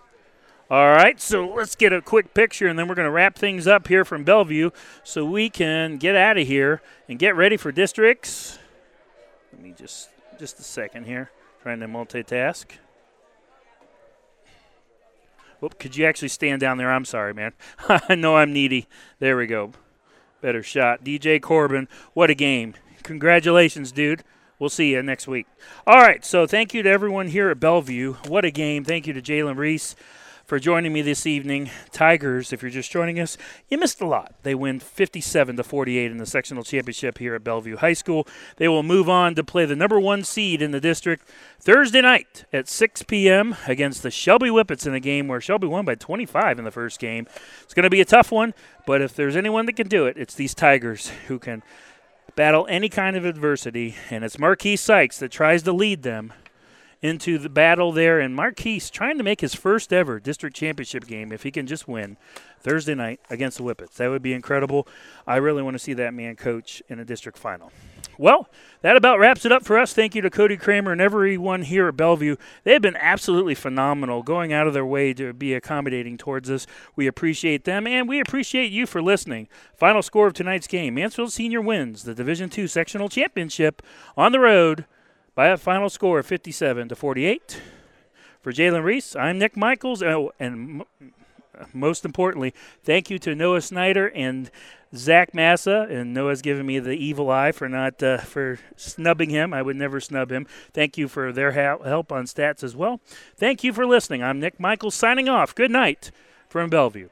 All right, so let's get a quick picture, and then we're going to wrap things up here from Bellevue so we can get out of here and get ready for districts. Let me just just a second here, trying to multitask. Whoop, could you actually stand down there? I'm sorry, man. I know I'm needy. There we go. Better shot. DJ Corbin, what a game. Congratulations, dude. We'll see you next week. All right, so thank you to everyone here at Bellevue. What a game. Thank you to Jalen Reese for joining me this evening. Tigers, if you're just joining us, you missed a lot. They win 57 to 48 in the sectional championship here at Bellevue High School. They will move on to play the number one seed in the district Thursday night at 6 p.m. against the Shelby Whippets in a game where Shelby won by 25 in the first game. It's going to be a tough one, but if there's anyone that can do it, it's these Tigers who can battle any kind of adversity, and it's Marquis Sykes that tries to lead them into the battle there. And Marquise trying to make his first ever district championship game if he can just win Thursday night against the Whippets. That would be incredible. I really want to see that man coach in a district final. Well, that about wraps it up for us. Thank you to Cody Kramer and everyone here at Bellevue. They've been absolutely phenomenal, going out of their way to be accommodating towards us. We appreciate them, and we appreciate you for listening. Final score of tonight's game: Mansfield Senior wins the Division II sectional championship on the road by a final score of 57 to 48. For Jalen Reese, I'm Nick Michaels, oh, and m- most importantly, thank you to Noah Snyder and Zach Massa. And Noah's given me the evil eye for not uh, for snubbing him. I would never snub him. Thank you for their ha- help on stats as well. Thank you for listening. I'm Nick Michaels signing off. Good night from Bellevue.